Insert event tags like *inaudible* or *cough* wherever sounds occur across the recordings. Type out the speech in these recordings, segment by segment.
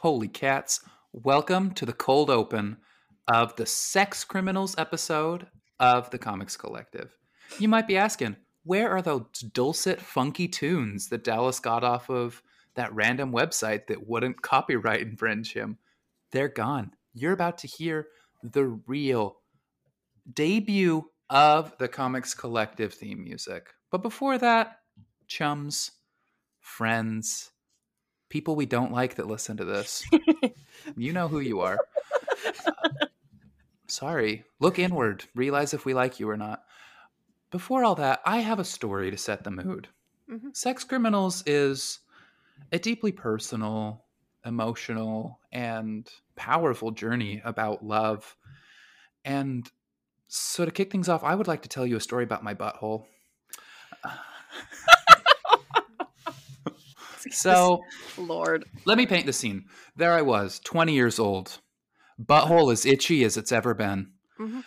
Holy cats. Welcome to the cold open of the Sex Criminals episode of the Comics Collective. You might be asking, where are those dulcet, funky tunes that Dallas got off of that random website that wouldn't copyright infringe him? They're gone. You're about to hear the real debut of the Comics Collective theme music. But before that, chums, friends, people we don't like that listen to this, *laughs* you know who you are. Uh, *laughs* sorry. Look inward. Realize if we like you or not. Before all that, I have a story to set the mood. Mhm. Sex Criminals is a deeply personal, emotional, and powerful journey about love. And so, to kick things off, I would like to tell you a story about my butthole. *laughs* *laughs* so, Lord. let me paint the scene. There I was, 20 years old, butthole as itchy as it's ever been. Mhm.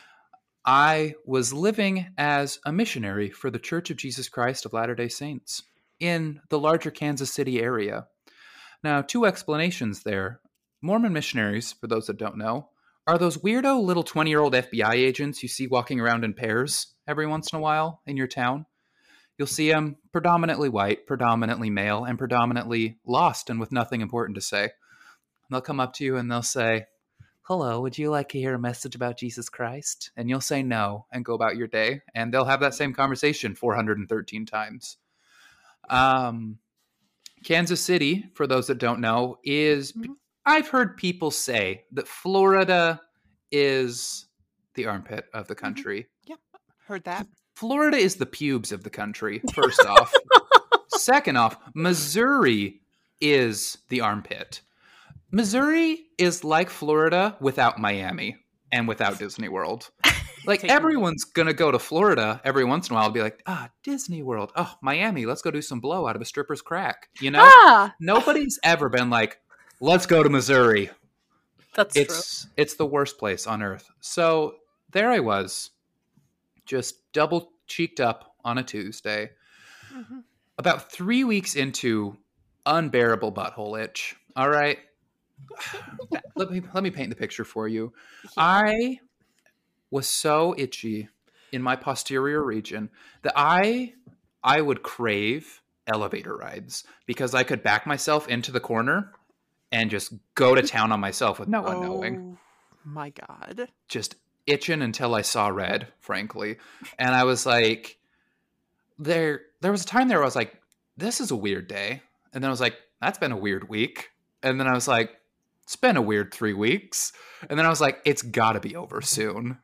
I was living as a missionary for the Church of Jesus Christ of Latter day Saints in the larger Kansas City area. Now, two explanations there. Mormon missionaries, for those that don't know, are those weirdo little 20 year old FBI agents you see walking around in pairs every once in a while in your town. You'll see them predominantly white, predominantly male, and predominantly lost and with nothing important to say. They'll come up to you and they'll say, Hello, would you like to hear a message about Jesus Christ? And you'll say no and go about your day. And they'll have that same conversation 413 times. Um, Kansas City, for those that don't know, is Mhm. I've heard people say that Florida is the armpit of the country. Yep. Heard that. Florida is the pubes of the country, first off. *laughs* Second off, Missouri is the armpit. Missouri is like Florida without Miami and without Disney World. *laughs* Like everyone's gonna go to Florida every once in a while and be like, ah, Disney World. Oh, Miami, let's go do some blow out of a stripper's crack. You know? Ah, Nobody's ever been like, let's go to Missouri that's it's it's the worst place on earth. So there I was, just double cheeked up on a Tuesday. Mhm. about three weeks into unbearable butthole itch. All right, *laughs* let me let me paint the picture for you. I was so itchy in my posterior region that I I would crave elevator rides because I could back myself into the corner and just go to town on myself with no one knowing. Oh my god. Just itching until I saw red, frankly. And I was like there there was a time there where I was like, this is a weird day. And then I was like, that's been a weird week. And then I was like, it's been a weird three weeks. And then I was like, it's gotta be over soon.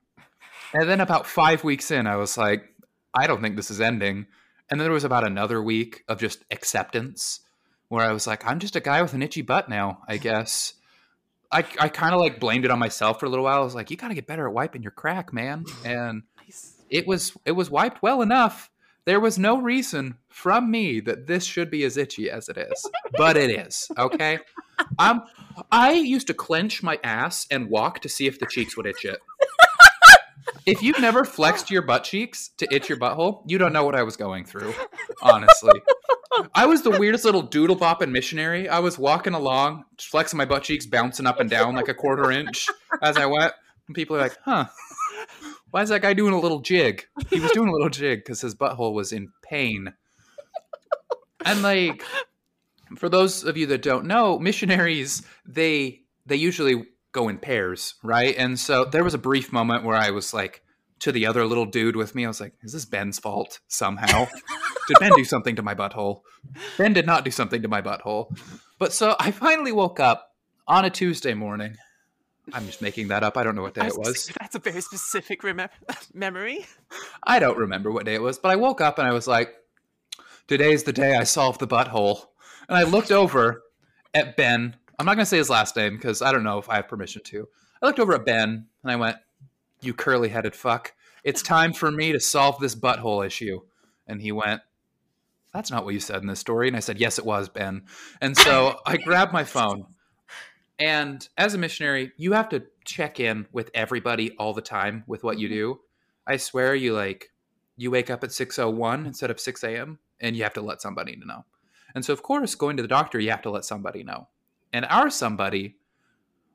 And then about five weeks in, I was like, I don't think this is ending. And then there was about another week of just acceptance where I was like, I'm just a guy with an itchy butt now, I guess. I, I kind of like blamed it on myself for a little while. I was like, you got to get better at wiping your crack, man. And *sighs* Nice. it was it was wiped well enough. There was no reason from me that this should be as itchy as it is, but it is. Okay, *laughs* um, I used to clench my ass and walk to see if the cheeks would itch it. If you've never flexed your butt cheeks to itch your butthole, you don't know what I was going through. Honestly, I was the weirdest little doodle bop and missionary. I was walking along, flexing my butt cheeks, bouncing up and down like a quarter inch as I went. And people are like, "Huh." Why is that guy doing a little jig? He was doing a little jig because his butthole was in pain. And like, for those of you that don't know, missionaries they they usually go in pairs, right? And so there was a brief moment where I was like to the other little dude with me, I was like, "Is this Ben's fault somehow? *laughs* did Ben do something to my butthole? Ben did not do something to my butthole." But so I finally woke up on a Tuesday morning. I'm just making that up. I don't know what day I it was. That's a very specific remem- *laughs* memory. I don't remember what day it was, but I woke up and I was like, today's the day I solved the butthole. And I looked over at Ben. I'm not going to say his last name because I don't know if I have permission to. I looked over at Ben and I went, You curly headed fuck. It's time for me to solve this butthole issue. And he went, That's not what you said in this story. And I said, Yes, it was, Ben. And so *laughs* I grabbed my phone. And as a missionary, you have to check in with everybody all the time with what you mm-hmm. do. I swear you like you wake up at 601 instead of 6 a.m. and you have to let somebody know. And so of course, going to the doctor, you have to let somebody know. And our somebody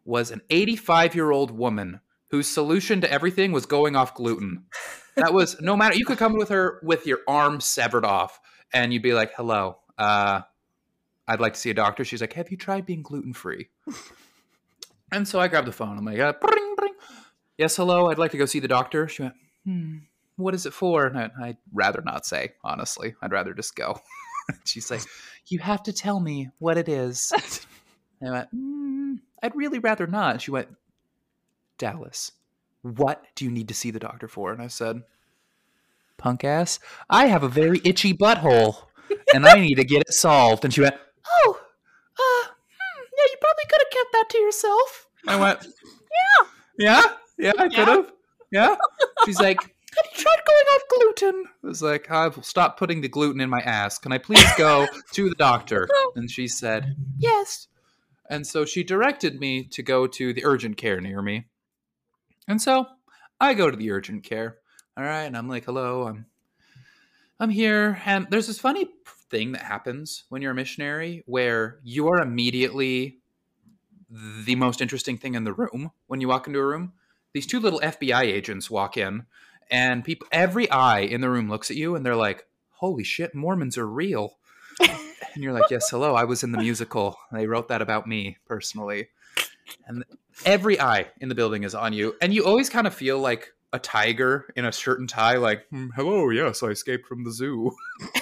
was an 85 year old woman whose solution to everything was going off gluten. That was no matter, you could come with her with your arm severed off and you'd be like, hello, uh, I'd like to see a doctor. She's like, have you tried being gluten free? and so I grabbed the phone. I'm like, uh, bring, bring. yes, hello, I'd like to go see the doctor. She went, hmm, what is it for? And I, I'd rather not say, honestly. I'd rather just go. *laughs* She's like, you have to tell me what it is. *laughs* And I went, mm, I'd really rather not. She went, Dallas, what do you need to see the doctor for? And I said, punk ass, I have a very itchy butthole and I need to get it solved. And she went, oh, uh, hmm, yeah, you probably could have kept that to yourself. I went, yeah, yeah, yeah, I could have. Yeah. She's like, *laughs* have you tried going off gluten? I was like, I've stopped putting the gluten in my ass. Can I please go to the doctor? *laughs* And she said, yes. And so she directed me to go to the urgent care near me. And so I go to the urgent care. All right, and I'm like, "Hello, I'm I'm here." And there's this funny thing that happens when you're a missionary where you are immediately the most interesting thing in the room when you walk into a room. These two little FBI agents walk in and people every eye in the room looks at you and they're like, "Holy shit, Mormons are real." *laughs* and you're like, "Yes, hello, I was in the musical. They wrote that about me personally." And every eye in the building is on you. And you always kind of feel like a tiger in a shirt and tie like "Hmm, hello yes i escaped from the zoo. *laughs*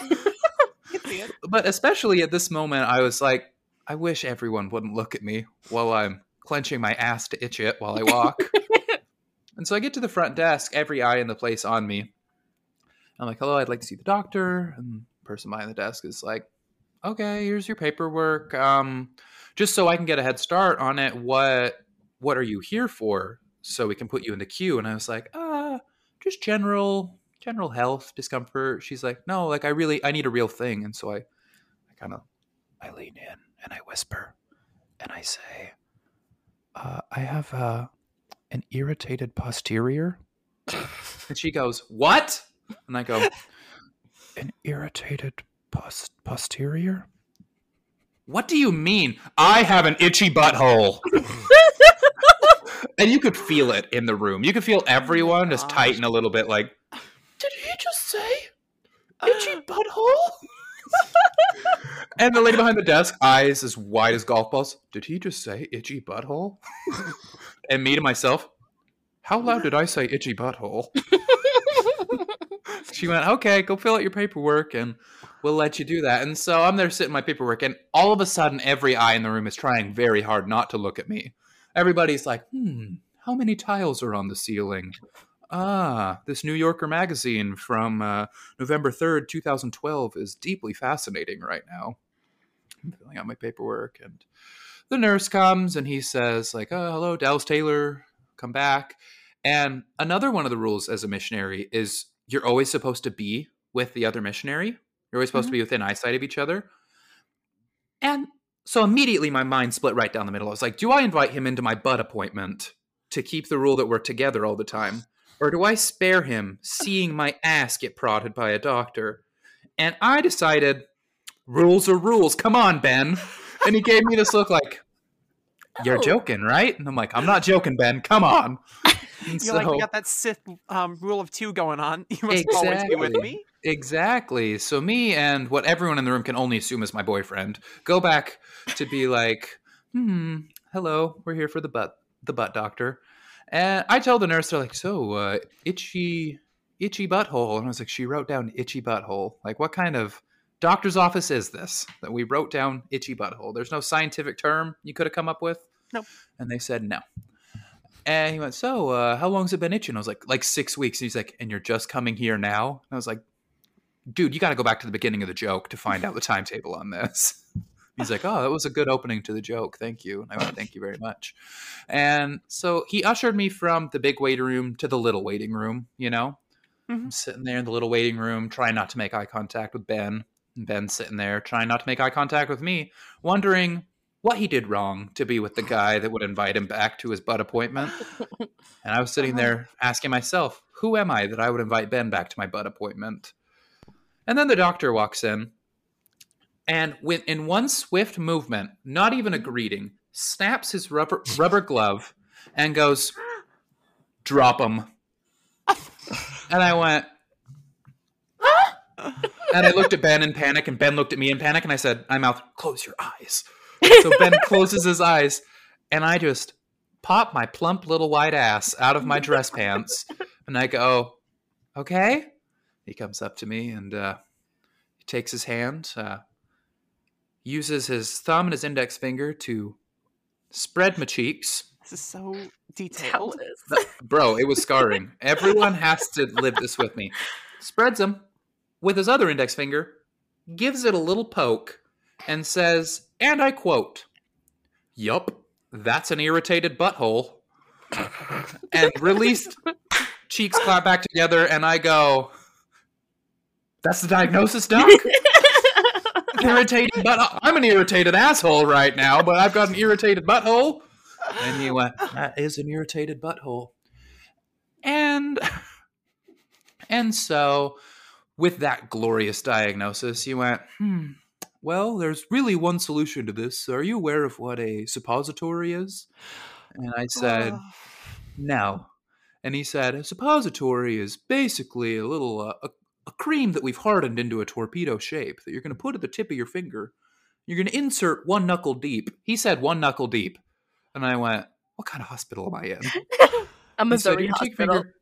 But especially at this moment i was like i wish everyone wouldn't look at me while i'm clenching my ass to itch it while i walk. And so i get to the front desk every eye in the place on me. I'm like hello i'd like to see the doctor. And person behind the desk is like okay here's your paperwork um just so i can get a head start on it what what are you here for? So we can put you in the queue. And i was like uh just general general health discomfort. She's like no like i really i need a real thing. And so i i kind of i lean in and i whisper and i say uh i have uh an irritated posterior. *laughs* And she goes what? And i go an irritated pos- posterior what do you mean i have an itchy butthole *laughs* and you could feel it in the room. You could feel everyone just tighten a little bit. Like, did he just say uh, itchy butthole? *laughs* and the lady behind the desk, eyes as wide as golf balls. Did he just say itchy butthole? *laughs* and me to myself, how loud did I say itchy butthole? She went, okay, go fill out your paperwork and we'll let you do that. And so I'm there sitting my paperwork, and all of a sudden, every eye in the room is trying very hard not to look at me. Everybody's like, hmm, how many tiles are on the ceiling? Ah, this New Yorker magazine from uh, November 3rd, 2012 is deeply fascinating right now. I'm filling out my paperwork, and the nurse comes and he says, like, oh, hello, Dallas Taylor, come back. And another one of the rules as a missionary is you're always supposed to be with the other missionary. You're always supposed to mm-hmm. be within eyesight of each other. And so immediately my mind split right down the middle. I was like, do I invite him into my butt appointment to keep the rule that we're together all the time? Or do I spare him seeing my ass get prodded by a doctor? And I decided, rules are rules. Come on, Ben. And he gave me this look like, *laughs* you're Oh. joking, right? And I'm like, I'm not joking, Ben. Come on. *laughs* *laughs* You're like, we got that Sith um, rule of two going on. *laughs* You must always be with me. Exactly. So me and what everyone in the room can only assume is my boyfriend go back to be like, hmm, hello, we're here for the butt the butt doctor. And I tell the nurse, they're like, so uh, itchy itchy butthole. And I was like, she wrote down itchy butthole. Like, what kind of doctor's office is this that we wrote down itchy butthole? There's no scientific term you could have come up with. Nope. And they said no. And he went, so uh, how long's it been itching? I was like, like six weeks. And he's like, and you're just coming here now? And I was like, dude, you got to go back to the beginning of the joke to find out the timetable on this. *laughs* He's like, oh, that was a good opening to the joke. Thank you. And I went, thank you very much. And so he ushered me from the big waiting room to the little waiting room, you know? I'm Mhm. sitting there in the little waiting room, trying not to make eye contact with Ben. And Ben's sitting there, trying not to make eye contact with me, wondering what he did wrong to be with the guy that would invite him back to his butt appointment. *laughs* And I was sitting uh-huh. there asking myself, who am I that I would invite Ben back to my butt appointment? And then the doctor walks in and with in one swift movement, not even a greeting, snaps his rubber rubber glove and goes, "Drop him." *laughs* and I went, Huh and I looked at Ben in panic, and Ben looked at me in panic, and I said, "I mouth, close your eyes." So Ben closes his eyes, and I just pop my plump little white ass out of my dress pants, and I go, "Okay." He comes up to me and uh, he takes his hand, uh, uses his thumb and his index finger to spread my cheeks. This is so detailed. Bro, it was scarring. Everyone has to live this with me. Spreads them with his other index finger, gives it a little poke, and says, and I quote, Yup, that's an irritated butthole. and released cheeks clap back together, and I go, That's the diagnosis, Doc? *laughs* irritated butt. I'm an irritated asshole right now, but I've got an irritated butthole. And he went, "That is an irritated butthole." And and so, with that glorious diagnosis, you went, "Hmm. Well, there's really one solution to this. Are you aware of what a suppository is?" And I said, Oh. no. And he said, a suppository is basically a little uh, a, a cream that we've hardened into a torpedo shape that you're going to put at the tip of your finger. You're going to insert one knuckle deep. He said one knuckle deep. And I went, what kind of hospital am I in? *laughs* A said, hospital. finger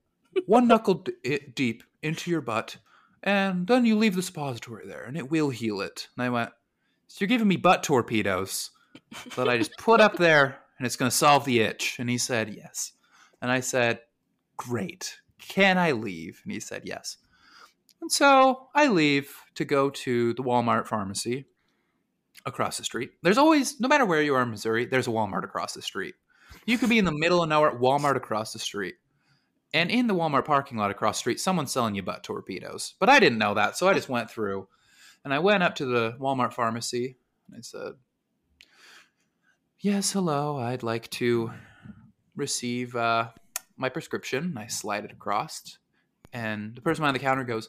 one knuckle d- deep into your butt, and then you leave the suppository there, and it will heal it. And I went, so you're giving me butt torpedoes that I just put up there, and it's going to solve the itch. And he said, yes. And I said, great. Can I leave? And he said, yes. And so I leave to go to the Walmart pharmacy across the street. There's always, no matter where you are in Missouri, there's a Walmart across the street. You could be in the middle of nowhere, at Walmart across the street. And in the Walmart parking lot across the street, someone's selling you butt torpedoes. But I didn't know that, so I just went through. And I went up to the Walmart pharmacy and I said, Yes, hello. I'd like to receive uh, my prescription. And I slide it across. And the person behind the counter goes,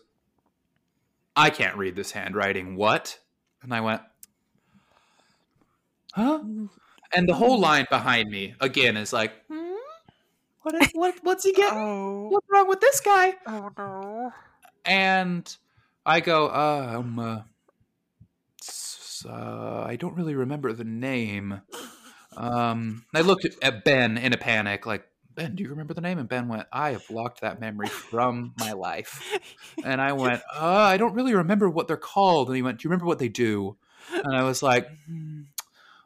I can't read this handwriting. What? And I went, Huh? And the whole line behind me again is like, hmm? What, is, what what's he getting? Oh. What's wrong with this guy? Oh no. And I go, uh, um, uh, uh, I don't really remember the name. Um, I looked at, at Ben in a panic, like, Ben, do you remember the name? And Ben went, I have blocked that memory from my life. And I went, uh, I don't really remember what they're called. And he went, Do you remember what they do? And I was like, "Hmm,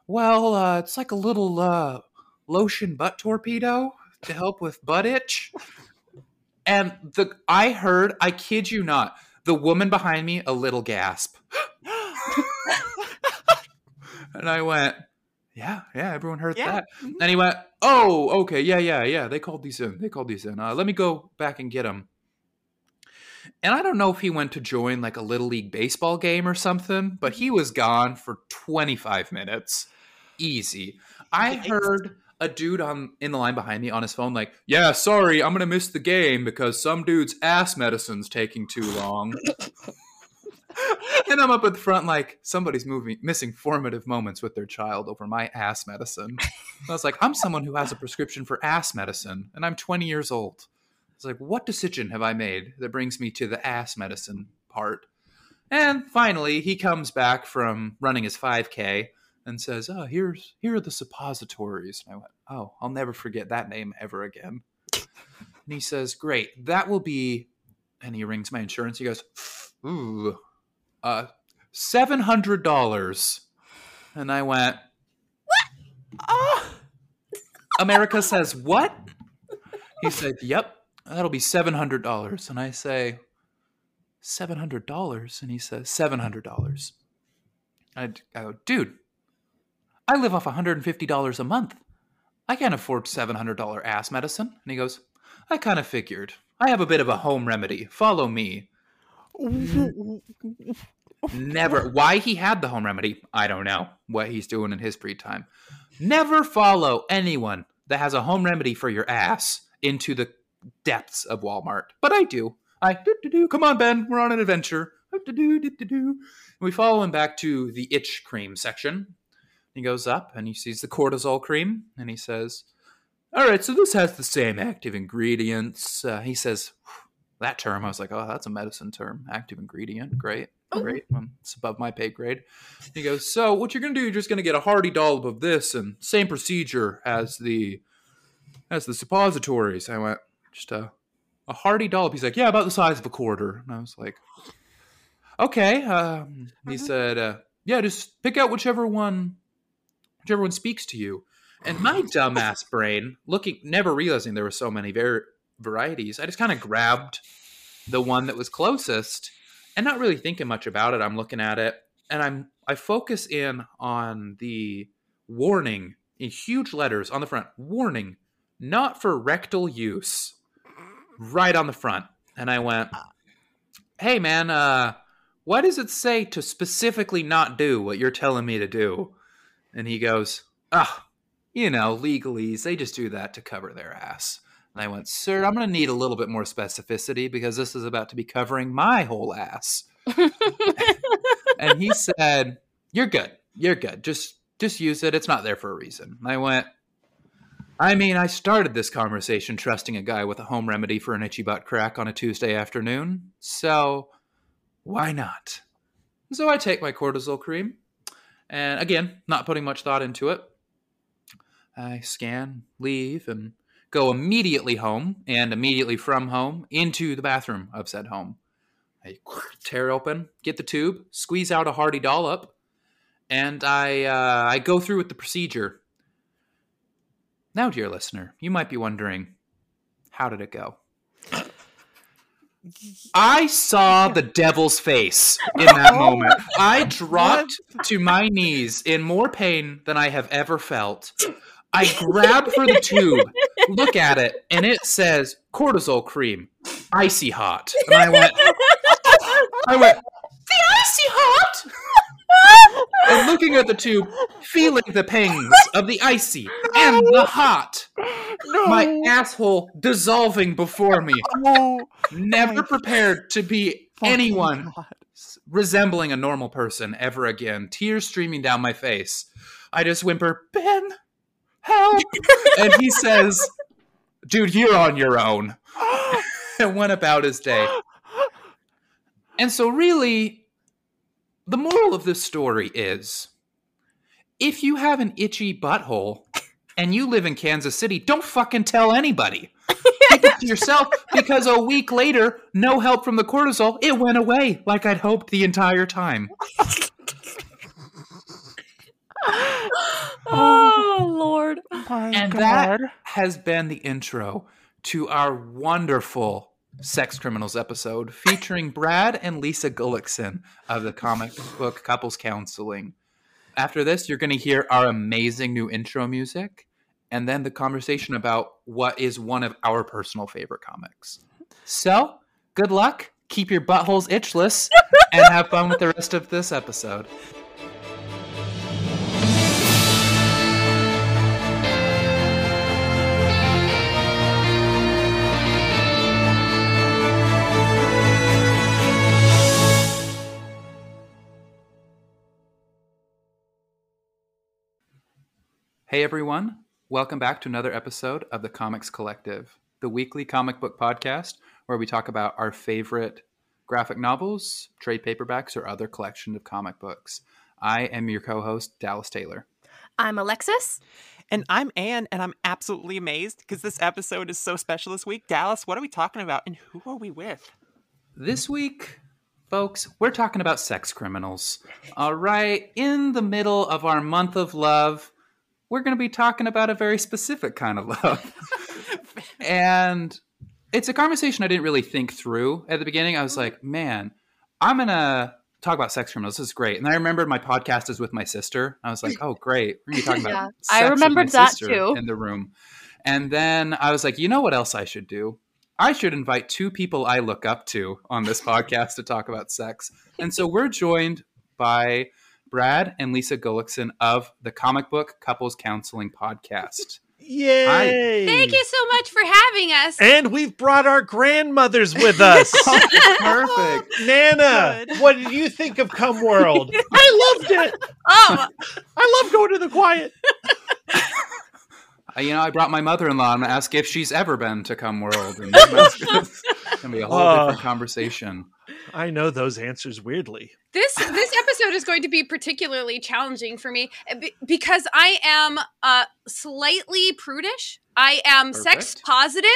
Well, uh, it's like a little uh, lotion butt torpedo to help with butt itch. And the I heard, I kid you not, the woman behind me a little gasp. *gasps* and I went, Yeah, yeah, everyone heard Yeah. that. And he went, Oh, okay, yeah, yeah, yeah. They called these in. They called these in. Uh, let me go back and get them. And I don't know if he went to join like a little league baseball game or something, but he was gone for 25 minutes. Easy. I heard a dude on in the line behind me on his phone like, "Yeah, sorry, I'm to miss the game because some dude's ass medicine's taking too long." and I'm up at the front like somebody's moving missing formative moments with their child over my ass medicine. I was like, "I'm someone who has a prescription for ass medicine and I'm 20 years old." It's like, what decision have I made that brings me to the ass medicine part? And finally, he comes back from running his 5K and says, "Oh, here's here are the suppositories." And I went, "Oh, I'll never forget that name ever again." And he says, "Great, that will be." And he rings my insurance. He goes, "Ooh, uh, seven hundred dollars." And I went, "What? Oh. America says what? He said, "Yep, that'll be seven hundred dollars." And I say, seven hundred dollars?" And he says, 700 dollars." I go, "Dude, I live off one hundred and fifty dollars a month. I can't afford seven hundred dollar ass medicine." And he goes, "I kind of figured. I have a bit of a home remedy. Follow me." Never. Why he had the home remedy, I don't know. What he's doing in his free time. Never follow anyone that has a home remedy for your ass into the depths of Walmart. But I do. I do do do. Come on, Ben. We're on an adventure. And we follow him back to the itch cream section. He goes up and he sees the cortisol cream and he says, All right, so this has the same active ingredients. Uh, he says, That term, I was like, Oh, that's a medicine term. Active ingredient. Great. Great. Um, it's above my pay grade. He goes, So what you're going to do, you're just going to get a hearty dollop of this and same procedure as the. As the suppositories, I went just a a hearty dollop. He's like, yeah, about the size of a quarter. And I was like, okay. Um, he said, uh, yeah, just pick out whichever one, whichever one speaks to you. And my *laughs* dumbass brain, looking, never realizing there were so many var- varieties, I just kind of grabbed the one that was closest, and not really thinking much about it. I'm looking at it, and I'm I focus in on the warning in huge letters on the front. Warning: not for rectal use right on the front. And I went, Hey man, uh, what does it say to specifically not do what you're telling me to do? And he goes, Ah, you know, legalese, they just do that to cover their ass. And I went, Sir, I'm gonna need a little bit more specificity because this is about to be covering my whole ass. *laughs* and he said, You're good. You're good. Just just use it. It's not there for a reason. And I went, I mean, I started this conversation trusting a guy with a home remedy for an itchy butt crack on a Tuesday afternoon, so why not? So I take my cortisol cream, and again, not putting much thought into it. I scan, leave, and go immediately home, and immediately from home into the bathroom of said home. I tear open, get the tube, squeeze out a hearty dollop, and I uh, I go through with the procedure now, dear listener, you might be wondering, how did it go? I saw the devil's face in that *laughs* oh moment. I dropped to my knees in more pain than I have ever felt. I grab for the tube, look at it, and it says cortisol cream, icy hot. And I went, *laughs* I went, the icy hot? And looking at the tube, feeling the pangs of the icy and the hot. No. My asshole dissolving before me. Oh, Never prepared to be anyone God. resembling a normal person ever again. Tears streaming down my face. I just whimper, Ben, help. and he says, Dude, you're on your own. *gasps* *laughs* And went about his day. And so, really, the moral of this story is if you have an itchy butthole and you live in Kansas City, don't fucking tell anybody. Keep it to yourself because a week later, no help from the cortisol, it went away like I'd hoped the entire time. *laughs* oh Lord. My And God. that has been the intro to our wonderful Sex Criminals episode featuring Brad and Lisa Gullickson of the comic book Couples Counseling. After this, you're going to hear our amazing new intro music and then the conversation about what is one of our personal favorite comics. So, good luck, keep your buttholes itchless, and have fun with the rest of this episode. Hey everyone, welcome back to another episode of the Comics Collective, the weekly comic book podcast where we talk about our favorite graphic novels, trade paperbacks, or other collection of comic books. I am your co host, Dallas Taylor. I'm Alexis. And I'm Anne, and I'm absolutely amazed because this episode is so special this week. Dallas, what are we talking about, and who are we with? This week, folks, we're talking about sex criminals. All right, in the middle of our month of love, we're going to be talking about a very specific kind of love. *laughs* and it's a conversation I didn't really think through at the beginning. I was like, man, I'm going to talk about sex criminals. This is great. And I remembered my podcast is with my sister. I was like, oh, great. We're going to be talking *laughs* about Yeah, sex I remembered that too. in the room. And then I was like, you know what else I should do? I should invite two people I look up to on this *laughs* podcast to talk about sex. And so we're joined by Brad and Lisa Gullickson of the Comic Book Couples Counseling Podcast. Yay! Thank you so much for having us. And we've brought our grandmothers with us. *laughs* Oh, perfect. *laughs* Nana, Good. what did you think of Come World? *laughs* I loved it. oh, I love going to the quiet. You know, I brought my mother-in-law and asked if she's ever been to Come World, and that's gonna be a whole Oh. different conversation. I know those answers weirdly. this this episode is going to be particularly challenging for me uh, because I am uh, slightly prudish. I am sex positive,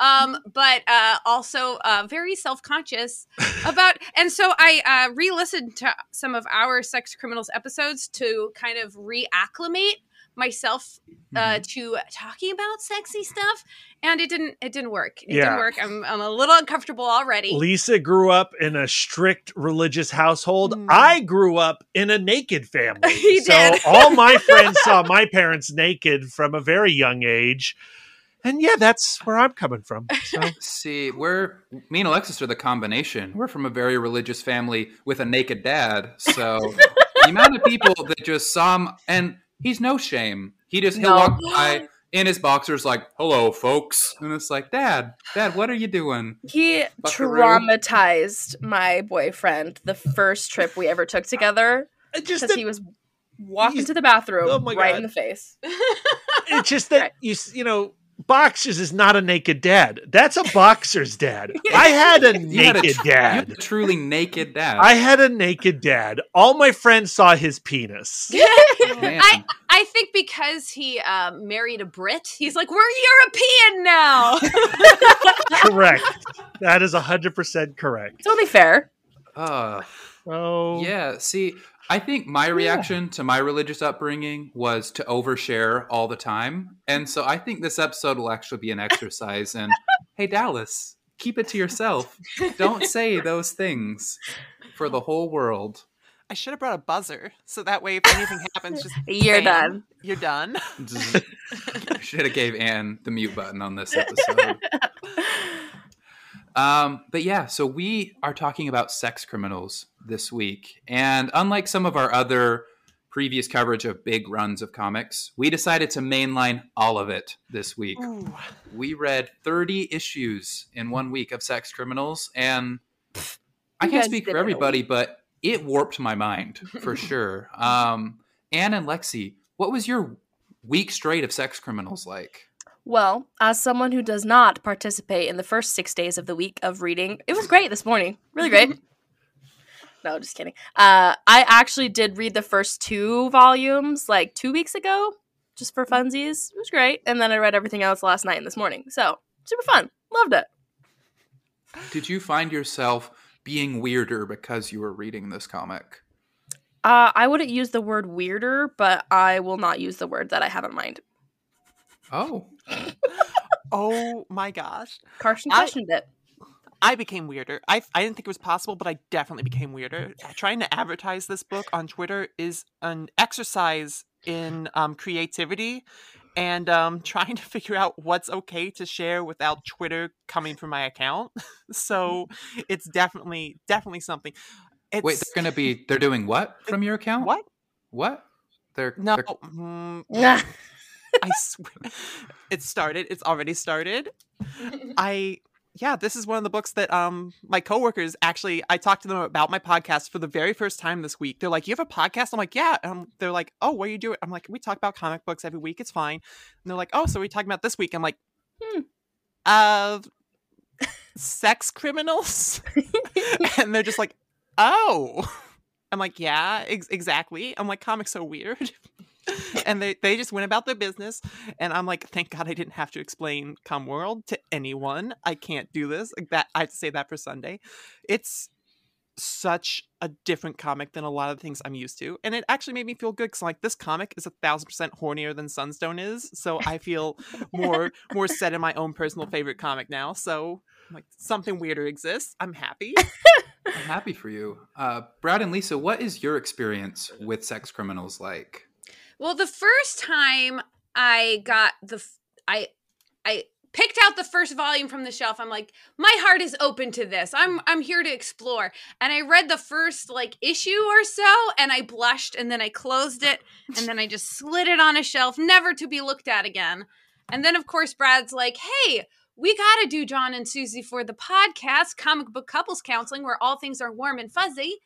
um, but uh, also uh, very self conscious *laughs* about. And so I uh, re listened to some of our sex criminals episodes to kind of reacclimate myself uh, to talking about sexy stuff, and it didn't. It didn't work. It Yeah. didn't work. I'm I'm a little uncomfortable already. Lisa grew up in a strict religious household. Mm. I grew up in a naked family. *laughs* He so did. all my *laughs* friends saw my parents naked from a very young age. And yeah, that's where I'm coming from. So *laughs* See, we're me and Alexis are the combination. We're from a very religious family with a naked dad, so the amount of people that just saw him, and he's no shame. He just he'll No. walk by in his boxers, like "Hello, folks," and it's like, "Dad, Dad, what are you doing?" He Buckaroo. traumatized my boyfriend the first trip we ever took together uh, it just because he was walking he's- to the bathroom Oh my right God. in the face. it's just that Right. you you know boxers is not a naked dad. That's a boxer's dad. *laughs* I had a You had a naked tr- you had dad. a truly naked dad. I had a naked dad. All my friends saw his penis. *laughs* I I think because he uh, married a Brit, he's like, we're European now. *laughs* correct. That is 100% correct. It's only fair. Uh, Oh. Yeah, see, I think my reaction to my religious upbringing was to overshare all the time. And so I think this episode will actually be an exercise in *laughs* hey, Dallas, keep it to yourself. Don't *laughs* say those things for the whole world. I should have brought a buzzer so that way if anything happens, just *laughs* You're bam, done. You're done. Should have gave Anne the mute button on this episode. Um, but yeah, so we are talking about sex criminals this week. And unlike some of our other previous coverage of big runs of comics, we decided to mainline all of it this week. Ooh. We read 30 issues in one week of sex criminals. And I can't speak for it in a everybody, but it warped my mind for *laughs* sure. Um, Anne and Lexi, what was your week straight of sex criminals like? Well, as someone who does not participate in the first six days of the week of reading, it was great this morning. Really great. *laughs* no, just kidding. Uh, I actually did read the first two volumes like two weeks ago, just for funsies. It was great. And then I read everything else last night and this morning. So, super fun. Loved it. Did you find yourself being weirder because you were reading this comic? Uh, I wouldn't use the word weirder, but I will not use the word that I have in mind. Oh, *laughs* Oh my gosh. Carson I- questioned it. I became weirder. I, I didn't think it was possible, but I definitely became weirder. Trying to advertise this book on Twitter is an exercise in um, creativity and um, *laughs* trying to figure out what's okay to share without Twitter coming from my account. *laughs* so it's definitely definitely something. It's, wait, they're going to be, they're doing what from your account? what? What? They're, No, they're- mm, Nah. I swear, it started. It's already started. *laughs* I yeah, this is one of the books that um my coworkers actually I talked to them about my podcast for the very first time this week. They're like, "You have a podcast?" I'm like, "Yeah." Um, they're like, "Oh, what do you do?" I'm like, "We talk about comic books every week. It's fine." And they're like, "Oh, so we talking about this week?" I'm like, Hmm. "Uh, sex criminals," *laughs* and they're just like, "Oh." I'm like, "Yeah, ex- exactly." I'm like, "Comics so weird." *laughs* and they, they just went about their business and i'm like thank god i didn't have to explain come world to anyone. I can't do this. Like that i have to say that for sunday. It's such a different comic than a lot of the things i'm used to and it actually made me feel good because like this comic is a thousand percent hornier than sunstone is so i feel more *laughs* more set in my own personal favorite comic now so like something weirder exists. I'm happy. I'm happy for you. Uh, Brad and Lisa, what is your experience with sex criminals like? Well, the first time I got the I I picked out the first volume from the shelf. I'm like, my heart is open to this. I'm I'm here to explore. And I read the first like issue or so and I blushed and then I closed it and then I just slid it on a shelf never to be looked at again. And then of course Brad's like, "Hey, we got to do Jon and Suzie for the podcast, Comic Book Couples Counseling, where all things are warm and fuzzy.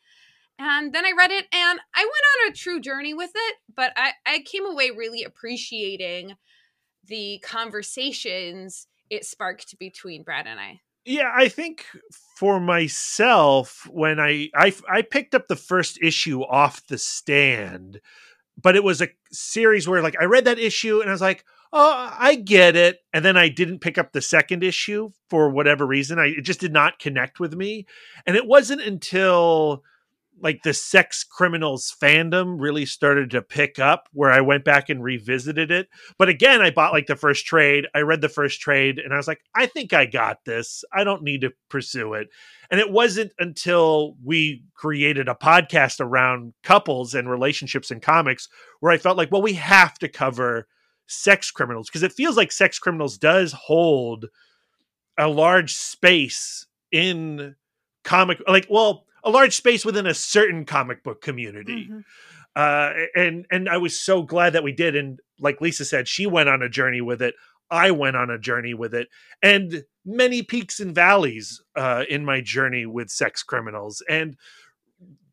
And then I read it and I went on a true journey with it, but I, I came away really appreciating the conversations it sparked between Brad and I. Yeah, I think for myself, when I, I I picked up the first issue off the stand, but it was a series where like I read that issue and I was like, oh, I get it. And then I didn't pick up the second issue for whatever reason. I it just did not connect with me. And it wasn't until like the sex criminals fandom really started to pick up where I went back and revisited it. But again, I bought like the first trade. I read the first trade and I was like, I think I got this. I don't need to pursue it. And it wasn't until we created a podcast around couples and relationships in comics where I felt like, well, we have to cover sex criminals because it feels like sex criminals does hold a large space in comic like well a large space within a certain comic book community. Mm-hmm. uh and and i was so glad that we did. And like lisa said she went on a journey with it. I went on a journey with it. And many peaks and valleys uh in my journey with sex criminals. And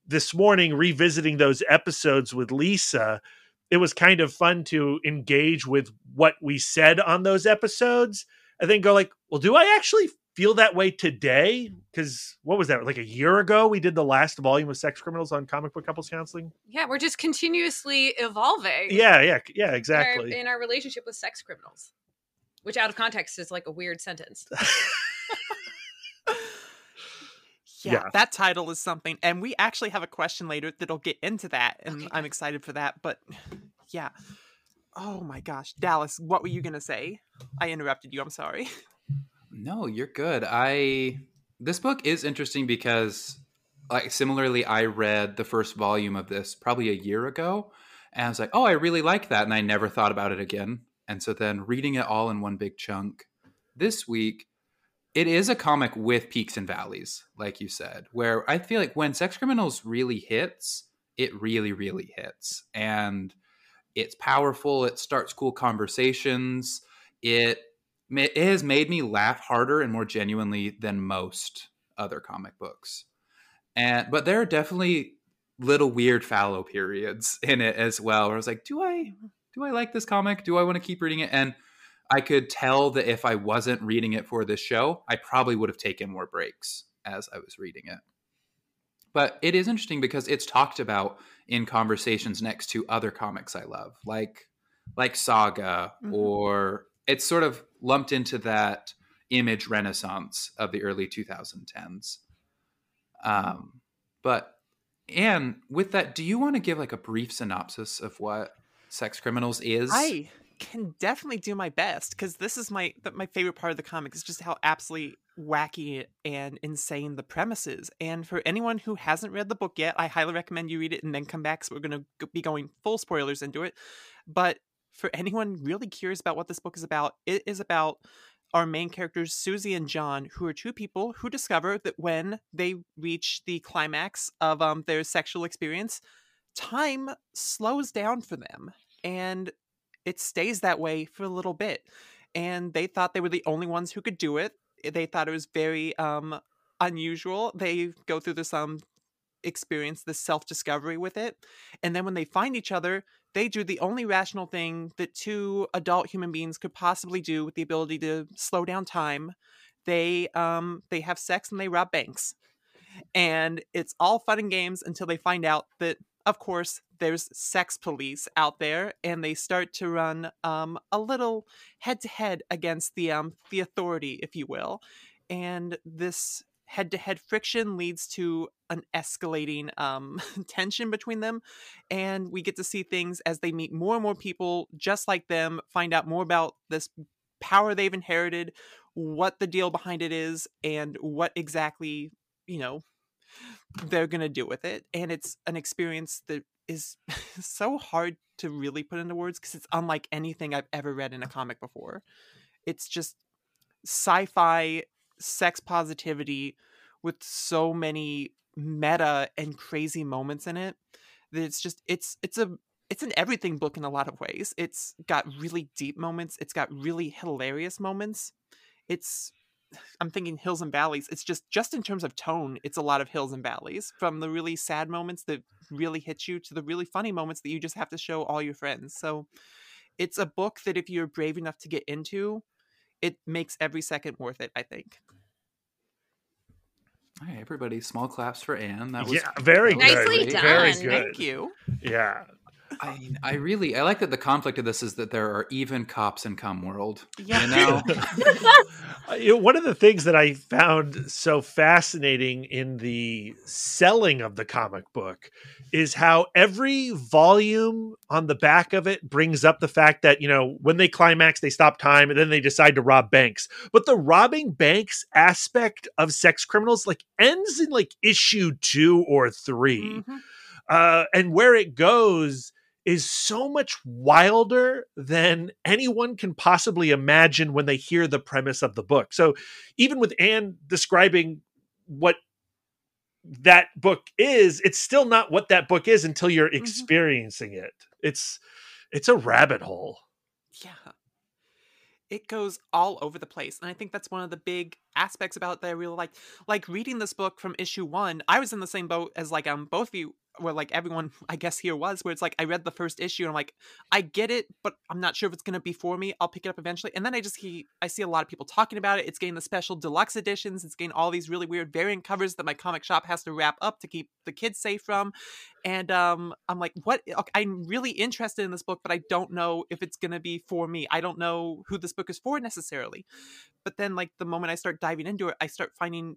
this morning revisiting those episodes with lisa it was kind of fun to engage with what we said on those episodes. And then go like well do i actually feel that way today because what was that like a year ago we did the last volume of sex criminals on comic book couples counseling Yeah, we're just continuously evolving. yeah yeah yeah in our- exactly in our relationship with sex criminals, which out of context is like a weird sentence. *laughs* Yeah, Yeah. that title is something. And we actually have a question later that'll get into that. And Okay, I'm excited for that. But *sighs* yeah. Oh my gosh. Dallas, what were you going to say? I interrupted you. I'm sorry. *laughs* No, you're good. I this book is interesting because like similarly I read the first volume of this probably a year ago and I was like, "Oh, I really like that." And I never thought about it again. And so then reading it all in one big chunk this week, it is a comic with peaks and valleys, like you said, where I feel like when Sex Criminals really hits, it really really hits. And it's powerful, it starts cool conversations. It it has made me laugh harder and more genuinely than most other comic books. And but there are definitely little weird fallow periods in it as well. Where I was like, do I do I like this comic? Do I want to keep reading it? And I could tell that if I wasn't reading it for this show, I probably would have taken more breaks as I was reading it. But it is interesting because it's talked about in conversations next to other comics I love, like like Saga Mhm. or it's sort of lumped into that image renaissance of the early 2010s. Um, but Anne, with that, do you want to give like a brief synopsis of what Sex Criminals is? I can definitely do my best because this is my my favorite part of the comic is just how absolutely wacky and insane the premise is. And for anyone who hasn't read the book yet, I highly recommend you read it and then come back. So we're going to be going full spoilers into it. But for anyone really curious about what this book is about, it is about our main characters, Suzie and Jon, who are two people who discover that when they reach the climax of um, their sexual experience, time slows down for them. And it stays that way for a little bit. And they thought they were the only ones who could do it. They thought it was very um unusual. They go through this um experience, this self-discovery with it. And then when they find each other, they do the only rational thing that two adult human beings could possibly do with the ability to slow down time. They um they have sex and they rob banks. And it's all fun and games until they find out that of course, there's sex police out there, and they start to run um, a little head to head against the um, the authority, if you will. And this head to head friction leads to an escalating um, *laughs* tension between them, and we get to see things as they meet more and more people just like them, find out more about this power they've inherited, what the deal behind it is, and what exactly you know they're going to do with it. And it's an experience that is *laughs* so hard to really put into words because it's unlike anything I've ever read in a comic before. It's just sci-fi sex positivity with so many meta and crazy moments in it that it's just it's it's a it's an everything book in a lot of ways. It's got really deep moments, it's got really hilarious moments. It's *sighs* I'm thinking hills and valleys. It's just just in terms of tone, it's a lot of hills and valleys from the really sad moments that really hit you to the really funny moments that you just have to show all your friends. So it's a book that if you're brave enough to get into, it makes every second worth it, I think. All right, everybody, small claps for Anne. That was yeah, very that good. Nicely done. Very Thank you. Yeah. I mean, I really I like that the conflict of this is that there are even cops in Cum World. Yeah. You know? *laughs* You know, one of the things that I found so fascinating in the selling of the comic book is how every volume on the back of it brings up the fact that, you know, when they climax, they stop time and then they decide to rob banks. But the robbing banks aspect of sex criminals like ends in like issue two or 3 Mhm. uh, and where it goes is so much wilder than anyone can possibly imagine when they hear the premise of the book. So even with Anne describing what that book is, it's still not what that book is until you're experiencing it. It's it's a rabbit hole. Yeah. It goes all over the place. And I think that's one of the big aspects about it that I really like. Like reading this book from issue one, I was in the same boat as like um both of you where like everyone *laughs* I guess here was, where it's like I read the first issue and I'm like, I get it, but I'm not sure if it's gonna be for me. I'll pick it up eventually. And then I just see I see a lot of people talking about it. It's getting the special deluxe editions, it's getting all these really weird variant covers that my comic shop has to wrap up to keep the kids safe from. And um I'm like, what I'm really interested in this book, but I don't know if it's gonna be for me. I don't know who this book is for necessarily. But then like the moment I start diving into it, I start finding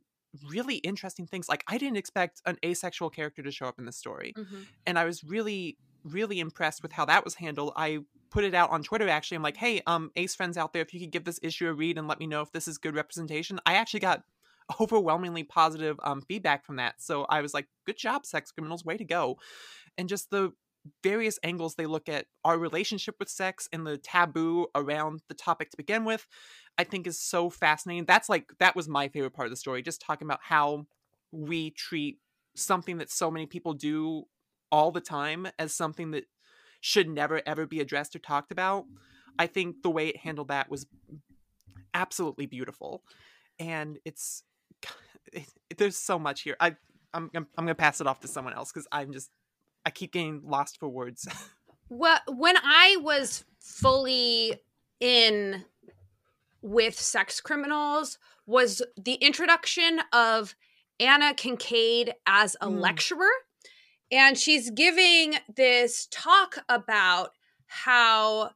really interesting things. Like I didn't expect an asexual character to show up in the story Mhm. and I was really, really impressed with how that was handled. I put it out on Twitter actually. I'm like, hey, um, Ace friends out there, if you could give this issue a read and let me know if this is good representation. I actually got *laughs* overwhelmingly positive um, feedback from that. So I was like, good job, sex criminals, way to go. And just the various angles they look at our relationship with sex and the taboo around the topic to begin with, I think is so fascinating. That's like, that was my favorite part of the story, just talking about how we treat something that so many people do all the time as something that should never ever be addressed or talked about. I think the way it handled that was absolutely beautiful, and it's *sighs* it, there's so much here. I I'm I'm, I'm gonna pass it off to someone else because I'm just I keep getting lost for words. *laughs* Well, when I was fully in with sex criminals was the introduction of Anna Kincaid as a Mm. lecturer. And she's giving this talk about how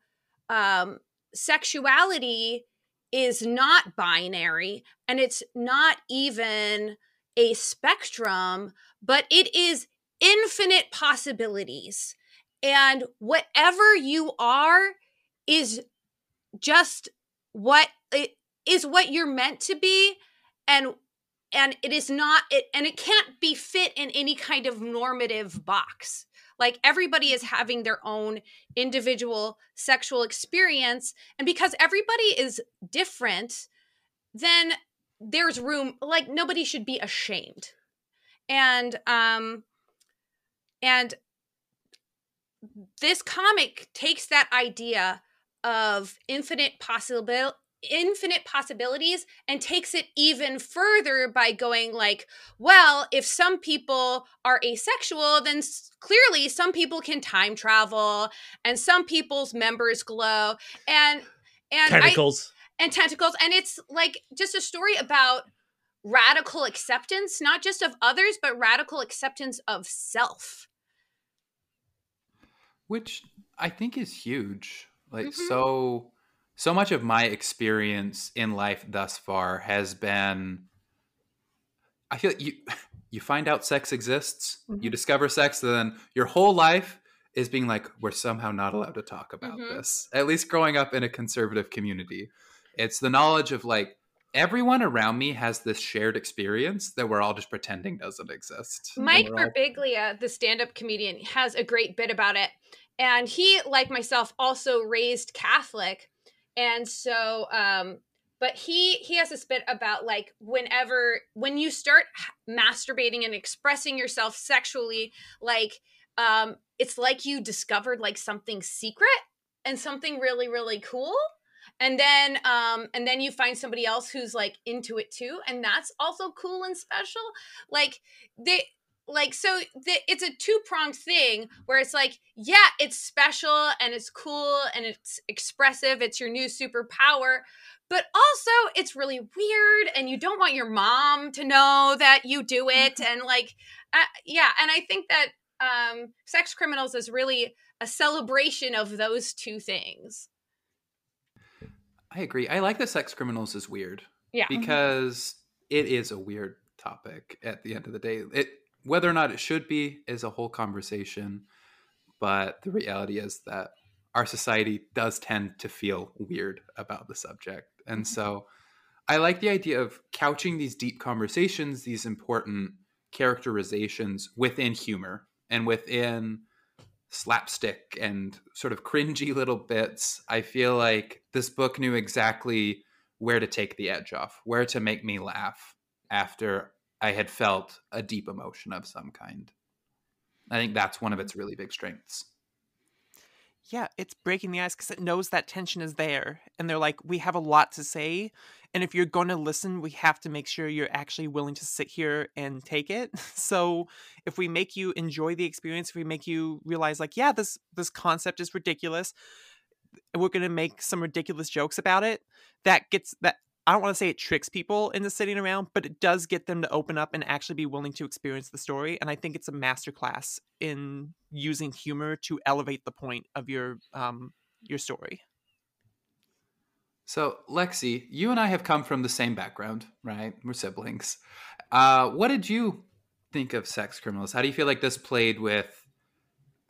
um, sexuality is not binary and it's not even a spectrum, but it is infinite possibilities. And whatever you are is just what it is what you're meant to be and and it is not it and it can't be fit in any kind of normative box like everybody is having their own individual sexual experience and because everybody is different then there's room like nobody should be ashamed and um and this comic takes that idea of infinite possible infinite possibilities and takes it even further by going like well if some people are asexual then s- clearly some people can time travel and some people's members glow and and I, Tentacles. and tentacles and it's like just a story about radical acceptance not just of others but radical acceptance of self which I think is huge. Like Mhm. so so much of my experience in life thus far has been I feel like you *laughs* you find out sex exists, you Mhm. discover sex, then your whole life is being like, we're somehow not allowed to talk about Mhm. this. At least growing up in a conservative community. It's the knowledge of like everyone around me has this shared experience that we're all just pretending doesn't exist. Mike we're all- Birbiglia, the stand-up comedian, has a great bit about it. And he, like myself, also raised Catholic. And so um but he he has this bit about like whenever when you start masturbating and expressing yourself sexually like um it's like you discovered like something secret and something really really cool and then um and then you find somebody else who's like into it too and that's also cool and special like they like so the, it's a two-pronged thing where it's like yeah it's special and it's cool and it's expressive it's your new superpower but also it's really weird and you don't want your mom to know that you do it Mm-hmm. and like uh, yeah and i think that um sex criminals is really a celebration of those two things I agree. I like that sex criminals is weird. Yeah. Mm-hmm. Because it is a weird topic at the end of the day. It whether or not it should be is a whole conversation, but the reality is that our society does tend to feel weird about the subject. And mm-hmm. so I like the idea of couching these deep conversations, these important characterizations within humor and within slapstick and sort of cringy *laughs* little bits. I feel like this book knew exactly where to take the edge off, where to make me laugh after I had felt a deep emotion of some kind. I think that's one of its really big strengths. Yeah, it's breaking the ice because it knows that tension is there. And they're like, we have a lot to say. And if you're going to listen, we have to make sure you're actually willing to sit here and take it. *laughs* So if we make you enjoy the experience, if we make you realize, like, yeah, this this concept is ridiculous, we're going to make some ridiculous jokes about it, that gets that. I don't want to say it tricks people into sitting around, but it does get them to open up and actually be willing to experience the story. And I think it's a masterclass in using humor to elevate the point of your um your story. So, Lexi, you and I have come from the same background, right? We're siblings. Uh, what did you think of Sex Criminals? How do you feel like this played with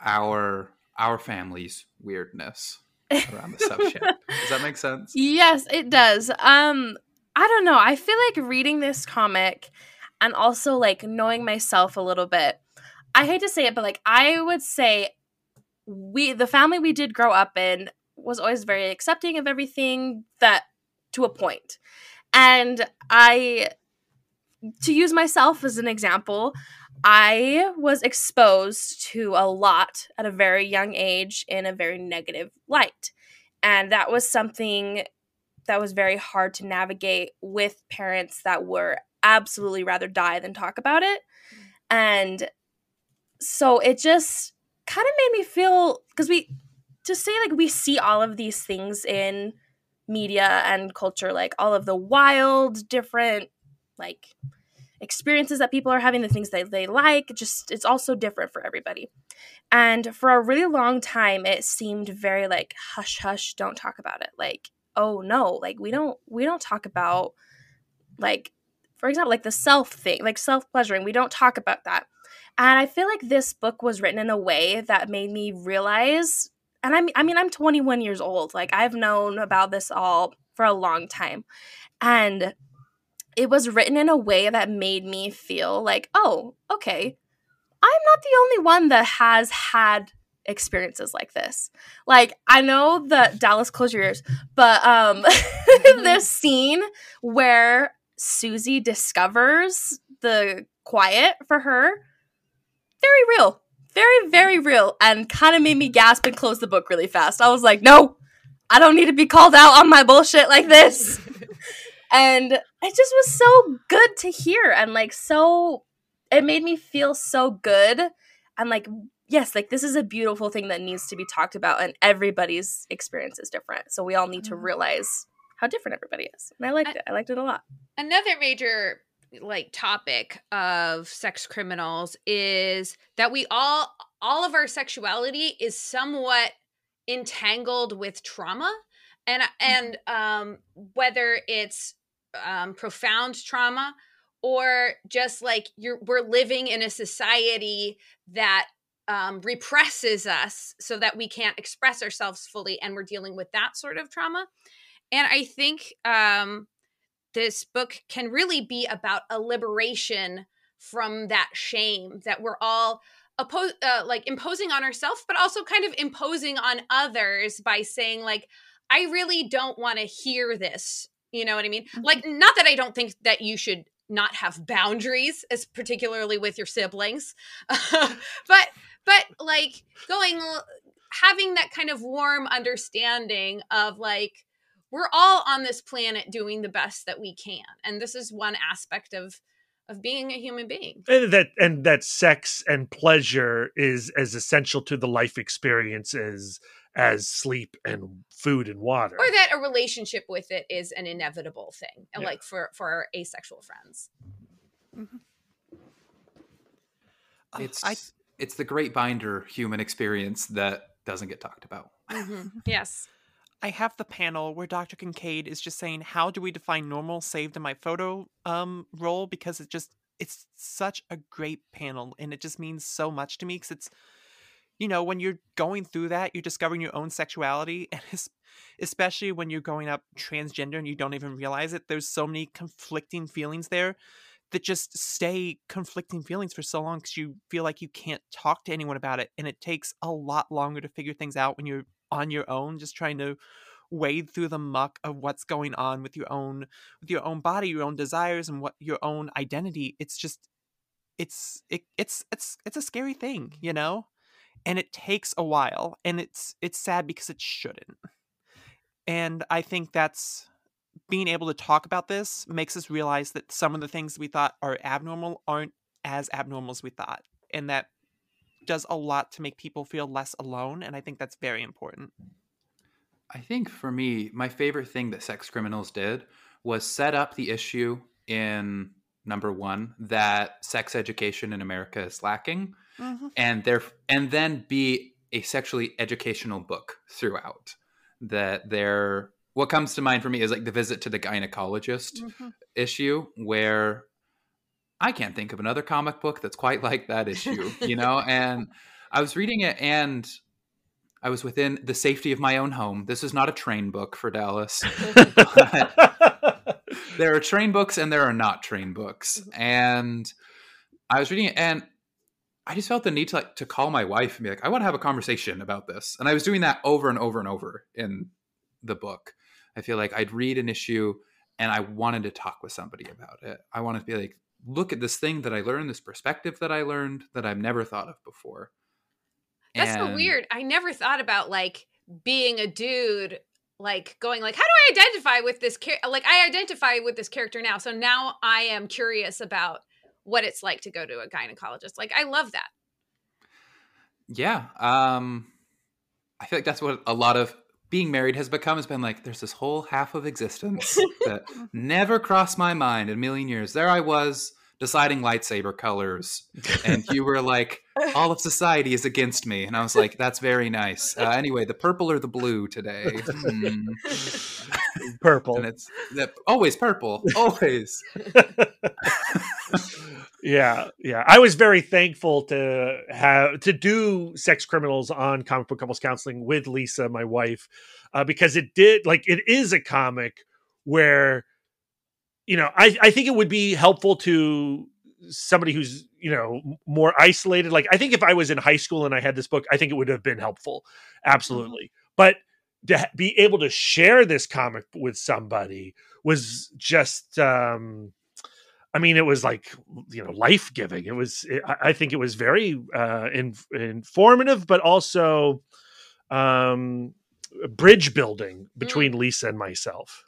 our our family's weirdness around the subject? Does that make sense? Yes, it does. Um, I don't know. I feel like reading this comic and also like knowing myself a little bit. I hate to say it, but like I would say we the family we did grow up in was always very accepting of everything that to a point. And I to use myself as an example, I was exposed to a lot at a very young age in a very negative light. And that was something that was very hard to navigate with parents that were absolutely rather die than talk about it. Mm. And so it just kind of made me feel because we to say like we see all of these things in media and culture like all of the wild different like experiences that people are having the things that they like just it's also different for everybody. And for a really long time it seemed very like hush hush don't talk about it. Like oh no like we don't we don't talk about like for example like the self thing like self pleasuring we don't talk about that. And i feel like this book was written in a way that made me realize and I'm, I mean i'm 21 years old like i've known about this all for a long time. And it was written in a way that made me feel like oh okay i'm not the only one that has had experiences like this. Like i know that dallas close your ears but um *laughs* this scene where suzie discovers the quiet for her very real very very real and kind of made me gasp and close the book really fast. I was like no i don't need to be called out on my bullshit like this *laughs* and it just was so good to hear and like so it made me feel so good and like yes like this is a beautiful thing that needs to be talked about and everybody's experience is different. So we all need to Mhm. realize how different everybody is and i liked it. I liked it a lot. Another major like topic of sex criminals is that we all all of our sexuality is somewhat entangled with trauma and and um whether it's um profound trauma or just like you're we're living in a society that um, represses us so that we can't express ourselves fully and we're dealing with that sort of trauma. And i think um this book can really be about a liberation from that shame that we're all oppo- uh, like imposing on ourselves but also kind of imposing on others by saying like i really don't want to hear this You know what I mean? Like, mm-hmm. not that I don't think that you should not have boundaries, as particularly with your siblings, *laughs* but but like going having that kind of warm understanding of like we're all on this planet doing the best that we can, and this is one aspect of of being a human being. and that and that sex and pleasure is as essential to the life experience as as sleep and food and water Or that a relationship with it is an inevitable thing, Yeah. like for for our asexual friends. Ugh, It's I it's the great binder human experience that doesn't get talked about. *laughs* Yes. I have the panel where Dr. Kincaid is just saying, "How do we define normal?" saved in my photo um roll because it just it's such a great panel and it just means so much to me because it's you know when you're going through that you're discovering your own sexuality *laughs* and especially when you're going up transgender and you don't even realize it there's so many conflicting feelings there that just stay conflicting feelings for so long because you feel like you can't talk to anyone about it and it takes a lot longer to figure things out when you're on your own just trying to wade through the muck of what's going on with your own with your own body your own desires and what your own identity. It's just it's it, it's it's it's a scary thing you know and it takes a while and it's it's sad because it shouldn't. And i think that's being able to talk about this makes us realize that some of the things we thought are abnormal aren't as abnormal as we thought and that does a lot to make people feel less alone and i think that's very important. I think for me, my favorite thing that Sex Criminals did was set up the issue in number one that sex education in America is lacking, Mm-hmm. and there and then be a sexually educational book throughout. That there, what comes to mind for me is like the visit to the gynecologist mm-hmm. issue, where I can't think of another comic book that's quite like that issue, you know. *laughs* and I was reading it, and I was within the safety of my own home. This is not a train book for Dallas. *laughs* *laughs* there are train books and there are not train books. Mm-hmm. And I was reading it and I just felt the need to like to call my wife and be like, I want to have a conversation about this. And I was doing that over and over and over in the book. I feel like I'd read an issue and I wanted to talk with somebody about it. I wanted to be like, look at this thing that I learned, this perspective that I learned that I've never thought of before. That's so weird. I never thought about like being a dude, like going like, how do I identify with this character? Like I identify with this character now, so now I am curious about what it's like to go to a gynecologist. Like I love that. Yeah. Um I feel like that's what a lot of being married has become has been like there's this whole half of existence *laughs* that never crossed my mind in a million years. There I was deciding lightsaber colors and you were like all of society is against me and I was like that's very nice. Uh, anyway, the purple or the blue today. Hmm. Purple. And it's that always purple, always. *laughs* yeah, yeah. I was very thankful to have to do sex criminals on comic book couples counseling with Lisa, my wife, uh, because it did like it is a comic where you know I I think it would be helpful to somebody who's you know more isolated. Like I think if I was in high school and I had this book, I think it would have been helpful, absolutely. But to be able to share this comic with somebody was just um I mean, it was like you know life giving. It was. It, I I think it was very uh, in, informative, but also um, bridge building between Lisa and myself.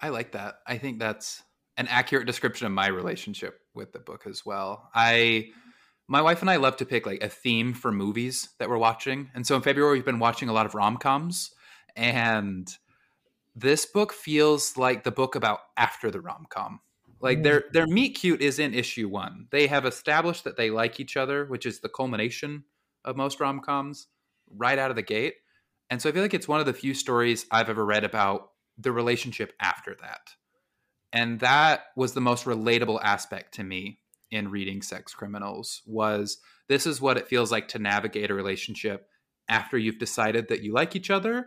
I like that. I think that's an accurate description of my relationship with the book as well. I my wife and I love to pick like a theme for movies that we're watching. And so in February we've been watching a lot of rom-coms and this book feels like the book about after the rom-com. Like their mm. their meet cute is in issue 1. They have established that they like each other, which is the culmination of most rom-coms right out of the gate. And so I feel like it's one of the few stories I've ever read about the relationship after that. And that was the most relatable aspect to me in reading Sex Criminals was this is what it feels like to navigate a relationship after you've decided that you like each other,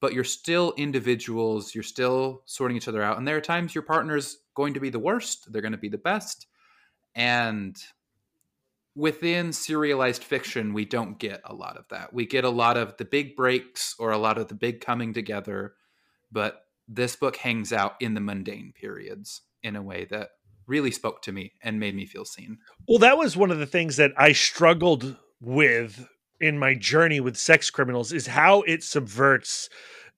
but you're still individuals, you're still sorting each other out. And there are times your partner's going to be the worst, they're going to be the best. And within serialized fiction, we don't get a lot of that. We get a lot of the big breaks or a lot of the big coming together but this book hangs out in the mundane periods in a way that really spoke to me and made me feel seen. Well, that was one of the things that I struggled with in my journey with sex criminals is how it subverts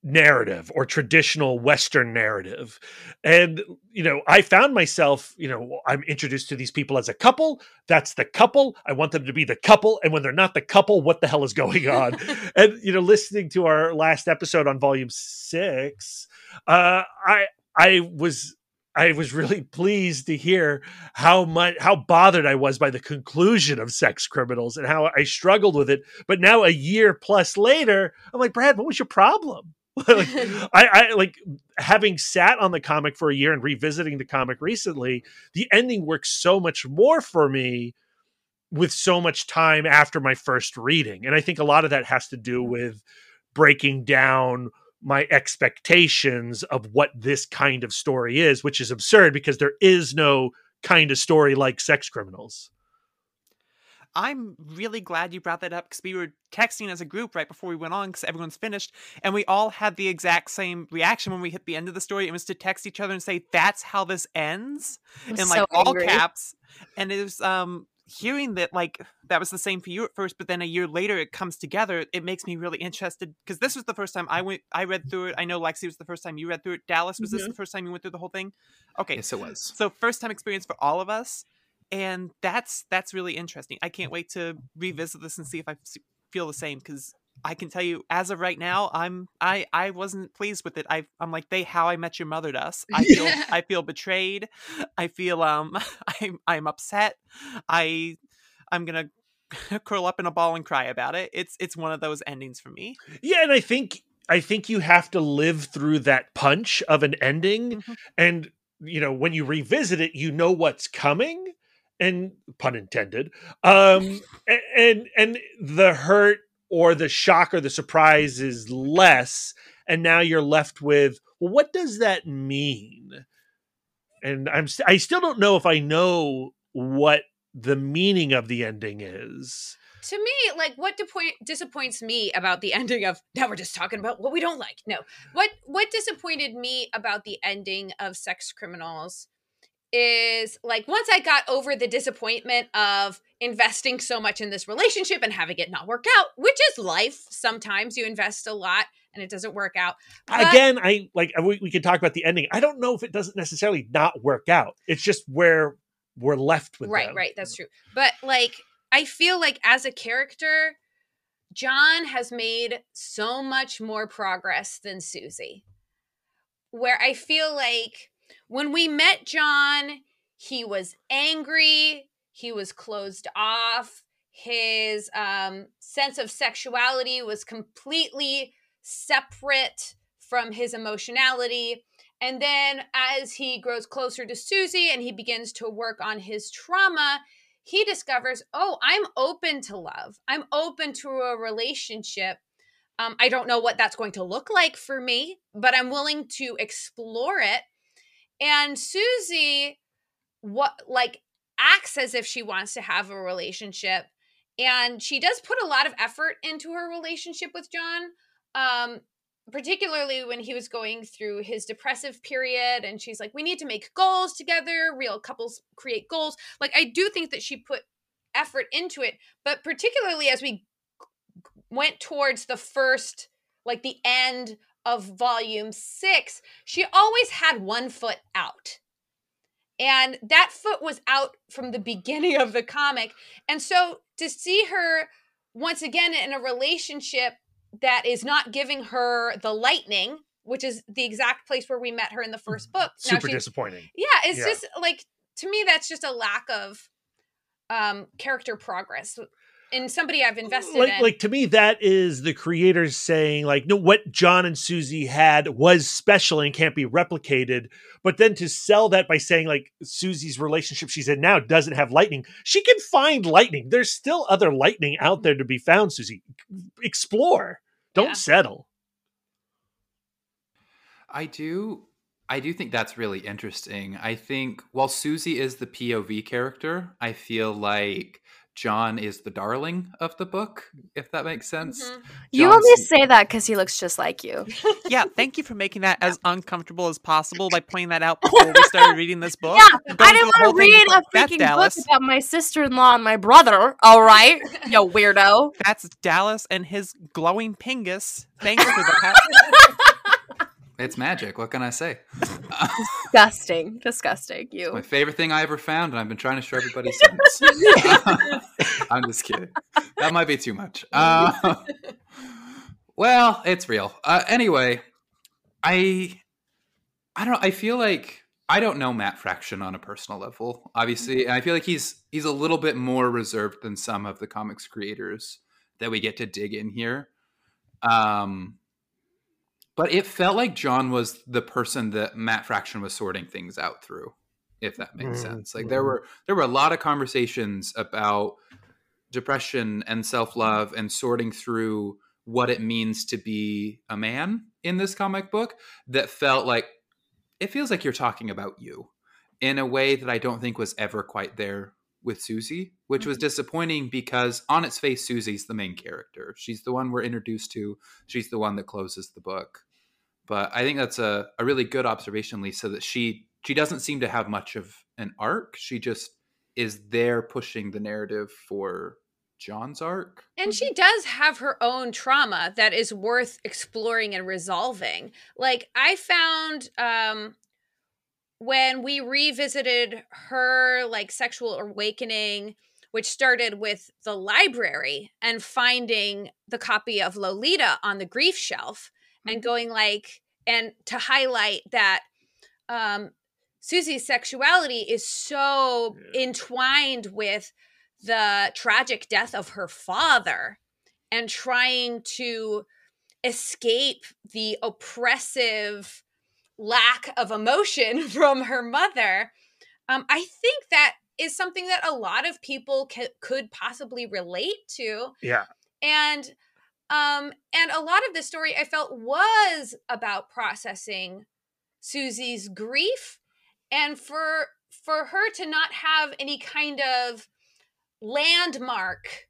narrative or traditional western narrative. And you know i found myself you know i'm introduced to these people as a couple. That's the couple. I want them to be the couple. And when they're not the couple what the hell is going *laughs* on? And you know listening to our last episode on volume 6 uh i i was I was really pleased to hear how much how bothered I was by the conclusion of Sex Criminals and how I struggled with it. But now a year plus later, I'm like, Brad, what was your problem? *laughs* like, *laughs* I, I like having sat on the comic for a year and revisiting the comic recently. The ending works so much more for me with so much time after my first reading, and I think a lot of that has to do with breaking down my expectations of what this kind of story is, which is absurd because there is no kind of story like sex criminals. I'm really glad you brought that up because we were texting as a group right before we went on because everyone's finished, and we all had the exact same reaction when we hit the end of the story. It was to text each other and say, "That's how this ends," in like so all caps. And it was um hearing that like that was the same for you at first, but then a year later it comes together. It makes me really interested because this was the first time I went. I read through it. I know Lexi was the first time you read through it. Dallas was this Mhm. the first time you went through the whole thing? Okay, Yes, it was. so first time experience for all of us and that's that's really interesting i can't wait to revisit this and see if i feel the same because i can tell you as of right now i'm i i wasn't pleased with it. I i'm like they how i met your mother to us. I feel *laughs* i feel betrayed. I feel um *laughs* i'm i'm upset. I i'm gonna *laughs* curl up in a ball and cry about it. It's it's one of those endings for me. Yeah, and I think I think you have to live through that punch of an ending, Mhm. and you know when you revisit it, you know what's coming, and pun intended. Um, and and the hurt or the shock or the surprise is less, and now you're left with well, what does that mean? And I'm st- I still don't know if I know what the meaning of the ending is. to me, like what disappoint, disappoints me about the ending of now we're just talking about what we don't like. No, what what disappointed me about the ending of Sex Criminals is like once I got over the disappointment of investing so much in this relationship and having it not work out, which is life. Sometimes you invest a lot and it doesn't work out. But- again i like we, we can talk about the ending i don't know if it doesn't necessarily not work out it's just where we're left with right them. right that's true but like i feel like as a character jon has made so much more progress than suzie where i feel like when we met jon he was angry he was closed off his um, sense of sexuality was completely separate from his emotionality and then as he grows closer to Suzie and he begins to work on his trauma, he discovers, oh, I'm open to love. I'm open to a relationship. Um, I don't know what that's going to look like for me, but I'm willing to explore it. And Suzie, what like acts as if she wants to have a relationship, and she does put a lot of effort into her relationship with Jon. Um, particularly when he was going through his depressive period and she's like we need to make goals together real couples create goals like i do think that she put effort into it but particularly as we went towards the first like the end of volume 6 she always had one foot out and that foot was out from the *laughs* beginning of the comic and so to see her once again in a relationship that is not giving her the lightning, which is the exact place where we met her in the first book. Now super disappointing Yeah, it's Yeah. just like to me that's just a lack of um character progress in somebody I've invested like in. like to me that is the creators saying like no what jon and suzie had was special and can't be replicated but then to sell that by saying like suzie's relationship she's in now doesn't have lightning she can find lightning there's still other lightning out there to be found suzie explore don't Yeah. settle I do I do think that's really interesting. I think while Suzie is the POV character, I feel like Jon is the darling of the book, if that makes sense. Mhm. You Jon's- only say that because he looks just like you. *laughs* yeah, thank you for making that as uncomfortable as possible by pointing that out before we started reading this book. Yeah, I'm going didn't through the whole want to thing, read a like, freaking Dallas. book about my sister-in-law and my brother. All right, *laughs* yo weirdo. That's Dallas and his glowing pingus. Thanks for that. *laughs* It's magic. What can I say? Disgusting, disgusting. You my favorite thing I ever found, and I've been trying to show everybody *laughs* since. *laughs* I'm just kidding. That might be too much. *laughs* Uh, well, it's real. Uh, anyway, I I don't. I feel like I don't know Matt Fraction on a personal level, obviously, and I feel like he's he's a little bit more reserved than some of the comics creators that we get to dig in here. Um, but it felt like Jon was the person that Matt Fraction was sorting things out through, if that makes Mm, sense. Like there mhm. were there were a lot of conversations about depression and self-love and sorting through what it means to be a man in this comic book that felt like it feels like you're talking about you in a way that I don't think was ever quite there with Suzie, which was disappointing because on its face Suzie's the main character. She's the one we're introduced to. She's the one that closes the book. But I think that's a, a really good observation, Lisa, that she she doesn't seem to have much of an arc. She just is there pushing the narrative for Jon's arc. And she does have her own trauma that is worth exploring and resolving. Like I found um when we revisited her like sexual awakening which started with the library and finding the copy of Lolita on the grief shelf and going like and to highlight that um Suzie's sexuality is so Yeah. entwined with the tragic death of her father and trying to escape the oppressive lack of emotion *laughs* from her mother um, i think that is something that a lot of people ca- could possibly relate to Yeah. and um and a lot of the story i felt was about processing suzie's grief and for for her to not have any kind of landmark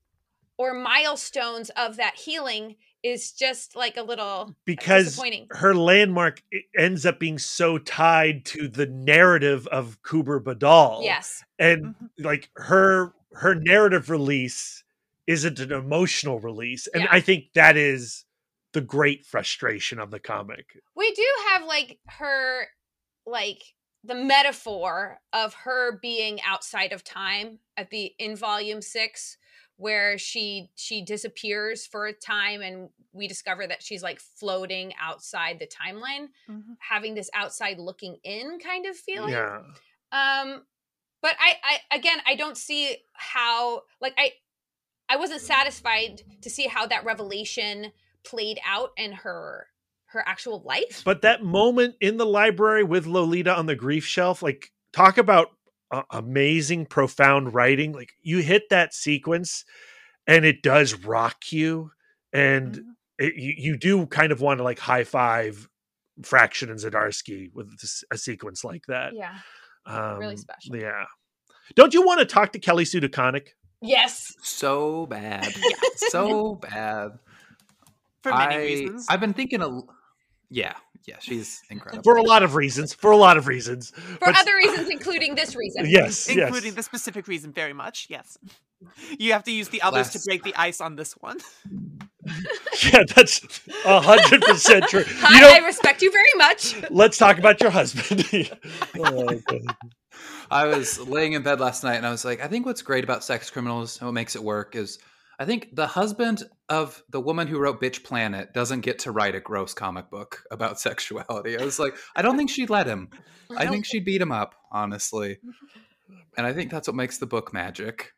or milestones of that healing is just like a little Because disappointing her landmark ends up being so tied to the narrative of Kuber Badal. yes And Mhm. like her her narrative release isn't an emotional release. And Yeah. I think that is the great frustration of the comic. we do have like her like the metaphor of her being outside of time at the in volume six where she she disappears for a time and we discover that she's like floating outside the timeline Mhm. having this outside looking in kind of feeling Yeah. um but I, I again i don't see how like i i wasn't satisfied to see how that revelation played out in her her actual life But that moment in the library with Lolita on the grief shelf, like talk about uh, amazing, profound writing. Like you hit that sequence and it does rock you. And Mhm. it, you, you do kind of want to like high five Fraction and Zdarsky with a sequence like that. yeah Um, really special. Yeah. Don't you want to talk to Kelly Sue DeConnick? Yes So bad. *laughs* so bad. For many I, reasons. I've been thinking a yeah, yeah, she's incredible. For a lot of reasons. For a lot of reasons. for But- other reasons including this reason *laughs* Yes. including yes. the specific reason very much yes you have to use the others to break the ice on this one *laughs* Yeah, that's a hundred percent true. Hi, You know, i respect you very much let's talk about your husband. Oh, God. I was laying in bed last night and I was like, I think what's great about sex criminals and what makes it work is I think the husband of the woman who wrote Bitch Planet doesn't get to write a gross comic book about *laughs* sexuality. I was like, I don't think she'd let him. I think she'd beat him up, honestly. And I think that's what makes the book magic.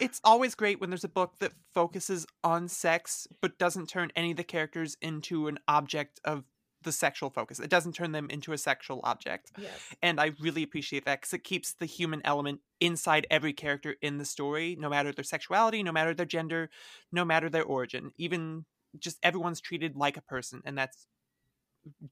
it's always great when there's a book that focuses on sex but doesn't turn any of the characters into an object of the sexual focus it doesn't turn them into a sexual object yes and i really appreciate that because it keeps the human element inside every character in the story no matter their sexuality no matter their gender no matter their origin even just everyone's treated like a person and that's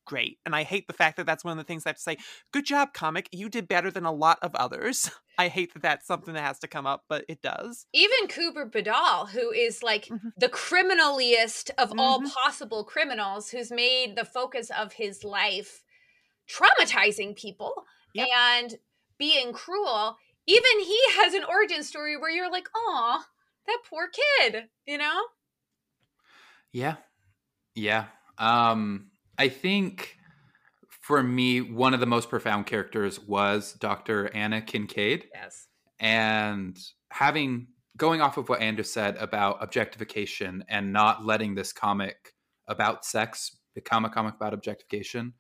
great. And I hate the fact that that's one of the things I have to say. Good job, comic. You did better than a lot of others. *laughs* I hate that that's something that has to come up, but it does. Even Kuber Badal, who is like Mhm. the criminaliest of all Mhm. possible criminals, who's made the focus of his life traumatizing people Yep. and being cruel. Even he *laughs* has an origin story where you're like, "Oh, that poor kid," you know? Yeah. Yeah. Um I think for me one of the most profound characters was Dr. Anna Kincaid Yes. and having going off of what Andrew said about objectification and not letting this comic about sex become a comic about objectification.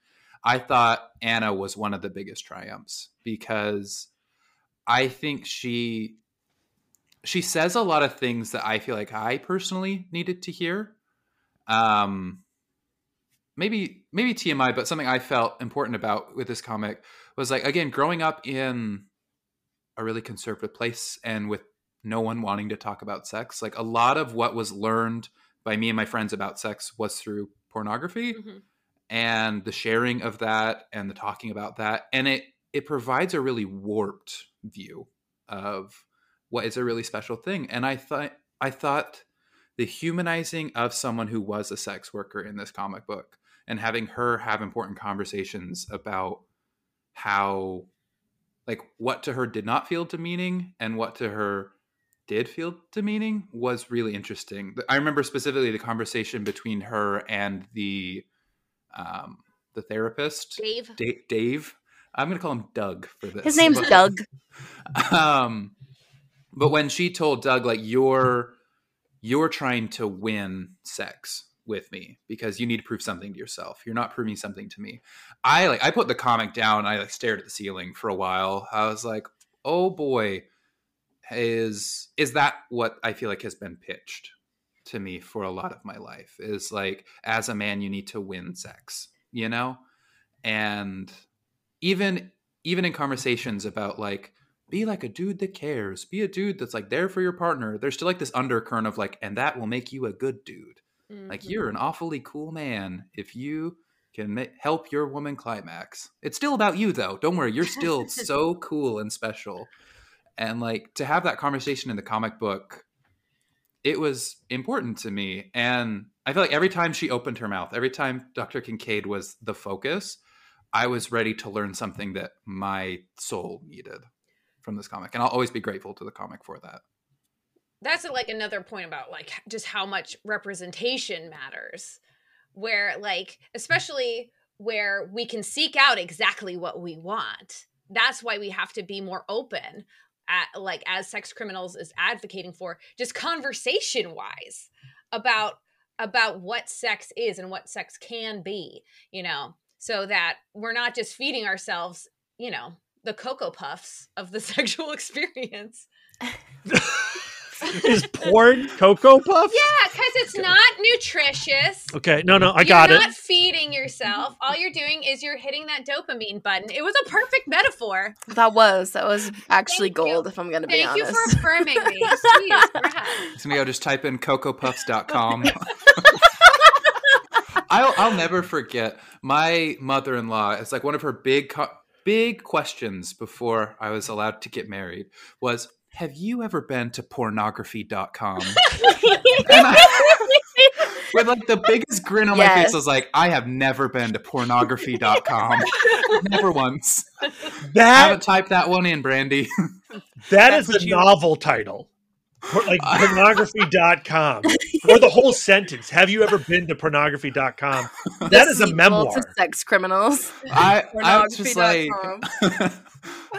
I thought Anna was one of the biggest triumphs because I think she she says a lot of things that I feel like I personally needed to hear. Um maybe maybe TMI, but something I felt important about with this comic was like again growing up in a really conservative place and with no one wanting to talk about sex. Like a lot of what was learned by me and my friends about sex was through pornography Mhm. and the sharing of that and the talking about that and it it provides a really warped view of what is a really special thing and i thought i thought the humanizing of someone who was a sex worker in this comic book and having her have important conversations about how like what to her did not feel demeaning and what to her did feel demeaning was really interesting. I remember specifically the conversation between her and the um, the therapist, Dave. Da- Dave. I'm gonna call him Doug for this. His name's but- Doug. *laughs* um, but when she told Doug, like, you're you're trying to win sex with me because you need to prove something to yourself. You're not proving something to me. I like I put the comic down. I like stared at the ceiling for a while. I was like, oh boy, is is that what I feel like has been pitched to me for a lot of my life? Is like as a man, you need to win sex, you know, and even even in conversations about like be like a dude that cares be a dude that's like there for your partner there's still like this undercurrent of like and that will make you a good dude like Mhm. you're an awfully cool man if you can ma- help your woman climax. It's still about you though. Don't worry. You're still *laughs* so cool and special. And like to have that conversation in the comic book it was important to me. And i feel like every time she opened her mouth every time dr kincaid was the focus i was ready to learn something that my soul needed from this comic. And i'll always be grateful to the comic for that that's like another point about like just how much representation matters where like especially where we can seek out exactly what we want. That's why we have to be more open at like as sex criminals is advocating for just conversation wise about about what sex is and what sex can be you know so that we're not just feeding ourselves you know the cocoa puffs of the *laughs* sexual experience *laughs* *laughs* Is porn Cocoa Puffs? Yeah, because it's not nutritious. Okay, no, no, I got it. you're not feeding yourself. All you're doing is you're hitting that dopamine button. It was a perfect metaphor. That was that was actually Thank you. gold. If I'm gonna be honest. Thank you honest. for affirming me. Jeez, Brad. so maybe i'll just type in cocopuffs.com *laughs* *laughs* I'll, I'll never forget my mother-in-law it's like one of her big co- big questions before i was allowed to get married was have you ever been to pornography.com *laughs* And I- *laughs* with like the biggest grin on my face I was like i have never been to pornography.com *laughs* never once. I That haven't typed that one in brandy. That is That's what the you- novel title. Por- Like *laughs* pornography.com. or the whole sentence. Have you ever been to pornography.com? That is a Sequel memoir. to sex criminals. I, I was just like, *laughs* I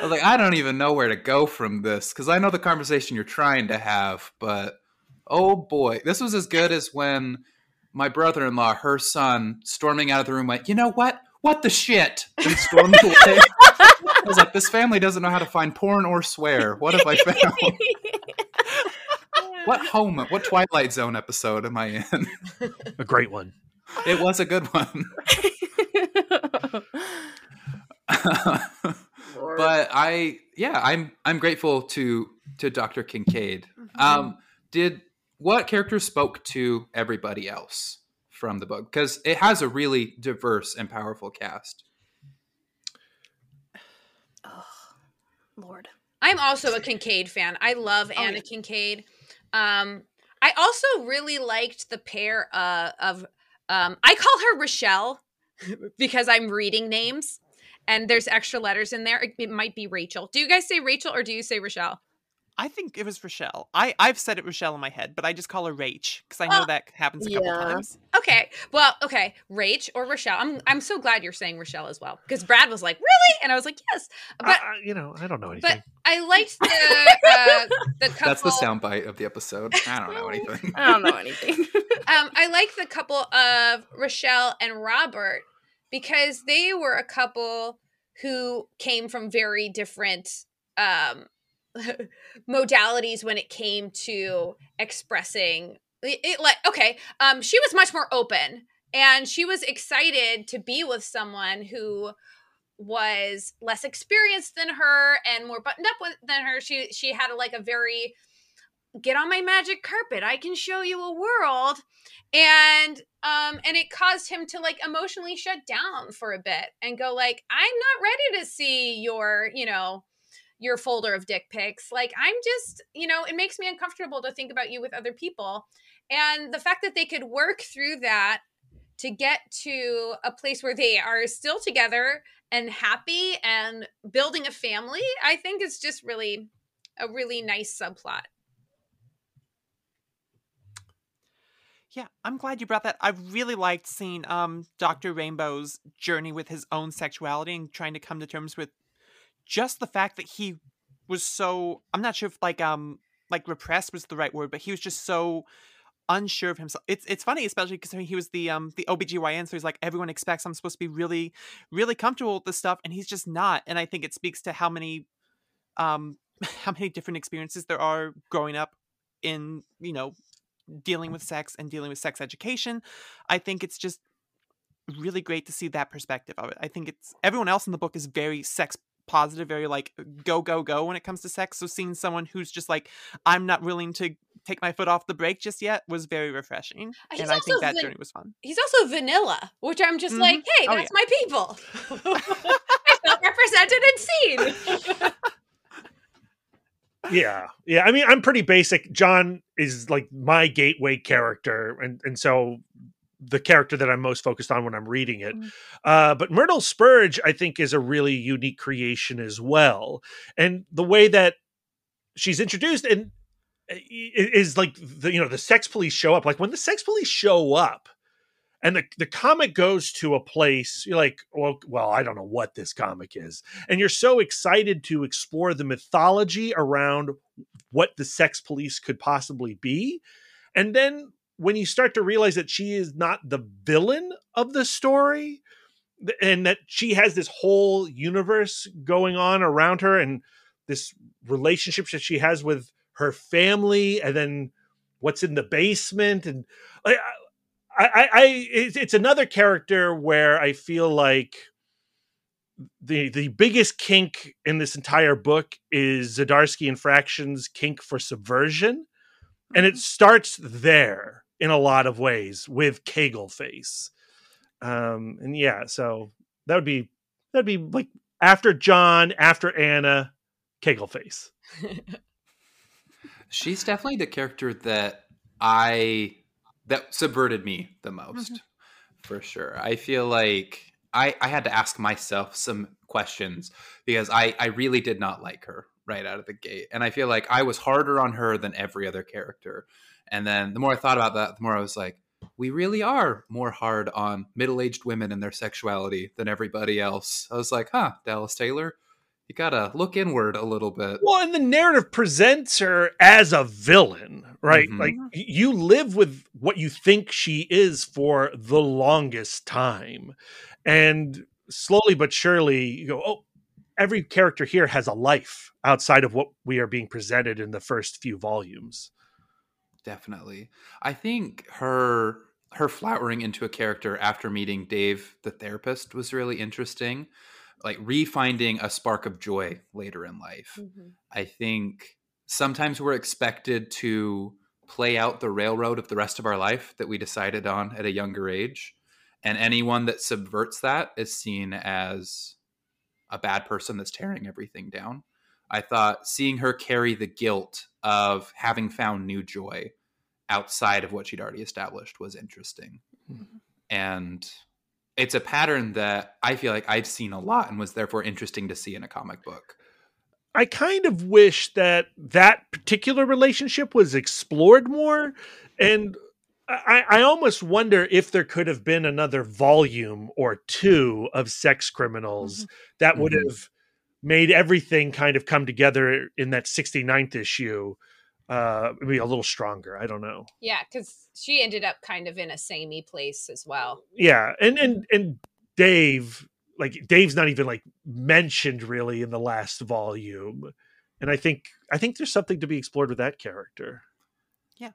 was like, I don't even know where to go from this because I know the conversation you're trying to have, but oh boy, this was as good as when my brother-in-law, her son, storming out of the room, went, "You know what? What the shit?" and stormed away. *laughs* I was like, this family doesn't know how to find porn or swear. What have I found? What home? What Twilight Zone episode am I in? *laughs* A great one. it was a good one. but I yeah, I'm I'm grateful to to Dr. Kincaid. Mm-hmm. Um did what character spoke to everybody else from the book because it has a really diverse and powerful cast. Oh, Lord. I'm also a Kincaid fan. I love Oh, Anna yeah. Kincaid. Um, I also really liked the pair uh, of. Um, I call her Rochelle *laughs* because I'm reading names, and there's extra letters in there. It, it might be Rachel. Do you guys say Rachel or do you say Rochelle? I think it was Rochelle. I I've said it Rochelle in my head, but I just call her Rach because I know Oh, that happens a couple yeah. times. Okay. Well, okay. Rach or Rochelle. I'm I'm so glad you're saying Rochelle as well because Brad was like, "Really?" and I was like, "Yes." But I- I- you know, I don't know anything. but I liked the *laughs* uh, the couple. That's the soundbite of the episode. *laughs* I don't know anything. I don't know *laughs* anything. um, I like the couple of Rochelle and Robert because they were a couple who came from very different um, *laughs* modalities when it came to expressing it, it. Like, okay, um, she was much more open, and she was excited to be with someone who was less experienced than her and more buttoned up with, than her. She she had a, like a very get on my magic carpet i can show you a world and um and it caused him to like emotionally shut down for a bit and go like i'm not ready to see your you know your folder of dick pics like i'm just you know it makes me uncomfortable to think about you with other people and the fact that they could work through that to get to a place where they are still together and happy and building a family i think is just really a really nice subplot Yeah, I'm glad you brought that. I really liked seeing um Dr. Rainbow's journey with his own sexuality and trying to come to terms with just the fact that he was so I'm not sure if like um like repressed was the right word, but he was just so unsure of himself. It's it's funny, especially because he was the um the OBGYN, so he's like everyone expects I'm supposed to be really, really comfortable with this stuff, and he's just not. And I think it speaks to how many um *laughs* how many different experiences there are growing up in, you know, dealing with sex and dealing with sex education. I think it's just really great to see that perspective of it. I think it's everyone else in the book is very sex positive, very like go go go when it comes to sex. So seeing someone who's just like I'm not willing to take my foot off the brake just yet was very refreshing, He's and I think also that van- journey was fun. he's also vanilla, which I'm just Mhm. like, hey, Oh, that's my people. *laughs* I felt represented and seen. yeah yeah i mean i'm pretty basic jon is like my gateway character and and so the character that i'm most focused on when i'm reading it. Mhm. uh but myrtle spurge i think is a really unique creation as well. And the way that she's introduced and i- is like the you know the sex police show up. Like when the sex police show up and the, the comic goes to a place you're like well, well i don't know what this comic is. And you're so excited to explore the mythology around what the sex police could possibly be. And then when you start to realize that she is not the villain of the story and that she has this whole universe going on around her and this relationship that she has with her family and then what's in the basement and like I, I, I it's, it's another character where I feel like the the biggest kink in this entire book is Zdarsky and Fraction's kink for subversion, and it mm-hmm. starts there in a lot of ways with Kegel face, um, and yeah, so that would be that'd be like after Jon, after Anna, Kegel face. *laughs* She's definitely the character that I that subverted me the most, for sure. I feel like I I had to ask myself some questions because I I really did not like her right out of the gate, and I feel like I was harder on her than every other character. And then the more I thought about that, the more I was like, we really are more hard on middle-aged women and their sexuality than everybody else. I was like, huh, Dallas Taylor, you gotta look inward a little bit. Well, and the narrative presents her as a villain, right? Mhm. Like you live with what you think she is for the longest time. And slowly but surely you go, oh, every character here has a life outside of what we are being presented in the first few volumes. Definitely. I think her her flowering into a character after meeting Dave the therapist was really interesting. Like refinding a spark of joy later in life. Mm-hmm. I think sometimes we're expected to play out the railroad of the rest of our life that we decided on at a younger age. And anyone that subverts that is seen as a bad person that's tearing everything down. I thought seeing her carry the guilt of having found new joy outside of what she'd already established was interesting. Mm-hmm. And it's a pattern that I feel like I've seen a lot and was therefore interesting to see in a comic book. I kind of wish that that particular relationship was explored more. And I, I almost wonder if there could have been another volume or two of sex criminals mm-hmm. that would mm-hmm. have made everything kind of come together in that 69th issue uh maybe a little stronger i don't know. Yeah because she ended up kind of in a samey place as well. Yeah and and and dave like dave's not even like mentioned really in the last volume and i think i think there's something to be explored with that character. Yeah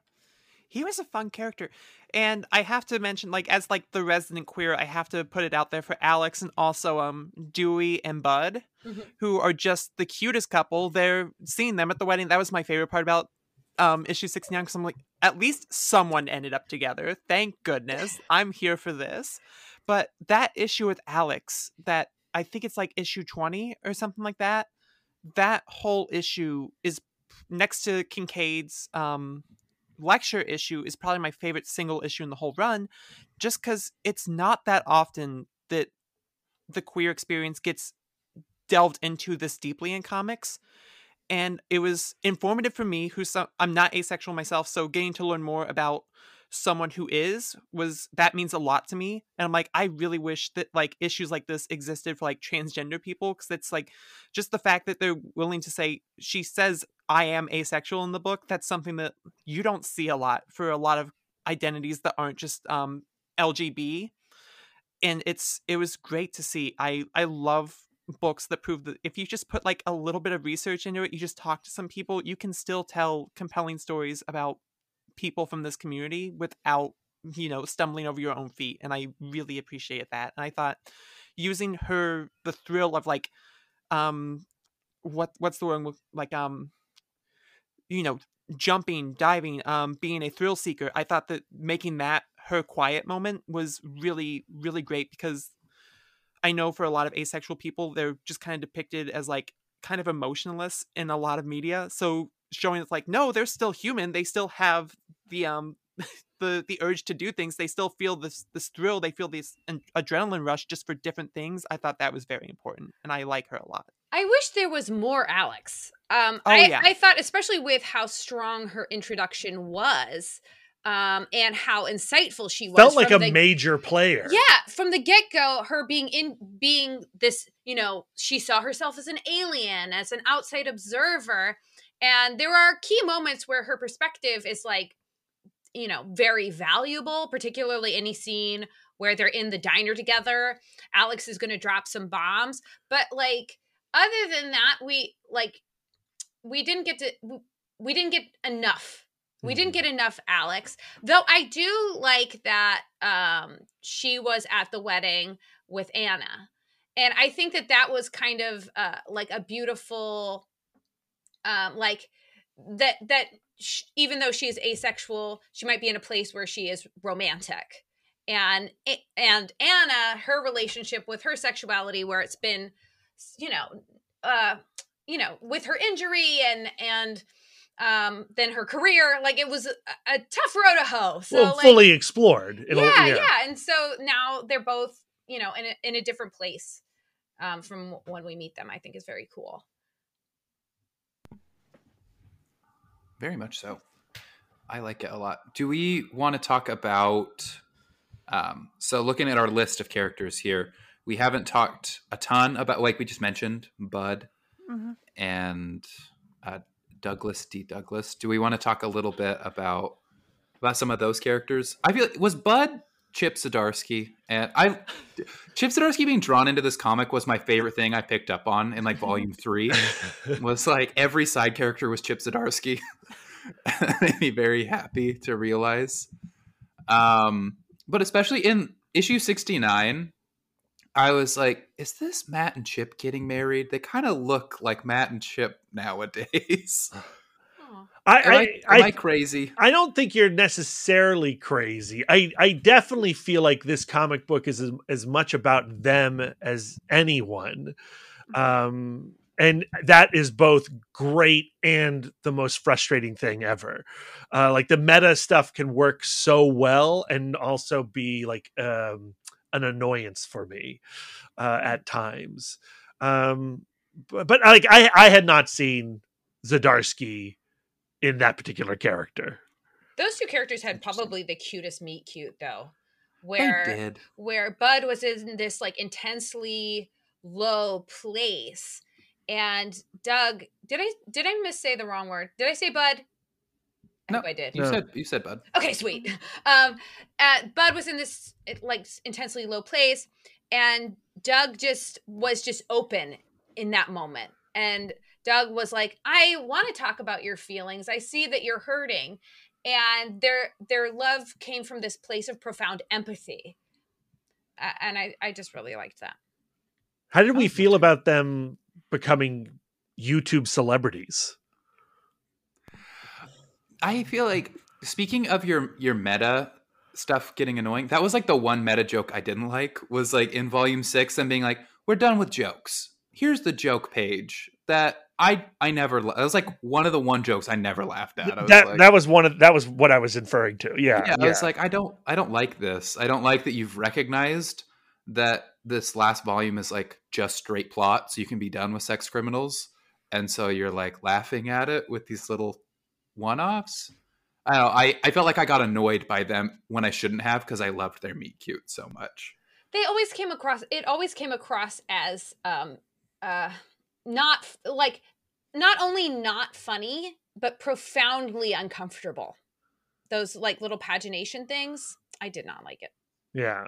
he was a fun character. And i have to mention like as like the resident queer i have to put it out there for alex and also um dewey and bud mm-hmm. who are just the cutest couple. They're seeing them at the wedding. That was my favorite part about um issue 69 because i'm like at least someone ended up together. Thank goodness. *laughs* I'm here for this. But that issue with alex that i think it's like issue 20 or something like that that whole issue is next to kincaid's um lecture issue is probably my favorite single issue in the whole run just because it's not that often that the queer experience gets delved into this deeply in comics and it was informative for me who's some, i'm not asexual myself so getting to learn more about someone who is was that means a lot to me and i'm like i really wish that like issues like this existed for like transgender people because it's like just the fact that they're willing to say she says i am asexual in the book that's something that you don't see a lot for a lot of identities that aren't just um lgb and it's it was great to see i i love books that prove that if you just put like a little bit of research into it, you just talk to some people, you can still tell compelling stories about people from this community without, you know, stumbling over your own feet. And I really appreciate that. And I thought using her the thrill of like um what what's the word like um you know jumping diving um being a thrill seeker i thought that making that her quiet moment was really really great because I know for a lot of asexual people, they're just kind of depicted as like kind of emotionless in a lot of media. So showing it's like, no, they're still human. They still have the um *laughs* the the urge to do things. They still feel this this thrill. They feel this an- adrenaline rush just for different things. I thought that was very important, and I like her a lot. I wish there was more Alex. Um, oh, I, yeah. I thought, especially with how strong her introduction was, um, and how insightful she was. Felt like a the, major player. Yeah, from the get go, her being in being this, you know, she saw herself as an alien, as an outside observer, and there are key moments where her perspective is like, you know, very valuable. Particularly any scene where they're in the diner together. Alex is going to drop some bombs, but like other than that, we like we didn't get to we didn't get enough we didn't mm-hmm. get enough Alex. Though I do like that um she was at the wedding with Anna. And I think that that was kind of uh like a beautiful um like that that sh- even though she is asexual, she might be in a place where she is romantic. And and Anna, her relationship with her sexuality where it's been you know uh you know with her injury and and um, than her career. Like it was a, a tough road to hoe. So well, like, fully explored. Yeah, yeah, yeah, And so now they're both, you know, in a, in a different place um, from when we meet them. I think is very cool. Very much so. I like it a lot. Do we want to talk about? Um, so looking at our list of characters here, we haven't talked a ton about, like we just mentioned, Bud mm-hmm. and uh, Douglas D. Douglas. Do we want to talk a little bit about about some of those characters? I feel was Bud Chip Zdarsky, and I Chip Zdarsky being drawn into this comic was my favorite thing I picked up on in like volume *laughs* three. was like every side character was Chip Zdarsky. *laughs* made me very happy to realize. Um, but especially in issue sixty nine, I was like, is this Matt and Chip getting married? They kind of look like Matt and Chip nowadays. I, Am I, I, am I, I crazy? I don't think you're necessarily crazy. I, I definitely feel like this comic book is as, as much about them as anyone. Um, and that is both great and the most frustrating thing ever. Uh, like the meta stuff can work so well and also be like um, an annoyance for me uh, at times. Um, but, but like I, I had not seen Zdarsky in that particular character. Those two characters had probably the cutest meet cute though, where did. where Bud was in this like intensely low place, and Doug did I did I miss say the wrong word? Did I say Bud? I No, hope I did. You No. said you said bud. Okay, sweet. Um, uh, Bud was in this like intensely low place, and Doug just was just open in that moment. And Doug was like, "I want to talk about your feelings. I see that you're hurting." And their their love came from this place of profound empathy, uh, and I I just really liked that. How did we Oh, feel about them becoming YouTube celebrities? I feel like speaking of your your meta stuff getting annoying, that was like the one meta joke I didn't like was like in volume six and being like, "We're done with jokes. Here's the joke page." That I I never. That was like one of the one jokes I never laughed at. I was that like, that was one of that was what I was inferring to. Yeah, yeah, yeah. I was like, I don't, I don't like this. I don't like that you've recognized that this last volume is like just straight plot, so you can be done with sex criminals, and so you're like laughing at it with these little one-offs. I don't know. I, I felt like I got annoyed by them when I shouldn't have because I loved their meet cute so much. they always came across it always came across as um uh not like not only not funny but profoundly uncomfortable those like little pagination things i did not like it yeah,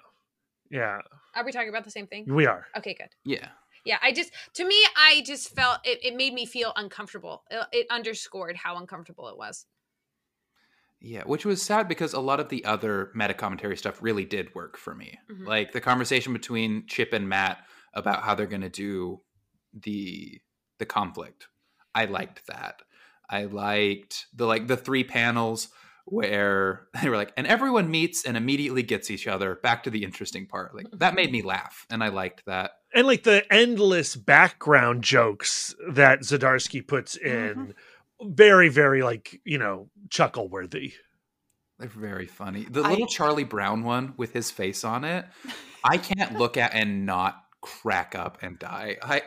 yeah. are we talking about the same thing We are. okay good Yeah, yeah i just to me i just felt it, it made me feel uncomfortable it, it underscored how uncomfortable it was yeah, which was sad because a lot of the other meta commentary stuff really did work for me. Mhm. Like the conversation between Chip and Matt about how they're going to do the the conflict. I liked that. I liked the like the three panels where *laughs* they were like, and everyone meets and immediately gets each other. Back to the interesting part. Like that made me laugh, and I liked that. And like the endless background jokes that Zdarsky puts in, mm-hmm. very, very like you know chuckle worthy. They're very funny. The I- little Charlie Brown one with his face on it, I can't look at and not crack up and die. I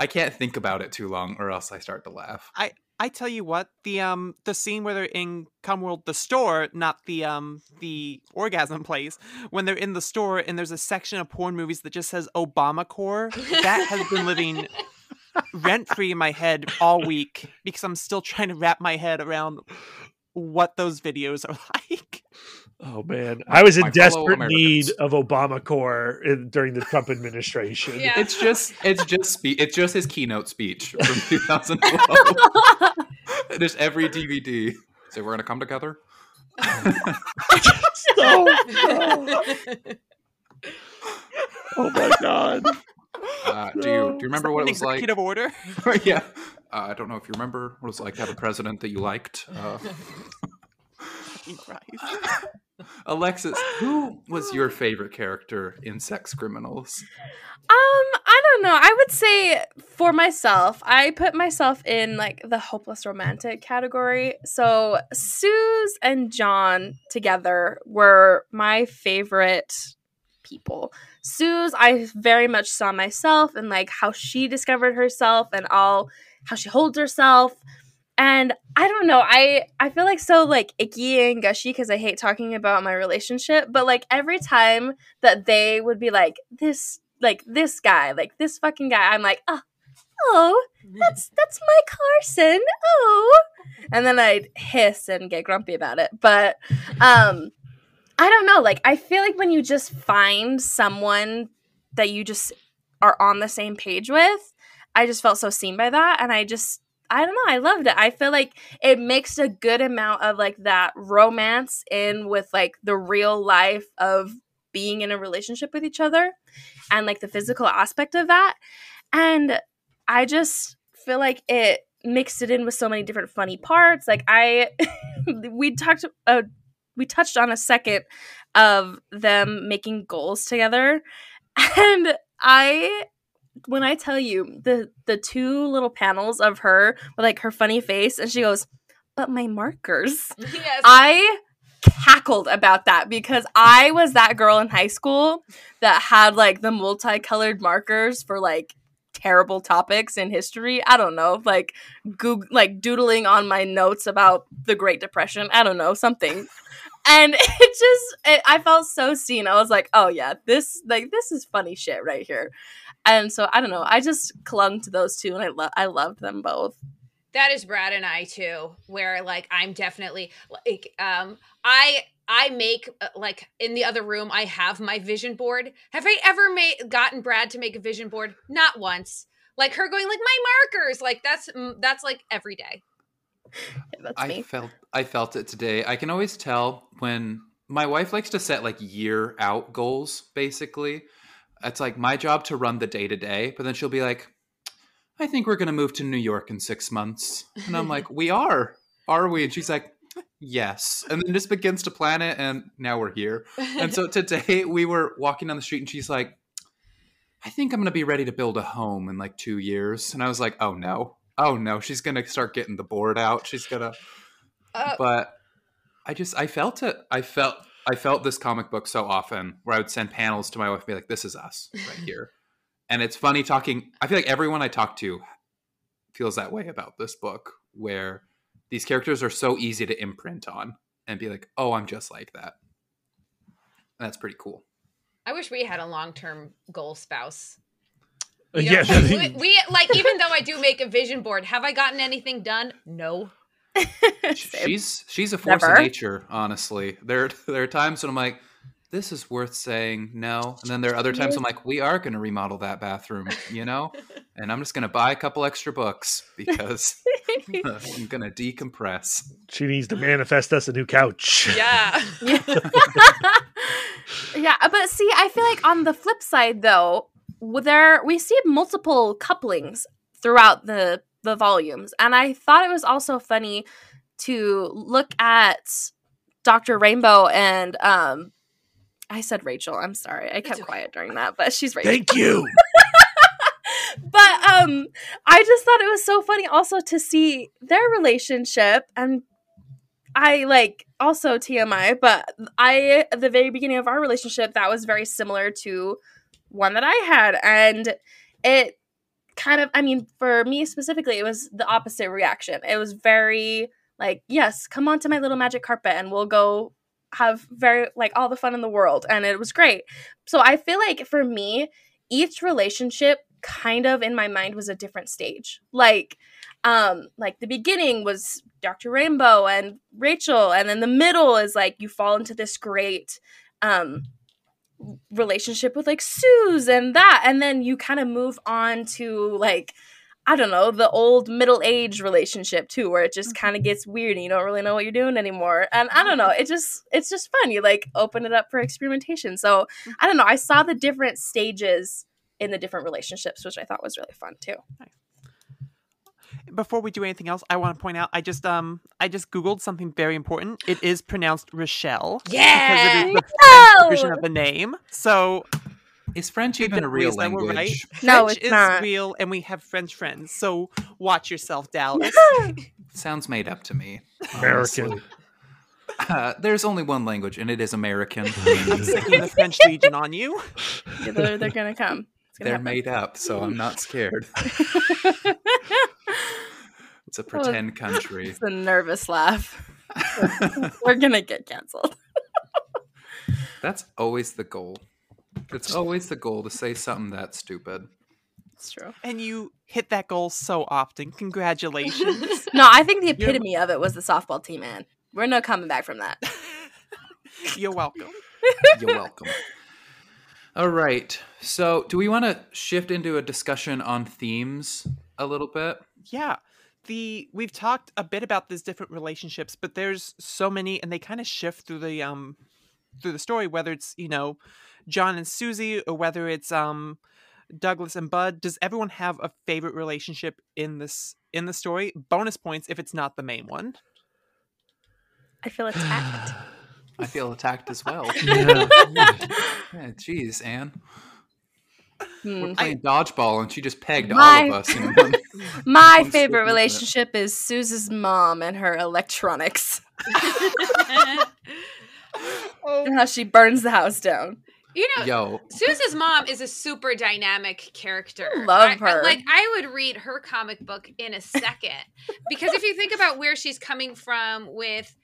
I can't think about it too long or else I start to laugh. I I tell you what, the um the scene where they're in Cumworld the store, not the um the orgasm place, when they're in the store and there's a section of porn movies that just says Obama Core, that has been living rent free in my head all week because I'm still trying to wrap my head around what those videos are *laughs* like. Oh man, I was in My desperate need of Obamacare in, during the Trump administration. Yeah. It's just it's just spe- it's just his keynote speech from *laughs* 2012. There's every DVD. So we're gonna come together. *laughs* No, no. *laughs* Oh my god. Uh, do you do you remember what it was like? Executive order. yeah, uh, I don't know if you remember what it was like to have a president that you liked. Uh, Fucking Christ. *laughs* Alexis, who was your favorite character in Sex Criminals? Um, I don't know. I would say for myself, I put myself in like the hopeless romantic category. So Suze and Jon together were my favorite people. Suze, I very much saw myself and like how she discovered herself and all how she holds herself. And I don't know, I I feel like so like icky and gushy because I hate talking about my relationship. But like every time that they would be like this like this guy, like this fucking guy. I'm like, oh, oh, that's that's my Carson. Oh, and then I'd hiss and get grumpy about it. But um, I don't know. Like, I feel like when you just find someone that you just are on the same page with, I just felt so seen by that, and I just. I don't know. I loved it. I feel like it mixed a good amount of like that romance in with like the real life of being in a relationship with each other and like the physical aspect of that. And I just feel like it mixed it in with so many different funny parts. Like I, *laughs* we talked, uh, we touched on a second of them making goals together, *laughs* and I, when I tell you the the two little panels of her with like her funny face, and she goes, "But my markers." *laughs* yes. I cackled about that because I was that girl in high school that had like the multicolored markers for like terrible topics in history. I don't know, like goog- like doodling on my notes about the Great Depression. I don't know, something. *laughs* And it just it, I felt so seen. I was like, "Oh yeah, this like this is funny shit right here." And so I don't know. I just clung to those two and I love I loved them both. that is Brad and I too, where like I'm definitely like um I I make uh, like in the other room I have my vision board. Have I ever made gotten Brad to make a vision board? Not once. Like her going like my markers. Like that's mm, that's like every day. Yeah, that's I felt I felt it today. I can always tell when my wife likes to set like year out goals basically. It's like my job to run the day to day, but then she'll be like I think we're going to move to New York in 6 months. And I'm like, "We are. Are we?" And she's like, "Yes." And then just begins to plan it and now we're here. And so today we were walking down the street and she's like, I think I'm going to be ready to build a home in like two years. And I was like, oh no. Oh no. She's going to start getting the board out. She's going to. Uh, But I just, I felt it. I felt. I felt this comic book so often where I would send panels to my wife and be like, this is us right here. *laughs* and it's funny talking. I feel like everyone I talk to feels that way about this book where these characters are so easy to imprint on and be like, oh, I'm just like that. And that's pretty cool. I wish we had a long term goal spouse. Uh, You know, yeah, we, we like even though I do make a vision board, have I gotten anything done? No. *laughs* Same. she's she's a force Never. of nature honestly there there are times when i'm like this is worth saying no and then there are other times i'm like we are going to remodel that bathroom you know *laughs* and i'm just going to buy a couple extra books because *laughs* i'm going to decompress she needs to manifest us a new couch. Yeah. yeah, but see, I feel like on the flip side, though, w- there we see multiple couplings throughout the the volumes, and I thought it was also funny to look at Doctor Rainbow and um. I said Rachel. I'm sorry. I kept quiet during that, but she's Rachel. Thank you. *laughs* but um i just thought it was so funny also to see their relationship and i like also tmi but i at the very beginning of our relationship that was very similar to one that i had and it kind of i mean for me specifically it was the opposite reaction. It was very like yes come on to my little magic carpet and we'll go have very like all the fun in the world. And it was great. So i feel like for me each relationship kind of in my mind was a different stage. Like um like the beginning was dr rainbow and rachel and then the middle is like you fall into this great um relationship with like Suze and that and then you kind of move on to like I don't know, the old middle age relationship too, where it just kind of mm-hmm. gets weird and you don't really know what you're doing anymore. And I don't mm-hmm. know, it just it's just fun. You like open it up for experimentation. So I don't know, I saw the different stages in the different relationships, which I thought was really fun too. Before we do anything else, I want to point out I just um I just googled something very important. It is pronounced Rochelle Yeah. because it is the version of the name. So is french even a real ways language right. No, French it's is not. real, and we have French friends. So watch yourself, Dallas. *laughs* sounds made up to me American. Uh, there's only one language and it is american *laughs* I'm sticking the French *laughs* Legion on you. Yeah, they're, they're gonna come. Gonna they're happen. made up so i'm not scared it's a pretend country *laughs* it's a nervous laugh. *laughs* We're gonna get canceled. That's always the goal. It's always the goal to say something that stupid. It's true. And you hit that goal so often. Congratulations. *laughs* No, I think the epitome of it was the softball team, man. We're no coming back from that. You're welcome. You're welcome. All right. So, do we want to shift into a discussion on themes a little bit? Yeah. The we've talked a bit about these different relationships, but there's so many and they kind of shift through the um through the story, whether it's, you know, Jon and Suzie or whether it's um Douglas and Bud, does everyone have a favorite relationship in this in the story? Bonus points if it's not the main one. I feel attacked. *sighs* I feel attacked as well. *laughs* Yeah. *laughs* Yeah, jeez, Anne. Hmm. We're playing dodgeball, and she just pegged all of us. *laughs* One. *laughs* My favorite relationship is Suze's mom and her electronics. *laughs* And how she burns the house down. you know, Yo, Susan's mom is a super dynamic character. Love I- I- her. like I would read her comic book in a second because if you think about where she's coming from with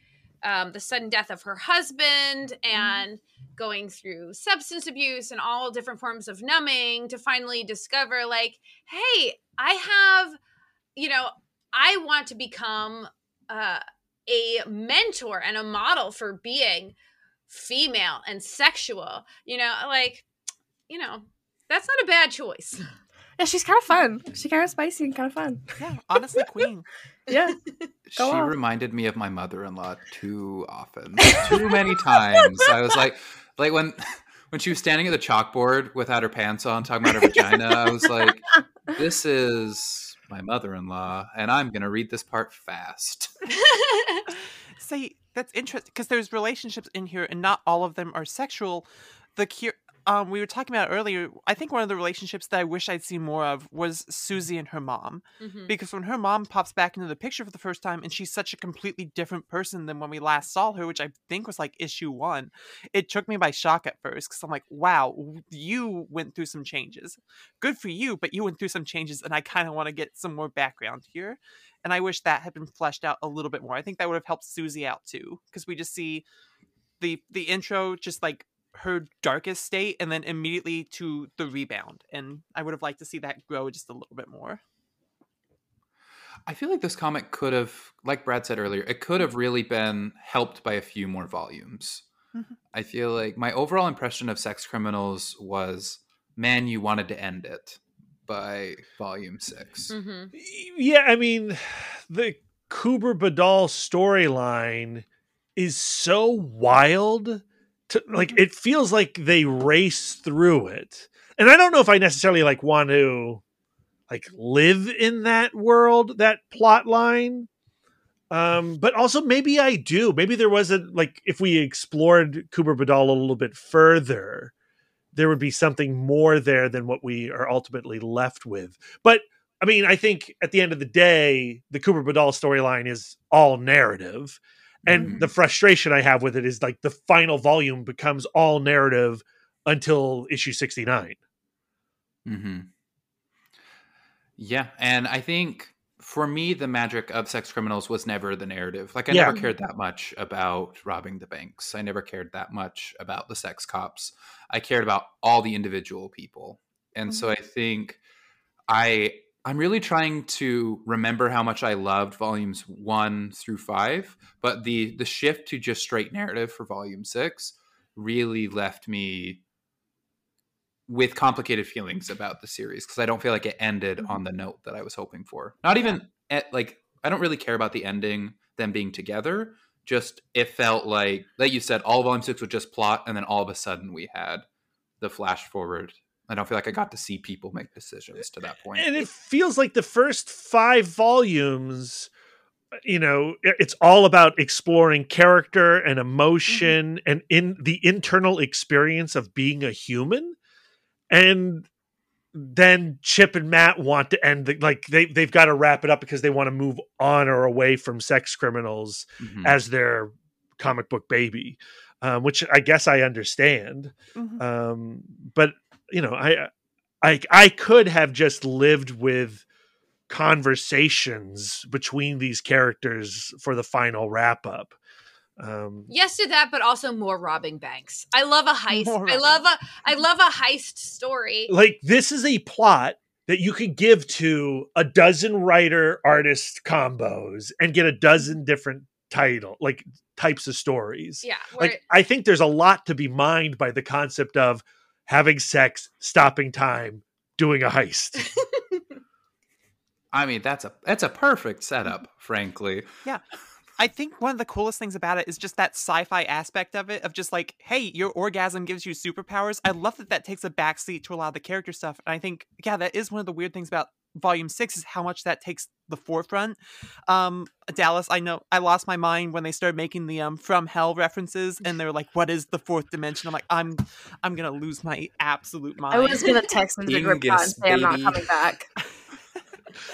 um, the sudden death of her husband and going through substance abuse and all different forms of numbing to finally discover, like, hey, I have, you know, I want to become uh, a mentor and a model for being female and sexual. You know, like, you know, that's not a bad choice. *laughs* Yeah, she's kind of fun. *laughs* She's kind of spicy and kind of fun. Yeah, honestly, Queen. *laughs* Yeah. she on. reminded me of my mother-in-law too often, too many times. I was like, like when *laughs* when she was standing at the chalkboard without her pants on, talking about her vagina. I was like, *laughs* this is my mother-in-law, and I'm gonna read this part fast. *laughs* See, that's interesting because there's relationships in here, and not all of them are sexual. The cure. Um, we were talking about earlier. I think one of the relationships that I wish I'd seen more of was Suzie and her mom. Mhm. because when her mom pops back into the picture for the first time and she's such a completely different person than when we last saw her which i think was like issue one it took me by shock at first because i'm like wow you went through some changes good for you but you went through some changes and i kind of want to get some more background here and i wish that had been fleshed out a little bit more i think that would have helped suzie out too because we just see the the intro just like her darkest state and then immediately to the rebound and i would have liked to see that grow just a little bit more I feel like this comic could have, like Brad said earlier, it could have really been helped by a few more volumes. Mhm. I feel like my overall impression of Sex Criminals was, man, you wanted to end it by volume 6 Mhm. yeah, I mean, *sighs* the Kuber Badal storyline is so wild. To, like it feels like they race through it, and I don't know if I necessarily like want to like live in that world, that plot line. Um, but also maybe I do. Maybe there wasn't like if we explored Kuber Badal a little bit further, there would be something more there than what we are ultimately left with. But I mean, I think at the end of the day, the Kuber Badal storyline is all narrative. And Mhm. the frustration I have with it is like the final volume becomes all narrative until issue 69. hmm Yeah, and I think for me, the magic of Sex Criminals was never the narrative. Like, I Yeah. never cared that much about robbing the banks. I never cared that much about the sex cops. I cared about all the individual people, and so I think I I'm really trying to remember how much I loved volumes one through five, but the the shift to just straight narrative for volume six really left me with complicated feelings about the series because I don't feel like it ended mm-hmm. on the note that I was hoping for. Not even at, like I don't really care about the ending, them being together. Just it felt like, like you said, all volume six was just plot, and then all of a sudden we had the flash forward. I don't feel like I got to see people make decisions to that point. And it feels like the first five volumes, you know, it's all about exploring character and emotion and in the internal experience of being a human. And then Chip and Matt want to end the like they they've got to wrap it up because they want to move on or away from sex criminals Mhm. as their comic book baby, um, which I guess I understand. Mhm. Um, but you know, I, I, I could have just lived with conversations between these characters for the final wrap up. Um, Yes to that, but also more robbing banks. I love a heist. I love a I love a heist story. like this is a plot that you could give to a dozen writer artist combos and get a dozen different title like types of stories. Yeah, like I think there's a lot to be mined by the concept of having sex, stopping time, doing a heist. *laughs* I mean, that's a that's a perfect setup, mm-hmm. frankly. Yeah. I think one of the coolest things about it is just that sci-fi aspect of it, of just like, hey, your orgasm gives you superpowers. I love that that takes a backseat to a lot of the character stuff, and I think, yeah, that is one of the weird things about Volume Six is how much that takes the forefront. Um, Dallas, I know I lost my mind when they started making the um from hell references, and they're like, "What is the fourth dimension?" I'm like, I'm, I'm gonna lose my absolute mind. I was gonna text into the group chat and say I'm not coming back. *laughs*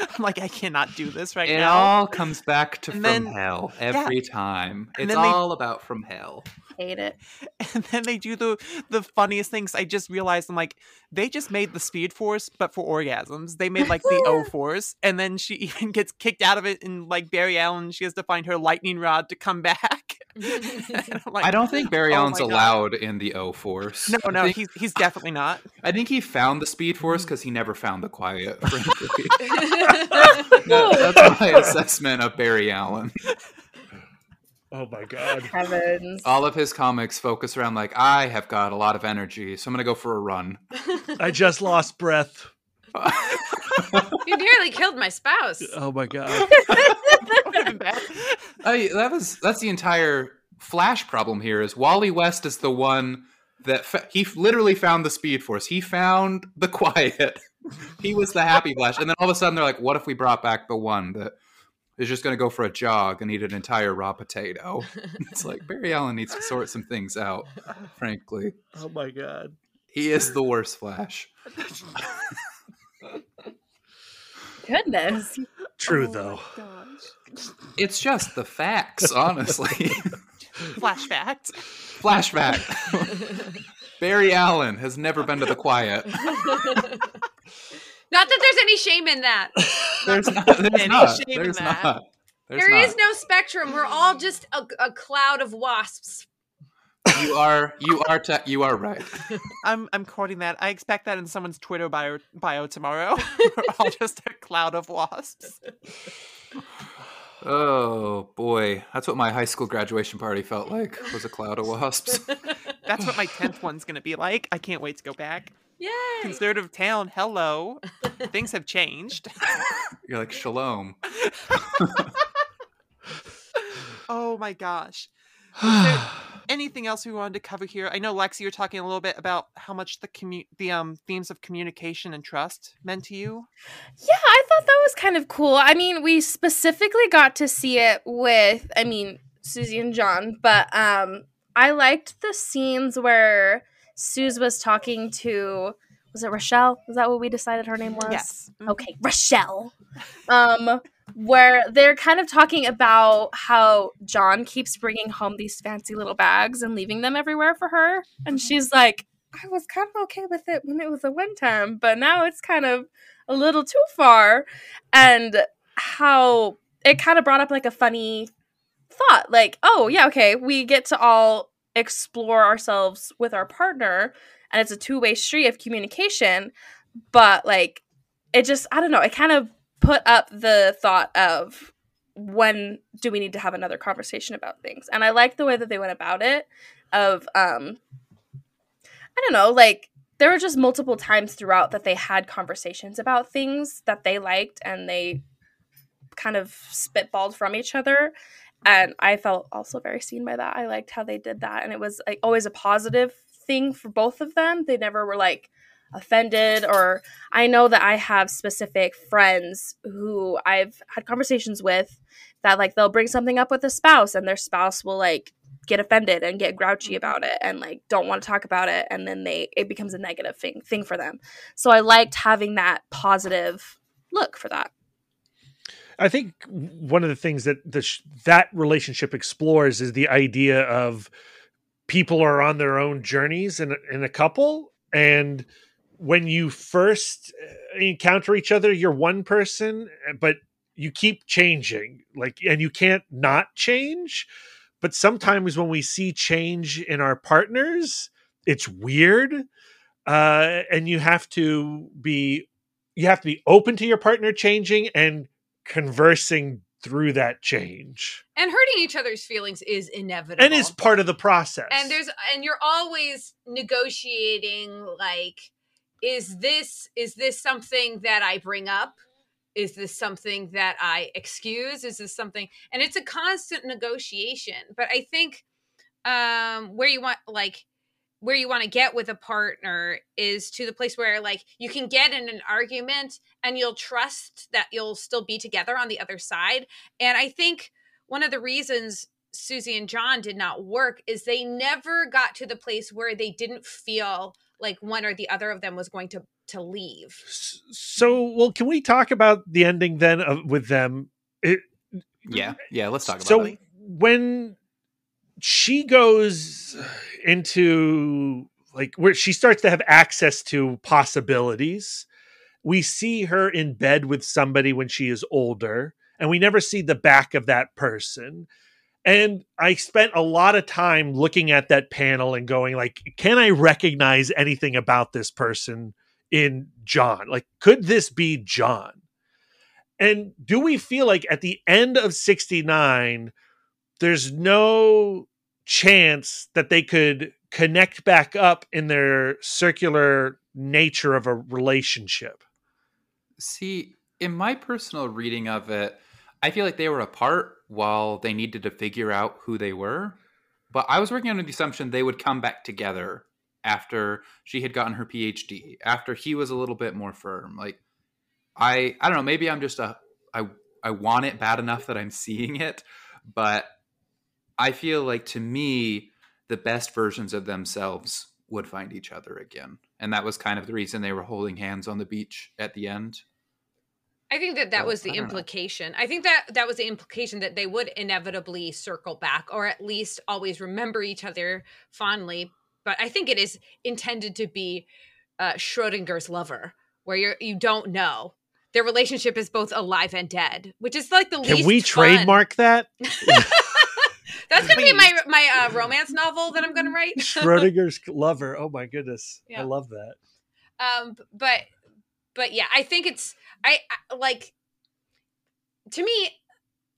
I'm like, I cannot do this right It now. It all comes back to And from then- hell every time. It's then they- all about from hell. Hate it. *laughs* and then they do the the funniest things. I just realized I'm like, they just made the Speed Force, but for orgasms. They made like the O *laughs* Force, and then she *laughs* even gets kicked out of it. And like Barry Allen, she has to find her lightning rod to come back. Like, I don't think Barry oh Allen's allowed in the O Force. No, no, think, he's he's definitely not. I think he found the Speed Force mm-hmm. because he never found the Quiet. That- that's my assessment of Barry Allen. Oh my god. Heavens. All of his comics focus around like I have got a lot of energy, so I'm gonna go for a run. I just lost breath. *laughs* you nearly killed my spouse. Oh my god. Would've been bad. I, that was that's the entire Flash problem here. Is Wally West is the one that fa- he f- literally found the Speed Force. He found the *laughs* Quiet. he was the Happy Flash, and then all of a sudden they're like, "What if we brought back the one that is just going to go for a jog and eat an entire raw potato?" *laughs* it's like Barry Allen needs to sort some things out. Frankly, Oh my god. he is the worst Flash. *laughs* Goodness. True Oh though. gosh. It's just the facts, *laughs* honestly. Flash fact. Flashback. Barry Allen has never been to the Quiet. Not that there's any shame in that. *laughs* There's not. There's Any not. shame in There's that. not. There's There not. is no spectrum. We're all just a, a cloud of wasps. You are. You are. Te- you are right. *laughs* I'm I'm quoting that. I expect that in someone's Twitter bio bio tomorrow. *laughs* We're all just a cloud of wasps. Oh boy, that's what my high school graduation party felt like. Was a cloud of wasps. That's what my tenth one's gonna be like. I can't wait to go back. Yay! Conservative town, hello. Things have changed. *laughs* You're like shalom. *laughs* Oh my gosh. *sighs* Anything else we wanted to cover here? I know Lexi, you're talking a little bit about how much the commu- the um themes of communication and trust meant to you. Yeah, I thought that was kind of cool. I mean, we specifically got to see it with, I mean, Suzie and Jon, but um, I liked the scenes where Suze was talking to, was it Rochelle? Is that what we decided her name was? Yes. Okay, Rochelle. Um, where they're kind of talking about how Jon keeps bringing home these fancy little bags and leaving them everywhere for her, and she's like, "I was kind of okay with it when it was a one time, but now it's kind of a little too far," and how it kind of brought up like a funny thought, like, "Oh yeah, okay, we get to all explore ourselves with our partner." And it's a two way street of communication, but like it just I don't know, it kind of put up the thought of when do we need to have another conversation about things. And I like the way that they went about it of um I don't know, like there were just multiple times throughout that they had conversations about things that they liked and they kind of spitballed from each other and I felt also very seen by that. I liked how they did that and it was like always a positive thing for both of them. They never were like offended or I know that I have specific friends who I've had conversations with that like they'll bring something up with a spouse and their spouse will like get offended and get grouchy mm-hmm. about it and like don't want to talk about it and then they it becomes a negative thing thing for them. So I liked having that positive look for that. I think one of the things that the sh- that relationship explores is the idea of people are on their own journeys in a, in a couple and when you first uh, encounter each other you're one person but you keep changing like and you can't not change. But sometimes when we see change in our partners it's weird uh and you have to be you have to be open to your partner changing and conversing through that change And hurting each other's feelings is inevitable. and is part of the process and there's and you're always negotiating like is this is this something that I bring up is this something that I excuse? Is this something? And it's a constant negotiation. But I think um, where you want, like, where you want to get with a partner is to the place where like you can get in an argument and you'll trust that you'll still be together on the other side and i think one of the reasons suzie and jon did not work is they never got to the place where they didn't feel like one or the other of them was going to to leave So, well, can we talk about the ending then of, with them? It, Yeah, yeah. Let's talk about it. so it. when she goes into like where she starts to have access to possibilities. We see her in bed with somebody when she is older and we never see the back of that person. And i spent a lot of time looking at that panel and going like can i recognize anything about this person in jon? Like could this be jon? And do we feel like at the end of 69 there's no chance that they could connect back up in their circular nature of a relationship. See, in my personal reading of it, I feel like they were apart while they needed to figure out who they were. But I was working under the assumption they would come back together after she had gotten her PhD, after he was a little bit more firm. Like I I don't know, maybe I'm just a I I want it bad enough that I'm seeing it, but I feel like to me the best versions of themselves would find each other again. And that was kind of the reason they were holding hands on the beach at the end. I think that that Well, was the I don't know. implication. I think that that was the implication that they would inevitably circle back or at least always remember each other fondly. But I think it is intended to be uh, Schrodinger's lover, where you're you don't know. Their relationship is both alive and dead, which is like the Can least we fun. trademark that? *laughs* That's gonna be my my uh, romance novel that I'm gonna write. *laughs* Schrodinger's lover. Oh my goodness. I love that. um but but yeah i think it's I, I like to me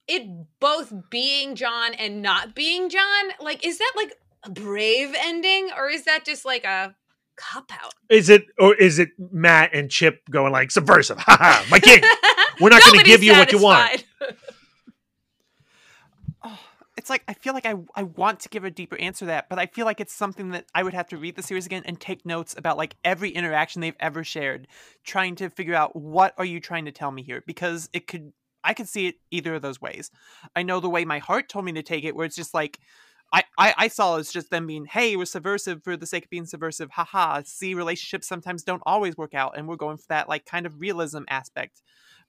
it both being jon and not being jon like is that like a brave ending or is that just like a cop out Is it or is it Matt and Chip going like subversive? Ha ha, my king. We're not gonna *laughs* Nobody's give you what you want. *laughs* it's like I feel like I I want to give a deeper answer to that, but I feel like it's something that I would have to read the series again and take notes about like every interaction they've ever shared, trying to figure out what are you trying to tell me here because it could I could see it either of those ways. I know the way my heart told me to take it, where it's just like. I, I, I saw it's just them being, hey, we're subversive for the sake of being subversive. Haha. See, relationships sometimes don't always work out, and we're going for that like kind of realism aspect.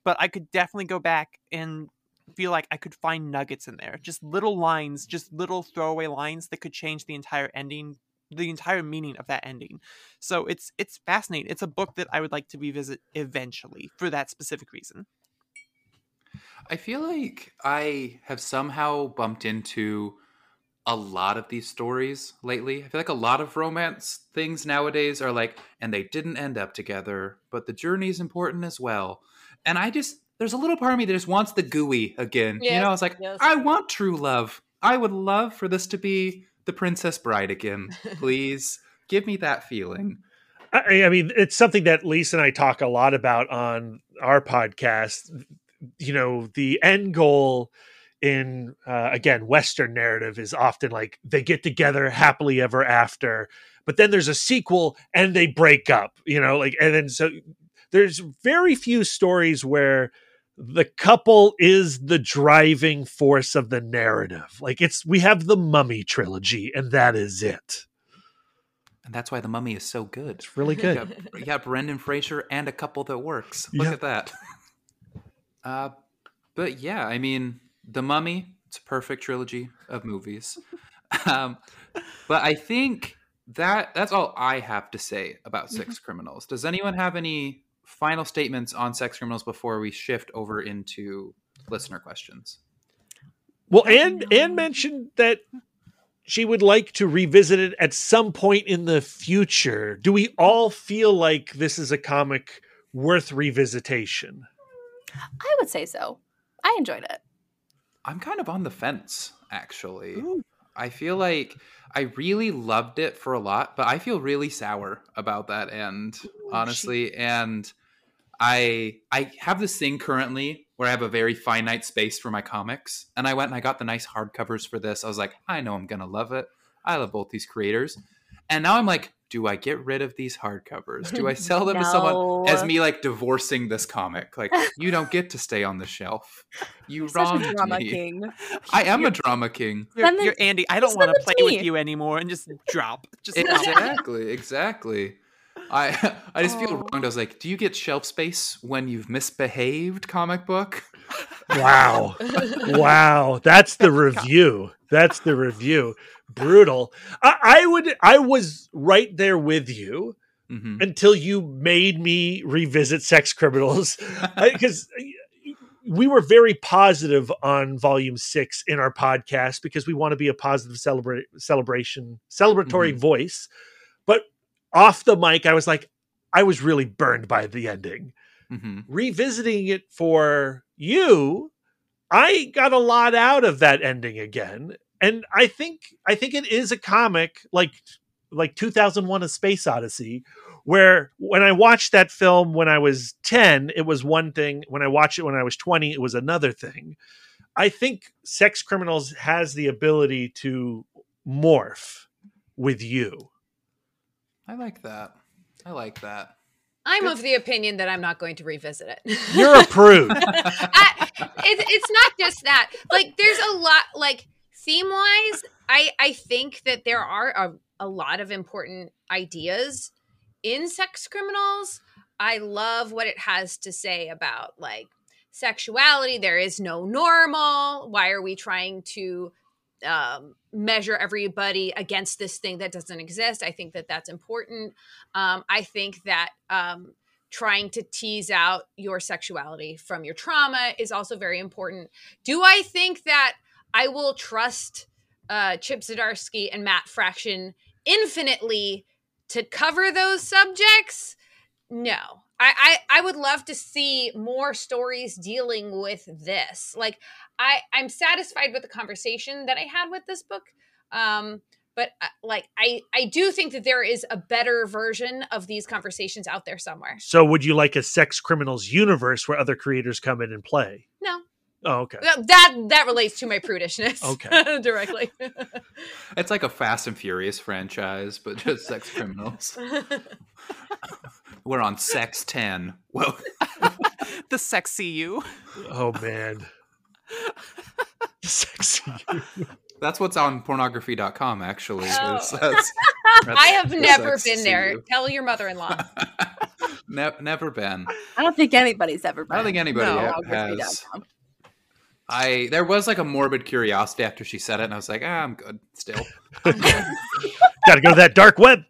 But I could definitely go back and feel like I could find nuggets in there. Just little lines, just little throwaway lines that could change the entire ending, the entire meaning of that ending. So it's it's fascinating. It's a book that I would like to revisit eventually for that specific reason. I feel like I have somehow bumped into a lot of these stories lately. I feel like a lot of romance things nowadays are like, and they didn't end up together, but the journey is important as well. And I just, there's a little part of me that just wants the gooey again. You Yes, know, it's like, yes. I want true love. I would love for this to be the Princess Bride again. Please give me that feeling. I, I mean, it's something that Lisa and I talk a lot about on our podcast. You know, the end goal in uh, again Western narrative is often like they get together happily ever after, but then there's a sequel and they break up. You know, like and then so there's very few stories where the couple is the driving force of the narrative. Like it's we have the Mummy trilogy, and that is it. And that's why the mummy is so good. It's really You good. got, you got Brendan Fraser and a couple that works. Look Yeah. at that. *laughs* Uh, but yeah, I mean, The Mummy, it's a perfect trilogy of movies. *laughs* um, but I think that that's all I have to say about Sex Criminals. Does anyone have any final statements on Sex Criminals before we shift over into listener questions? Well, Anne Anne mentioned that she would like to revisit it at some point in the future. Do we all feel like this is a comic worth revisitation? I would say so. I enjoyed it. I'm kind of on the fence, actually. Ooh. I feel like I really loved it for a lot, but I feel really sour about that end, Ooh, honestly. And I I have this thing currently where I have a very finite space for my comics, and I went and I got the nice hardcovers for this. I was like, I know I'm gonna love it. I love both these creators, and now I'm like, do I get rid of these hardcovers? Do I *laughs* sell them to someone as me like divorcing this comic? Like, you don't get to stay on the shelf. You You're such a wronged drama me. king. I am a drama king. You're, Send you're Andy. I don't want to play with you anymore, and just drop. Just drop. Exactly, exactly. I *laughs* I just feel Oh. wronged. I was like, do you get shelf space when you've misbehaved, comic book? Wow. *laughs* wow. That's the review. That's the review. Brutal. I, I would I was right there with you hmm until you made me revisit sex criminals. Because *laughs* we were very positive on volume six in our podcast because we want to be a positive celebrate celebration, celebratory Mhm. voice. Off the mic, I was like, I was really burned by the ending hmm revisiting it for you, I got a lot out of that ending again. And I think I think it is a comic like like 2001 a space odyssey where when I watched that film when I was 10 it was one thing when I watched it when I was 20 it was another thing. I think Sex Criminals has the ability to morph with you. I like that. I like that. I'm of the opinion that I'm not going to revisit it. *laughs* You're a prude. *laughs* I, it, it's not just that. Like, there's a lot. Like theme wise, I I think that there are a, a lot of important ideas in sex criminals. I love what it has to say about like sexuality. There is no normal. Why are we trying to um, measure everybody against this thing that doesn't exist? I think that that's important. Um, I think that um, trying to tease out your sexuality from your trauma is also very important. Do I think that I will trust uh, Chip Zdarsky and Matt Fraction infinitely to cover those subjects? No. I, I, I would love to see more stories dealing with this. Like I, I'm satisfied with the conversation that I had with this book. Um, but uh, like I, I do think that there is a better version of these conversations out there somewhere. so would you like a sex criminals universe where other creators come in and play? No, Oh, okay. that that, that relates to my prudishness. Okay. *laughs* directly. *laughs* It's like a Fast and Furious franchise, but just sex criminals. *laughs* We're on Sex 10. Well, the sexy you. Oh man. *laughs* Sexy. *laughs* that's what's on pornography.com, actually. Oh. is- that's- that's *laughs* I have never been there. CU. Tell your mother-in-law. Ne- never been. I don't think anybody's ever. I don't think anybody No. ha- has. I there was like a morbid curiosity after she said it, and I was like, ah, I'm good still. Got to go to that dark web.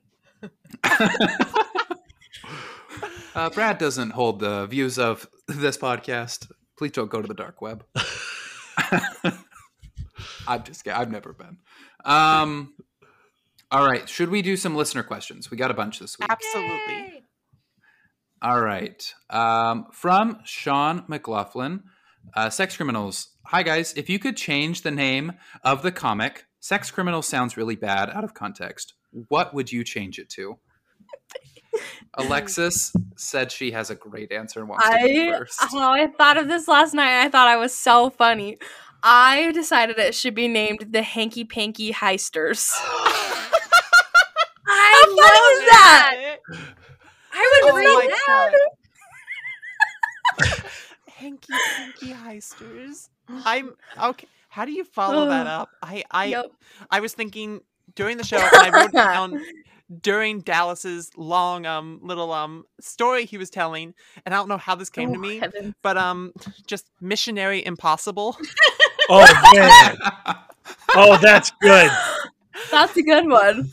Uh, Brad doesn't hold the views of this podcast. Please don't go to the dark web. *laughs* I'm just kidding. I've never been. Um, all right. Should we do some listener questions? We got a bunch this week. Absolutely. Yay. All right. Um, from Sean McLaughlin, uh, Sex Criminals. Hi, guys. If you could change the name of the comic, Sex Criminals sounds really bad out of context. What would you change it to? Alexis said she has a great answer and wants to go I, first. oh, I thought of this last night. and I thought I was so funny. I decided it should be named the Hanky Panky Heisters. *gasps* I How funny love is that? I would Oh read that. *laughs* Hanky Panky Heisters. I'm okay. How do you follow that *sighs* up? I I Yep. I was thinking during the show, I wrote down *laughs* during Dallas's long um little um story he was telling, and I don't know how this came to Oh, me, heavens. but um just missionary impossible. Oh man. *laughs* Oh, that's good. That's a good one.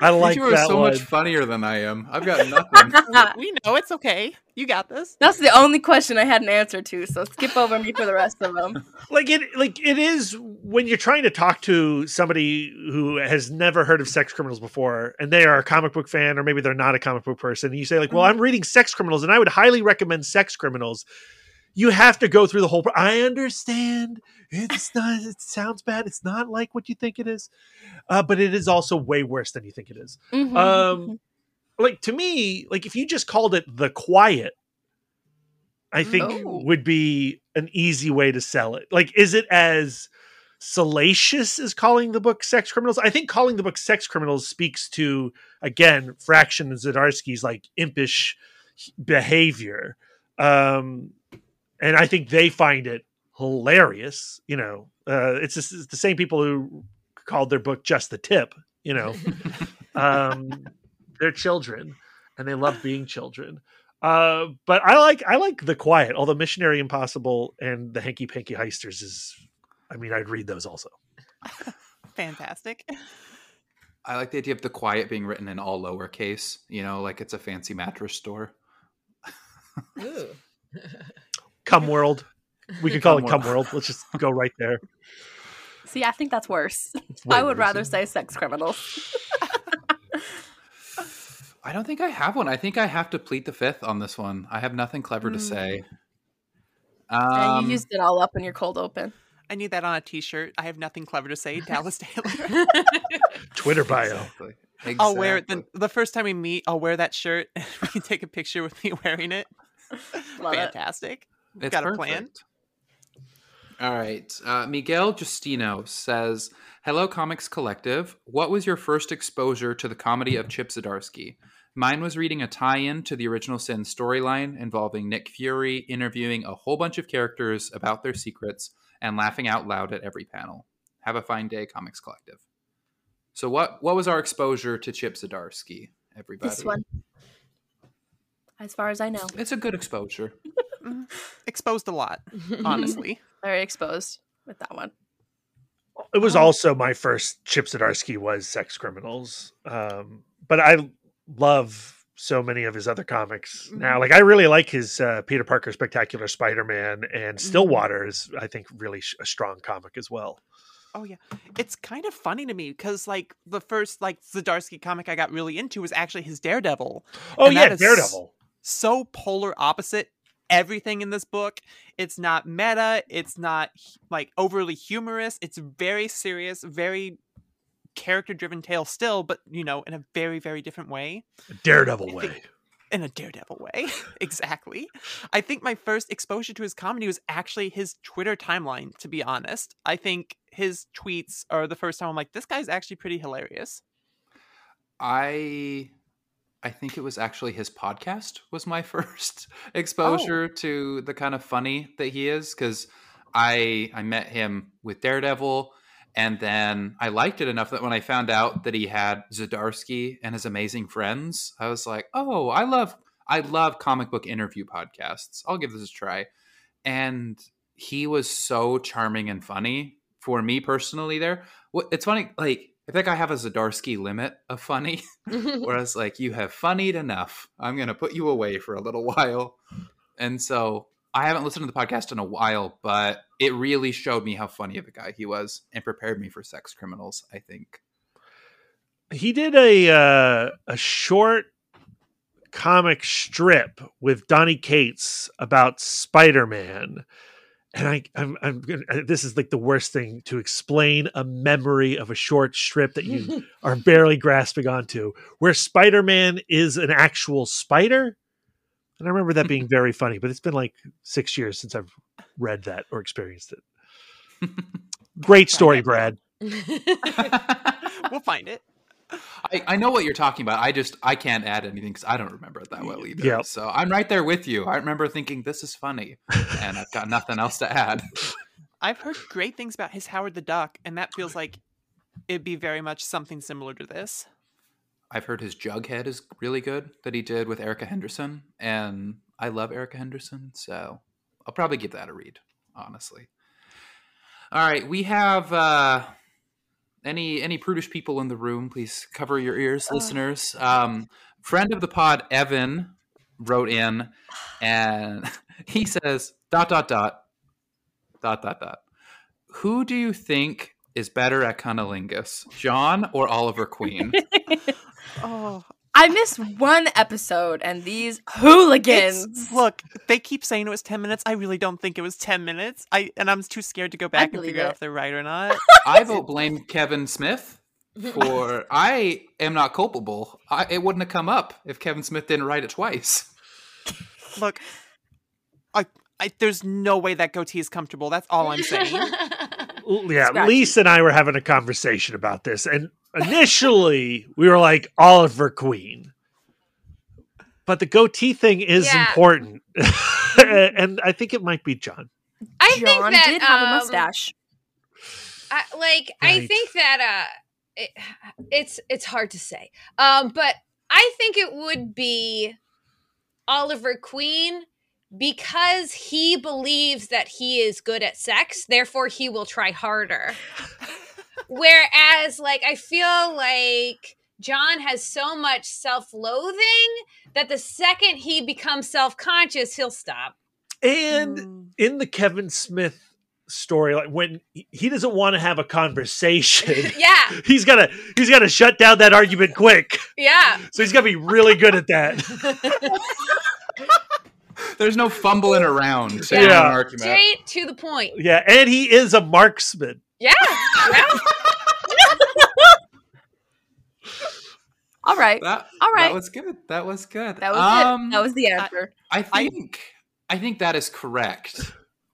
I like you are that so one. much funnier than I am. I've got nothing. *laughs* we know it's okay. You got this. That's the only question I had an answer to, so skip over me for the rest of them. *laughs* like it like it is when you're trying to talk to somebody who has never heard of sex criminals before and they are a comic book fan or maybe they're not a comic book person and you say like well mm-hmm. i'm reading sex criminals and i would highly recommend sex criminals you have to go through the whole pro- i understand it's not it sounds bad it's not like what you think it is uh, but it is also way worse than you think it is Mhm. um like to me, like if you just called it the quiet, I think Oh. would be an easy way to sell it. Like, is it as salacious as calling the book sex criminals? I think calling the book sex criminals speaks to again Fraction and Zdarsky's like impish behavior. Um and I think they find it hilarious. You know, uh, it's, just, it's the same people who called their book just the tip. You know, *laughs* um, they're children and they love being children. Uh, but I like I like the quiet. Although Missionary Impossible and the Hanky Panky Heisters is, I mean, I'd read those also. *laughs* Fantastic. I like the idea of the quiet being written in all lowercase. You know, like it's a fancy mattress store. Ooh. *laughs* Come World, we could call Cum it Come World. World. Let's just go right there. See, I think that's worse. *laughs* I would worse. rather say sex criminals. *laughs* I don't think I have one. I think I have to plead the fifth on this one. I have nothing clever to Mm. say. Yeah, Um, you used it all up in your cold open. I need that on a t-shirt. I have nothing clever to say. Dallas *laughs* Taylor. Twitter bio. Exactly. I'll wear it the, the first time we meet. I'll wear that shirt and we can take a picture with me wearing it. Love it. Fantastic. It's Got a plan? All right. Uh, Miguel Justino says, "Hello, Comics Collective. What was your first exposure to the comedy of Chip Zdarsky? Mine was reading a tie-in to the original Sin storyline involving Nick Fury interviewing a whole bunch of characters about their secrets and laughing out loud at every panel. Have a fine day, Comics Collective." So, what what was our exposure to Chip Zdarsky? Everybody, This one. As far as I know. It's a good exposure. *laughs* *laughs* Exposed a lot, *laughs* honestly. Very exposed with that one. It was Oh. also my first Chip Zdarsky was Sex Criminals. Um, but I love so many of his other comics now. Mhm. Like I really like his uh, Peter Parker Spectacular Spider-Man and. Stillwater is I think really sh- a strong comic as well. Oh yeah, it's kind of funny to me because like the first like Zdarsky comic I got really into was actually his Daredevil. Oh And yeah, Daredevil. So polar opposite. Everything in this book, it's not meta. It's not like overly humorous. It's very serious, very character-driven tale still, but you know, in a very very different way. A daredevil I way. think- in a daredevil way *laughs* exactly i think my first exposure to his comedy was actually his twitter timeline to be honest i think his tweets are the first time i'm like this guy's actually pretty hilarious I I think it was actually his podcast was my *laughs* first oh. exposure to the kind of funny that he is because I I met him with Daredevil and then I liked it enough that when I found out that he had Zdarsky and his amazing friends, I was like, "Oh, I love I love comic book interview podcasts. I'll give this a try." And he was so charming and funny for me personally there. It's funny like I think I have a Zdarsky limit of funny. *laughs* Whereas, like, you have funnied enough. I'm going to put you away for a little while. And so I haven't listened to the podcast in a while, but it really showed me how funny of a guy he was and prepared me for sex criminals, I think. He did a uh, a short comic strip with Donny Cates about Spider-Man. And I, I'm, I'm gonna, this is like the worst thing to explain a memory of a short strip that you *laughs* are barely grasping onto, where Spider Man is an actual spider. And I remember that being *laughs* very funny, but it's been like six years since I've read that or experienced it. *laughs* Great story, Brad. we'll find it I, I know what you're talking about. I just, I can't add anything because I don't remember it that well either. Yep. So I'm right there with you. I remember thinking, this is funny. And I've got nothing else to add. *laughs* i've heard great things about his howard the duck and that feels like it'd be very much something similar to this I've heard his Jughead is really good that he did with Erica Henderson, and I love Erica Henderson, so I'll probably give that a read, honestly. All right, we have uh, any any prudish people in the room. Please cover your ears, Oh. listeners. Um, friend of the pod, Evan, wrote in, and *laughs* he says dot dot dot dot dot dot. Who do you think is better at cunnilingus, Jon or Oliver Queen? *laughs* oh I missed one episode, and these hooligans. It's, look, they keep saying it was 10 minutes. I really don't think it was 10 minutes. I and I'm too scared to go back and believe figure out if they're right or not. *laughs* I vote blame Kevin Smith for I am not culpable. I, it wouldn't have come up if Kevin Smith didn't write it twice. Look, I, I, there's no way that goatee is comfortable. That's all I'm saying. *laughs* Yeah, Scratchy. Lisa and I were having a conversation about this, and initially we were like Oliver Queen, but the goatee thing is Yeah. important, *laughs* and I think it might be Jon. I Jon think that did have a um, mustache. I, like I think that uh it, it's it's hard to say. Um but I think it would be Oliver Queen because he believes that he is good at sex, therefore he will try harder. *laughs* Whereas like I feel like Jon has so much self-loathing that the second he becomes self-conscious, he'll stop. And Mm. in the Kevin Smith story, like when he- he doesn't want to have a conversation, *laughs* Yeah, *laughs* he's gotta he's gotta shut down that argument quick. yeah. So he's gotta be really good at that. *laughs* There's no fumbling around Yeah. yeah. an argument. Straight to the point. Yeah, and he is a marksman. Yeah. yeah. All right. That, All right. That was good. That was good. That was um, it. That was the answer. I think I think that is correct.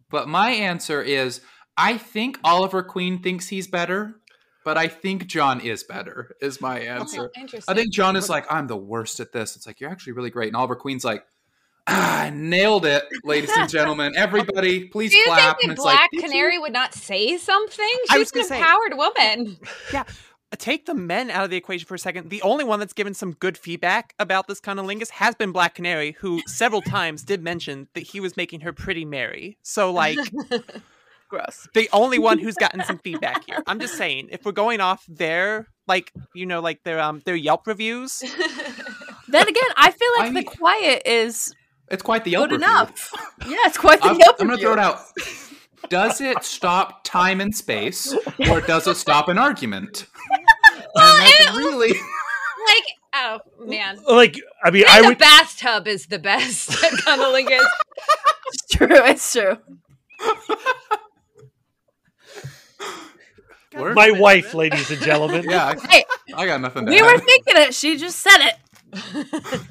But my answer is I think Oliver Queen thinks he's better, but I think Jon is better. Is my answer. Interesting. I think Jon is like I'm the worst at this. It's like you're actually really great, and Oliver Queen's like. Ah, I nailed it, ladies and *laughs* gentlemen. Everybody, please Do you clap. think the Black like, "Did you?" Canary would not say something? I She's was an gonna say- empowered woman. *laughs* Yeah. Take the men out of the equation for a second. The only one that's given some good feedback about this kind of lingus has been Black Canary, who several *laughs* times did mention that he was making her pretty Mary. So, like, Gross. the only one who's gotten some feedback here. I'm just saying, if we're going off their, like, you know, like their um their Yelp reviews, Then again, I feel like I the quiet is It's quite the Yelp good review. enough. *laughs* Yeah, it's quite the I'm, Yelp I'm gonna throw it out. Does it stop time and space, or does it stop an argument? *laughs* and it, really *laughs* like, oh man. Like, I mean, I I the would bathtub is the best at cunnilingus. It's true. It's true. Work. my wife, ladies and gentlemen. Yeah, I, Hey, I got nothing to we add. were thinking it. She just said it.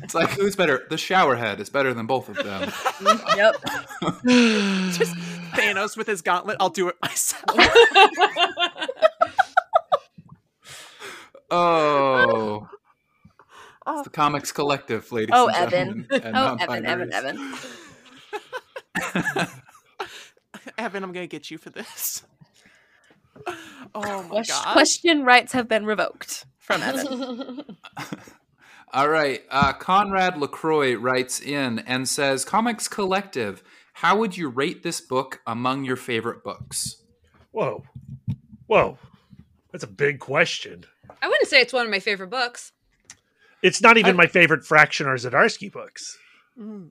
It's like who's better? The shower head is better than both of them. *laughs* Yep. *laughs* just Thanos with his gauntlet. I'll do it myself. *laughs* Oh. It's the oh. Comics Collective, ladies Oh, and Evan. gentlemen. and Oh, Evan, Evan, non-binaries. Evan. Evan, I'm gonna get you for this. Oh my Ques- god. Question rights have been revoked from Evan. All right. Uh, Conrad LaCroix writes in and says Comics Collective, how would you rate this book among your favorite books? Whoa, whoa, that's a big question. I wouldn't say it's one of my favorite books. It's not even I- my favorite Fraction or Zdarsky books. Mm.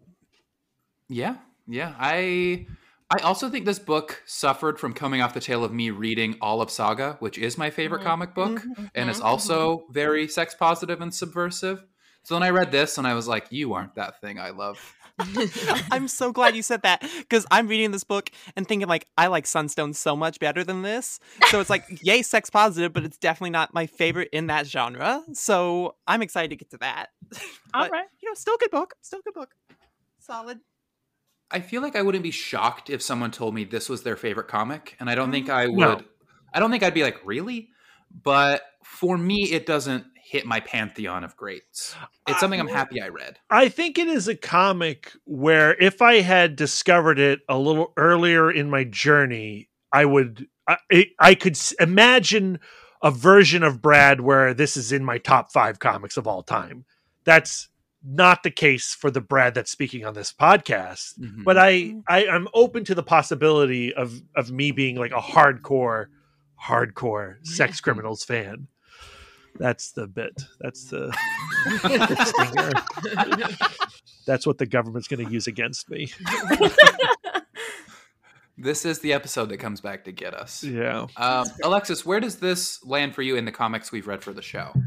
Yeah, yeah. I I also think this book suffered from coming off the tail of me reading all of Saga, which is my favorite Mhm, comic book, mhm, and it's mhm, also very sex positive and subversive. So then I read this and I was like, "You aren't that thing I love." *laughs* I'm so glad you said that because I'm reading this book and thinking like I like Sunstone so much better than this. So it's like yay, sex positive, but it's definitely not my favorite in that genre. So I'm excited to get to that. All *laughs* But, right. You know, still a good book. Still a good book. Solid. I feel like I wouldn't be shocked if someone told me this was their favorite comic, and I don't think Mm-hmm. I would. No. I don't think I'd be like, "Really?" But for me, it doesn't hit my pantheon of greats. It's something I'm happy I read. I think it is a comic where if I had discovered it a little earlier in my journey, I would I, I could imagine a version of Brad where this is in my top 5 comics of all time. That's not the case for the Brad that's speaking on this podcast, Mhm. but I, I I'm open to the possibility of of me being like a hardcore hardcore sex criminals fan. That's the bit. That's the *laughs* stinger. That's what the government's going to use against me. this is the episode that comes back to get us. Yeah. Um, Alexis, where does this land for you in the comics we've read for the show? Um,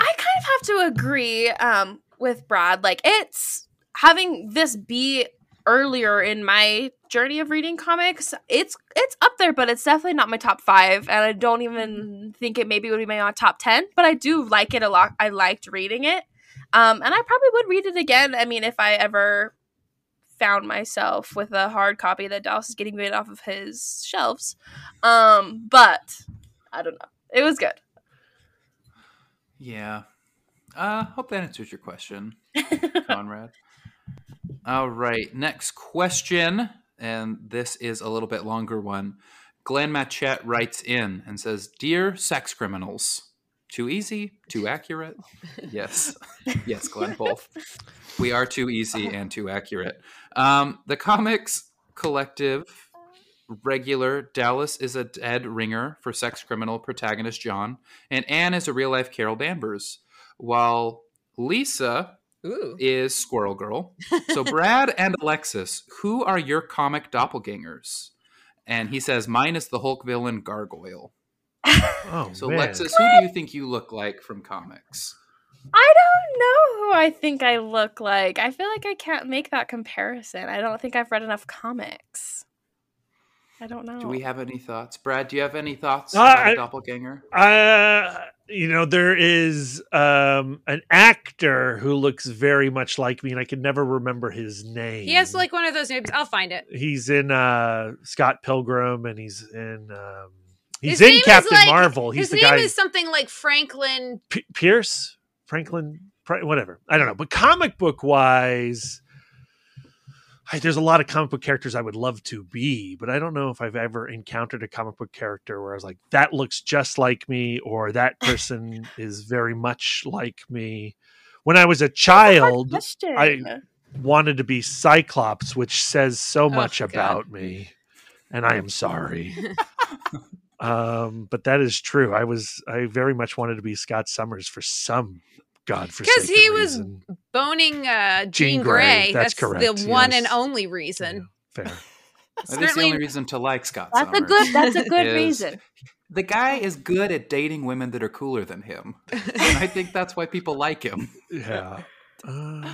I kind of have to agree um with Brad. Like it's having this be earlier in my journey of reading comics. It's it's up there, but it's definitely not my top five, and I don't even think it maybe would be my top ten. But I do like it a lot. I liked reading it, um, and I probably would read it again. I mean, if I ever found myself with a hard copy that Dallas is getting rid off of his shelves, um, but I don't know. It was good. Yeah. Uh, hope that answers your question, *laughs* Conrad. All right, next question, and this is a little bit longer one. Glenn Machette writes in and says, "Dear sex criminals, too easy, too accurate." *laughs* Yes, yes, Glenn, both. We are too easy and too accurate. Um, the comics collective regular Dallas is a dead ringer for sex criminal protagonist Jon, and Anne is a real life Carol Danvers, while Lisa Ooh. is Squirrel Girl. So *laughs* Brad and Alexis, who are your comic doppelgangers? And he says, mine is the Hulk villain Gargoyle. Oh, *laughs* So man. Alexis, who do you think you look like from comics? I don't know who I think I look like. I feel like I can't make that comparison. I don't think I've read enough comics. I don't know. Do we have any thoughts? Brad, do you have any thoughts Uh, about I- a doppelganger? Uh, you know, there is um an actor who looks very much like me, and I can never remember his name. He has like one of those names. I'll find it. he's in uh Scott Pilgrim, and he's in um he's His in Captain like- Marvel. He's His the name guy is something like Franklin. P- Pierce, Franklin, whatever. I don't know, but comic book wise. I, there's a lot of comic book characters I would love to be, but I don't know if I've ever encountered a comic book character where I was like, that looks just like me, or that person is very much like me. When I was a child, Question. I- wanted to be Cyclops, which says so much God. about me, and I am sorry. *laughs* um, but that is true. I was I very much wanted to be Scott Summers for some godforsaken Because he was reason. boning uh, Jean, Jean Grey. Grey, that's correct, the one and yes. only Yeah, reason. fair. *laughs* That is the only reason to like Scott that's a good. That's a *laughs* good reason. The guy is good at dating women that are cooler than him. *laughs* And I think that's why people like him. Yeah. Uh,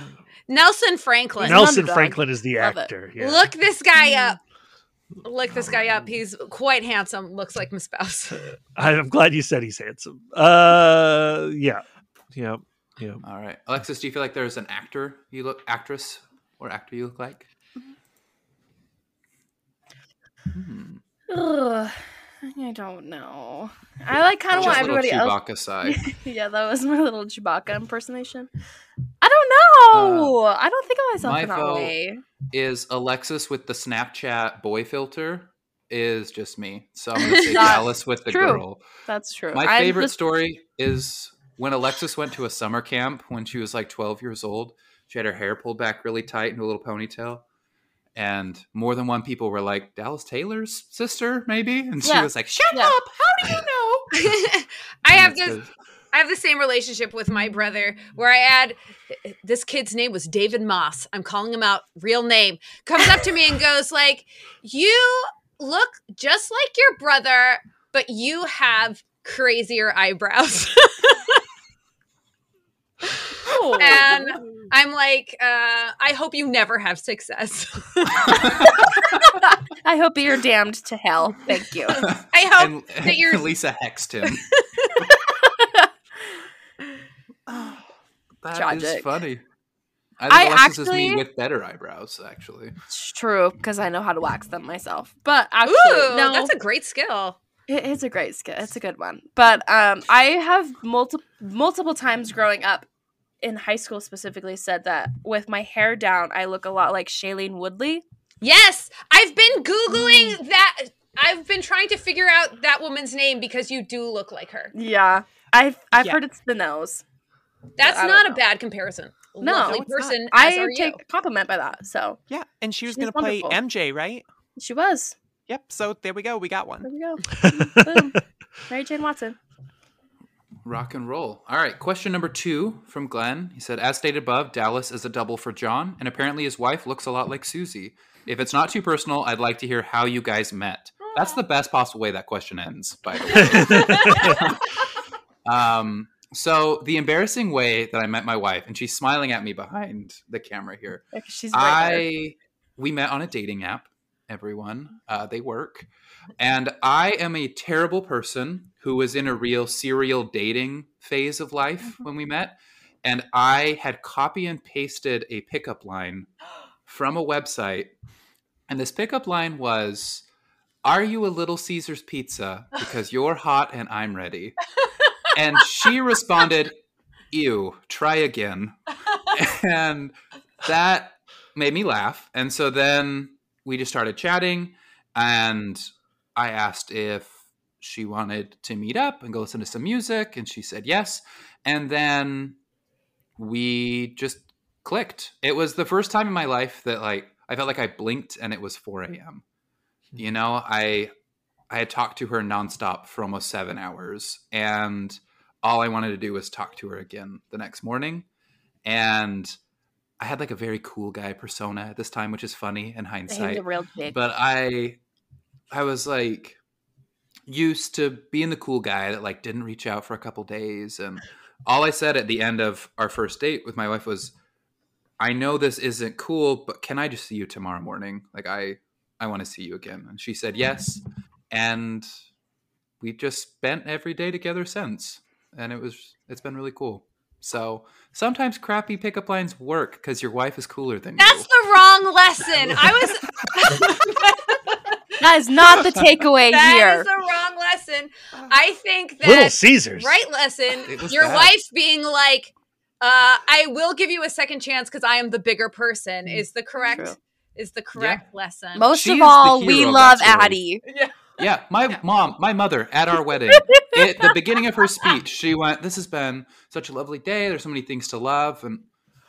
Nelson Franklin. Nelson. Franklin is the Love actor. Yeah. Look this guy up. Look this guy up. He's quite handsome. Looks like my spouse. I'm glad you said he's handsome. Uh, yeah, yeah, yeah. All right, Alexis, do you feel like there's an actor you look, actress or actor you look like? Hmm. Ugh, I don't know. I like kind of want Just little everybody else. Chewbacca side. *laughs* yeah, that was my little Chewbacca impersonation. I don't know. I don't think of myself Uh, my in that way. Is Alexis with the Snapchat boy filter? Is just me. So I'm gonna *laughs* say That's Dallas with the true. girl. That's true. My I'm favorite just- story is when Alexis went to a summer camp when she was like 12 years old. She had her hair pulled back really tight into a little ponytail. And more than one people were like, Dallas Taylor's sister, maybe? And she Yeah. was like, Shut Yeah. up! How do you *laughs* know? *laughs* I And have that's this. 'cause- I have the same relationship with my brother where I add this kid's name was David Moss. I'm calling him out real name. Comes up to me and goes like, "You look just like your brother, but you have crazier eyebrows." *laughs* Oh. and I'm like, uh, "I hope you never have success." I hope you're damned to hell. Thank you. *laughs* I hope and, that *laughs* you're- Lisa hexed him. *laughs* That is Tragic. funny. I I think Alexis is actually- me with better eyebrows, actually. It's true because I know how to wax them myself. But actually, Ooh, no, that's a great skill. It's a great skill. It's a good one. But um, I have multiple multiple times growing up in high school specifically said that with my hair down, I look a lot like Shailene Woodley. Yes, I've been googling mm. that. I've been trying to figure out that woman's name because you do look like her. Yeah, I've I've Yeah. heard it's the nose. That's don't not a know. bad comparison. No, Lovely it's not. person. as I are take you. a compliment by that. So Yeah, and she was going to play. MJ, right? she was. Yep. So there we go. We got one. There we go. *laughs* Boom. Mary Jane Watson. Rock and roll. All right, question number two from Glenn. He said, As stated above, Dallas is a double for Jon, and apparently his wife looks a lot like Suzie. If it's not too personal, I'd like to hear how you guys met. That's the best possible way that question ends, by the way. *laughs* um, so, the embarrassing way that I met my wife, and she's smiling at me behind the camera here. She's right there. I we met on a dating app. Everyone, uh, they work, and I am a terrible person who was in a real serial dating phase of life mm-hmm. when we met, and I had copy and pasted a pickup line from a website, and this pickup line was. Are you a Little Caesars pizza? Because *laughs* you're hot and I'm ready. And she responded, Ew, try again. And that made me laugh. And so then we just started chatting, and I asked if she wanted to meet up and go listen to some music, and she said yes. And then we just clicked. It was the first time in my life that like I felt like I blinked and it was 4 a.m. Hmm. You know, I I had talked to her nonstop for almost seven hours, and all I wanted to do was talk to her again the next morning. And I had like a very cool guy persona at this time, which is funny in hindsight. real dick. But I I was like used to being the cool guy that like didn't reach out for a couple days and all I said at the end of our first date with my wife was I know this isn't cool, but can I just see you tomorrow morning? Like I I want to see you again. And she said yes. And we just spent every day together since. And it was it's been really cool. So sometimes crappy pickup lines work because your wife is cooler than That's you. That's the wrong lesson. I was. *laughs* *laughs* that is not the *laughs* takeaway That here. is the wrong lesson. *sighs* I think that Little Caesars. right lesson. Your bad. wife being like, uh, "I will give you a second chance because I am the bigger person." Mm, Is the correct True. is the correct lesson. Most She of all, we love that. Addie. Yeah, *laughs* my mom, my mother at our wedding, *laughs* at the beginning of her speech, she went, This has been such a lovely day. There's so many things to love. And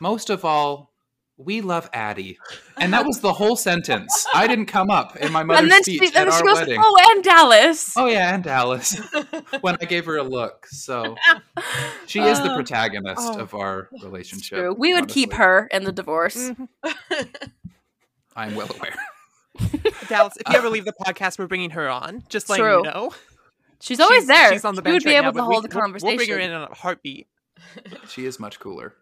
most of all, we love Addie. And that was the whole sentence. I didn't come up in my mother's And then speech she, at then she our goes, wedding. "Oh, and Dallas." Oh, yeah, and Dallas *laughs* when I gave her a look. So she is the Uh, protagonist oh. of our relationship. True. We would keep her in the divorce. *laughs* Mhm. I'm well aware. *laughs* Dallas, if you ever leave the podcast, we're bringing her on. Just letting True. you know. She's always She's- there. She's on the She bench would be right able now, to but we- hold the we'll- conversation. We'll bring her in on a heartbeat. She is much cooler.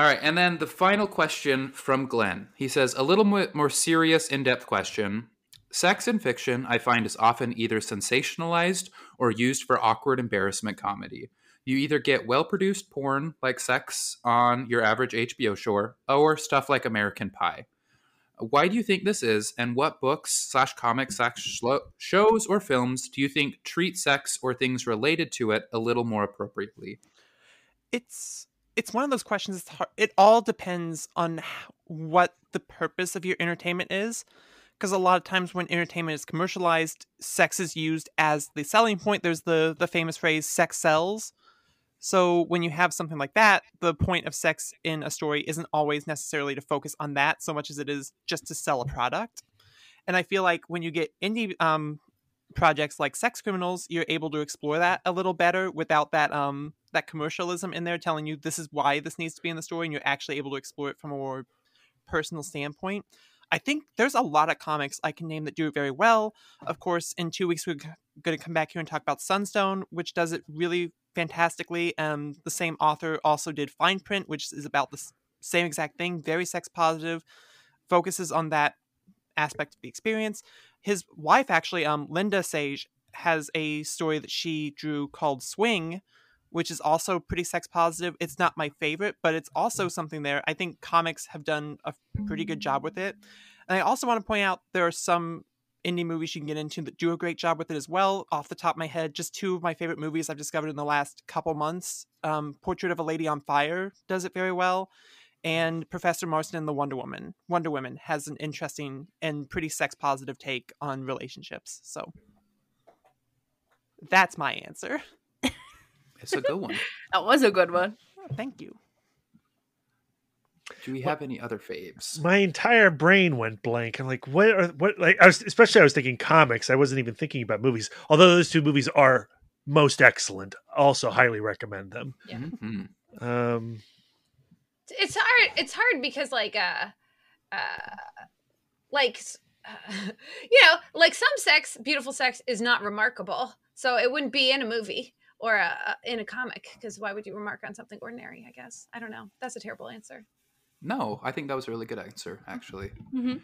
All right, and then the final question from Glenn. He says, a little mo- more serious, in depth question. Sex in fiction, I find, is often either sensationalized or used for awkward embarrassment comedy. You either get well produced porn like sex on your average HBO show or stuff like American Pie. Why do you think this is, and what books slash comics slash shows or films do you think treat sex or things related to it a little more appropriately? it's it's one of those questions it's hard, it all depends on what the purpose of your entertainment is because a lot of times when entertainment is commercialized sex is used as the selling point there's the the famous phrase sex sells. So when you have something like that the point of sex in a story isn't always necessarily to focus on that so much as it is just to sell a product. And i feel like when you get indie um projects like sex criminals you're able to explore that a little better without that um that commercialism in there telling you this is why this needs to be in the story and you're actually able to explore it from a more personal standpoint. I think there's a lot of comics i can name that do it very well. Of course in two weeks we're going to come back here and talk about sunstone which does it really fantastically um the same author also did fine print which is about the same exact thing very sex positive focuses on that aspect of the experience. His wife actually um linda sage has a story that she drew called swing which is also pretty sex positive it's not my favorite but it's also something there i think comics have done a pretty good job with it and i also want to point out there are some indie movies you can get into that do a great job with it as well off the top of my head just two of my favorite movies i've discovered in the last couple months um, portrait of a lady on fire does it very well and Professor Marston and the Wonder Woman. Wonder Woman has an interesting and pretty sex positive take on relationships. So that's my answer. *laughs* It's a good one. *laughs* That was a good one. Thank you. Do we have any other faves? my entire brain went blank. I'm like, what are what like I was especially I was thinking comics. I wasn't even thinking about movies. Although those two movies are most excellent. Also highly recommend them. Yeah. Mhm. Um it's hard it's hard because like uh uh like uh, *laughs* you know like some sex beautiful sex is not remarkable so it wouldn't be in a movie or a, in a comic because why would you remark on something ordinary i guess i don't know that's a terrible answer No, I think that was a really good answer, actually. hmm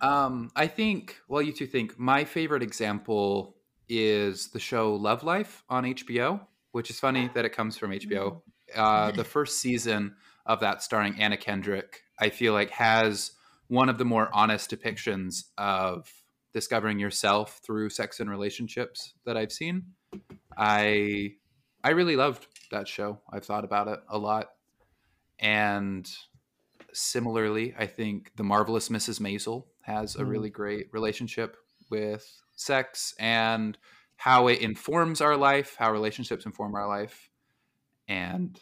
Um, I think, well, you two think my favorite example is the show Love Life on HBO, which is funny that it comes from HBO. Uh, the first season of that, starring Anna Kendrick, I feel like has one of the more honest depictions of discovering yourself through sex and relationships that I've seen. I I really loved that show. I've thought about it a lot, and similarly, I think the marvelous Mrs. Maisel has a Mhm. really great relationship with sex and how it informs our life, how relationships inform our life. And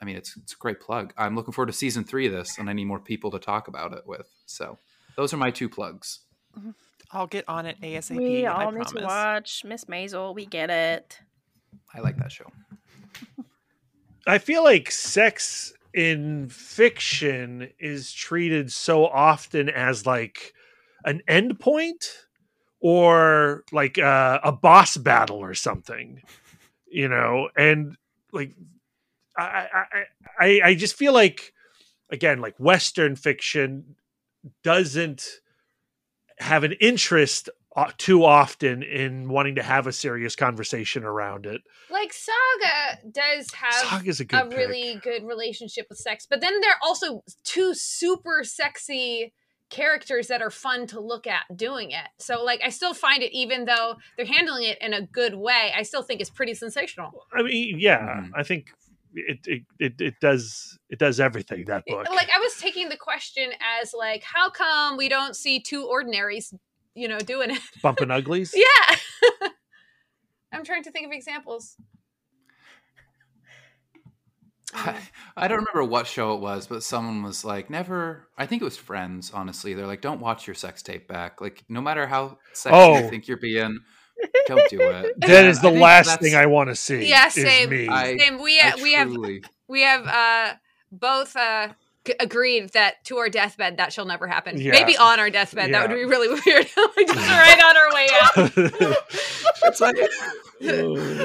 I mean, it's it's a great plug. I'm looking forward to season three of this, and I need more people to talk about it with. So those are my two plugs. I'll get on it ASAP. We I all need promise. to watch Miss Maisel. We get it. I like that show. I feel like sex in fiction is treated so often as like an end point or like uh, a boss battle or something, you know, and like I, I I I just feel like again like Western fiction doesn't have an interest uh, too often in wanting to have a serious conversation around it. Like Saga does have Saga's a good a really good relationship with sex, but then there are also two super sexy characters that are fun to look at doing it. So like I still find it even though they're handling it in a good way, I still think it's pretty sensational. I mean, yeah, Mhm. I think it, it it it does it does everything that book. Like I was taking the question as like how come we don't see two ordinaries, you know, doing it? Bumping uglies. *laughs* Yeah. *laughs* I'm trying to think of examples. I, I don't remember what show it was, but someone was like, "Never." I think it was Friends. Honestly, they're like, "Don't watch your sex tape back. Like, no matter how sexy Oh. you think you're being, don't do it." *laughs* That is the last that's- thing I want to see. Yeah, is same. me. I- Same. We I uh, we have we have uh both uh g- agreed that to our deathbed that shall never happen. Yeah. Maybe on our deathbed that would be really *laughs* weird. *laughs* like just right on our way out. It's like,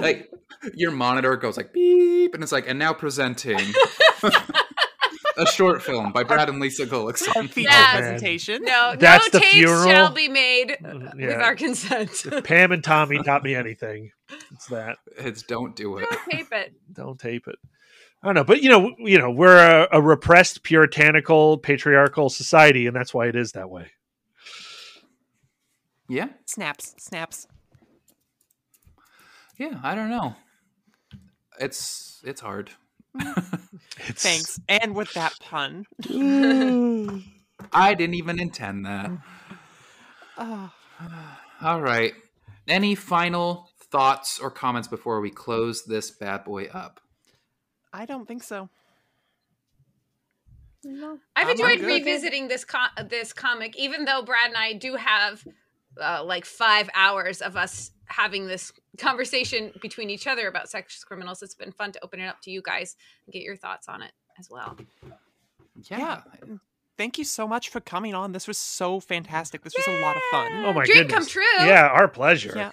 like your monitor goes like beep, and it's like, and now presenting a short film by *laughs* Brad and Lisa Gullickson. Feature Yeah. presentation. No, That's no the tapes funeral? shall be made uh, Mm, with our consent. If *laughs* Pam and Tommy taught me anything. It's that. It's don't do it. Don't tape it. *laughs* Don't tape it. I don't know, but you know, you know, we're a, a repressed, puritanical, patriarchal society, and that's why it is that way. Yeah, Snaps. Snaps. yeah. I don't know. It's it's hard. *laughs* It's, Thanks. And with that pun. I didn't even intend that. Oh, *sighs* All right. Any final thoughts or comments before we close this bad boy up? I don't think so. No. I've enjoyed revisiting this co- this comic, even though Brad and I do have uh, like five hours of us having this conversation between each other about sex criminals. It's been fun to open it up to you guys and get your thoughts on it as well. Yeah. Thank you so much for coming on. This was so fantastic. This was a lot of fun. Oh my Dream goodness. come true. Yeah, our pleasure. Yeah.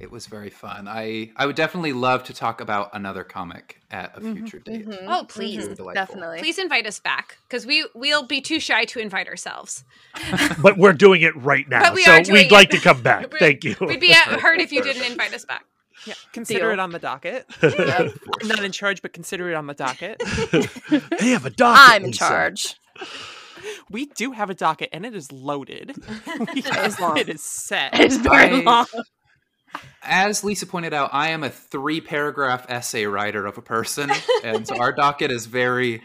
It was very fun. I I would definitely love to talk about another comic at a Mhm. future date. Mhm. Oh, please. It was delightful. Definitely. Please invite us back because we we'll be too shy to invite ourselves. *laughs* But we're doing it right now. But we so are doing we'd it. like to come back. *laughs* Thank you. We'd be uh, hurt if you didn't invite us back. Yeah. Consider Deal. it on the docket. *laughs* For I'm not in charge, but consider it on the docket. they have a docket. I'm in charge. We do have a docket, and it is loaded. It is long. It is set. It's very I- long. As Lisa pointed out, I am a three paragraph essay writer of a person, *laughs* and so our docket is very.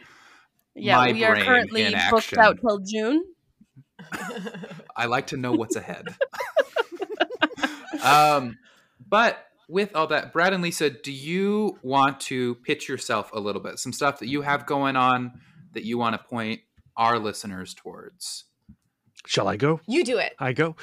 Yeah, my we are currently booked out till June. *laughs* I like to know what's ahead. *laughs* um, but with all that, Brad and Lisa, do you want to pitch yourself a little bit? Some stuff that you have going on that you want to point our listeners towards? Shall I go? You do it. I go.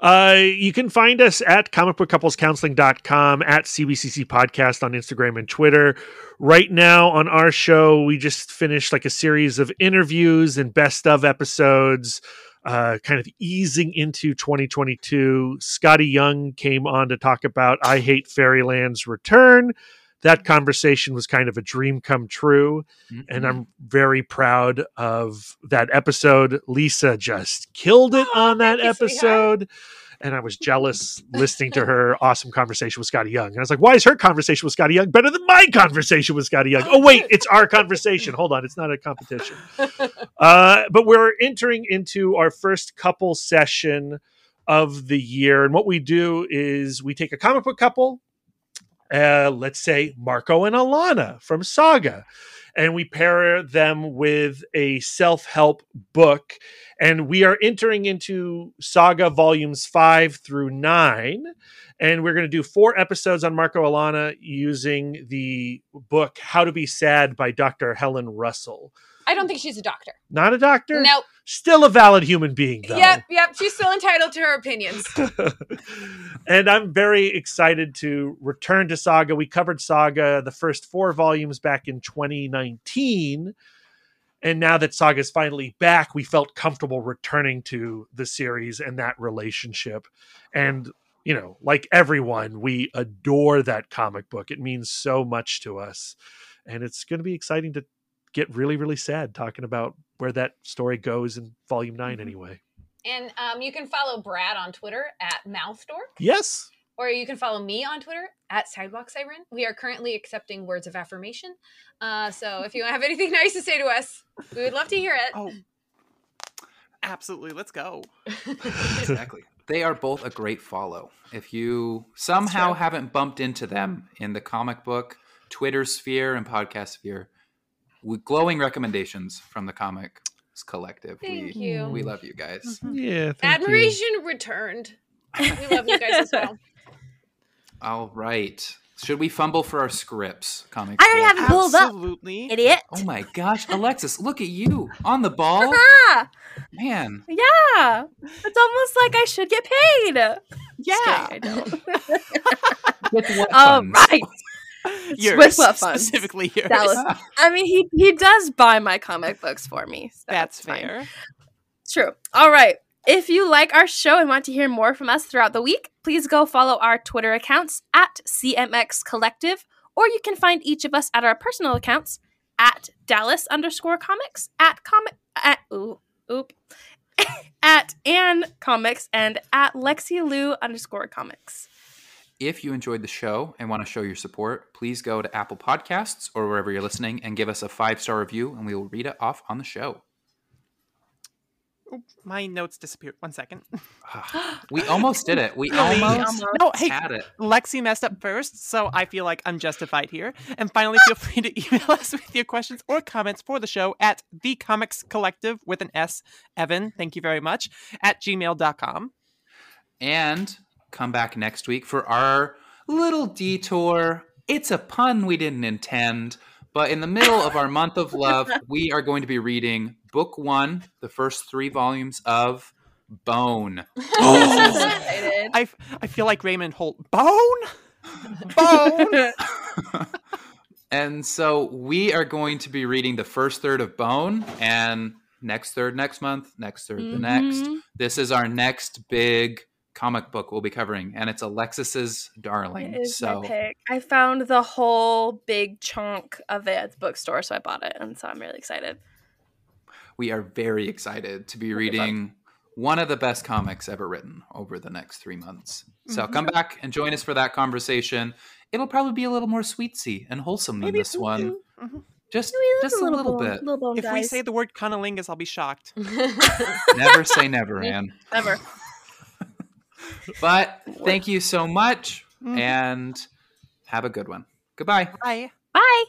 Uh, you can find us at comicbookcouplescounseling.com, at CBCC Podcast on Instagram and Twitter. Right now on our show, we just finished like a series of interviews and best of episodes, uh, kind of easing into 2022. Skottie Young came on to talk about I Hate Fairyland's return. That conversation was kind of a dream come true and Mhm. I'm very proud of that episode. Lisa just killed it Aw, on that thank you, sweetheart. episode. And I was jealous listening to her awesome conversation with Skottie Young. And I was like, why is her conversation with Skottie Young better than my conversation with Skottie Young? Oh, wait, it's our conversation. Hold on, it's not a competition. *laughs* Uh, but we're entering into our first couple session of the year. And what we do is we take a comic book couple, uh, let's say Marko and Alana from Saga, and we pair them with a self help book. And we are entering into Saga volumes five through nine. And we're going to do four episodes on Marko Alana using the book How to Be Sad by Dr. Helen Russell. I don't think she's a doctor. Not a doctor? Nope. Still a valid human being, though. Yep, yep. She's still entitled to her opinions. *laughs* and I'm very excited to return to Saga. We covered Saga, the first four volumes, back in 2019. And now that Saga's finally back, we felt comfortable returning to the series and that relationship. And, you know, like everyone, we adore that comic book. It means so much to us. And it's going to be exciting to get really, really sad talking about where that story goes in volume 9 anyway. And um, you can follow Brad on Twitter at Mouthdork, Yes. or you can follow me on Twitter at Sidewalk Siren. We are currently accepting words of affirmation. Uh, so if you have anything *laughs* nice to say to us, we would love to hear it. Oh, absolutely. Let's go. *laughs* exactly. They are both a great follow. If you somehow haven't bumped into them in the comic book, Twitter sphere, and podcast sphere, with glowing recommendations from the comics collective. Thank we, you. We love you guys. Yeah. thank you. Admiration returned. We love you guys as well. *laughs* All right. Should we fumble for our scripts? Comic. I already have Collective? it pulled up. Absolutely. Idiot. Oh my gosh, Alexis, look at you on the ball, Ah, *laughs* man. yeah. It's almost like I should get paid. Yeah. kidding, I don't. *laughs* With what Oh, funds? right. *laughs* Yours, funds? specifically yours. Dallas. I mean, he he does buy my comic books for me. so That's it's fine. fair. True. All right. If you like our show and want to hear more from us throughout the week, please go follow our Twitter accounts at CMX Collective, or you can find each of us at our personal accounts at Dallas underscore comics, at comic at ooh, oop. *laughs* at Ann Comics and at Lexi Lou underscore comics. If you enjoyed the show and want to show your support, please go to Apple Podcasts or wherever you're listening and give us a five star review, and we will read it off on the show. Oop, my notes disappeared. One second. Ah, we almost did it. We *laughs* almost No, hey, had it. Lexi messed up first, so I feel like I'm justified here. And finally, feel free to email *laughs* us with your questions or comments for the show at the Comics Collective with an S. Evan, thank you very much, at gmail.com. And come back next week for our little detour. It's a pun we didn't intend, but in the middle of our month of love, *laughs* we are going to be reading book one, the first three volumes of Bone. *laughs* I I, f- I feel like Raymond Holt. Bone? Bone? *laughs* And so we are going to be reading the first third of Bone and next third next month, next third the next. Mhm. This is our next big comic book we'll be covering, and it's Alexis's darling. is So my pick. I found the whole big chunk of it at the bookstore, so I bought it, and so I'm really excited. we are very excited to be That'll be fun. reading one of the best comics ever written over the next three months. So Mm-hmm. come back and join us for that conversation. It'll probably be a little more sweetsy and wholesome than this one. Mhm. Just, Maybe just a little, bone- bit. Little bone, If we say the word cunnilingus, I'll be shocked. *laughs* Never say never, Anne. Never. But thank you so much Mhm. and have a good one. Goodbye. Bye. Bye.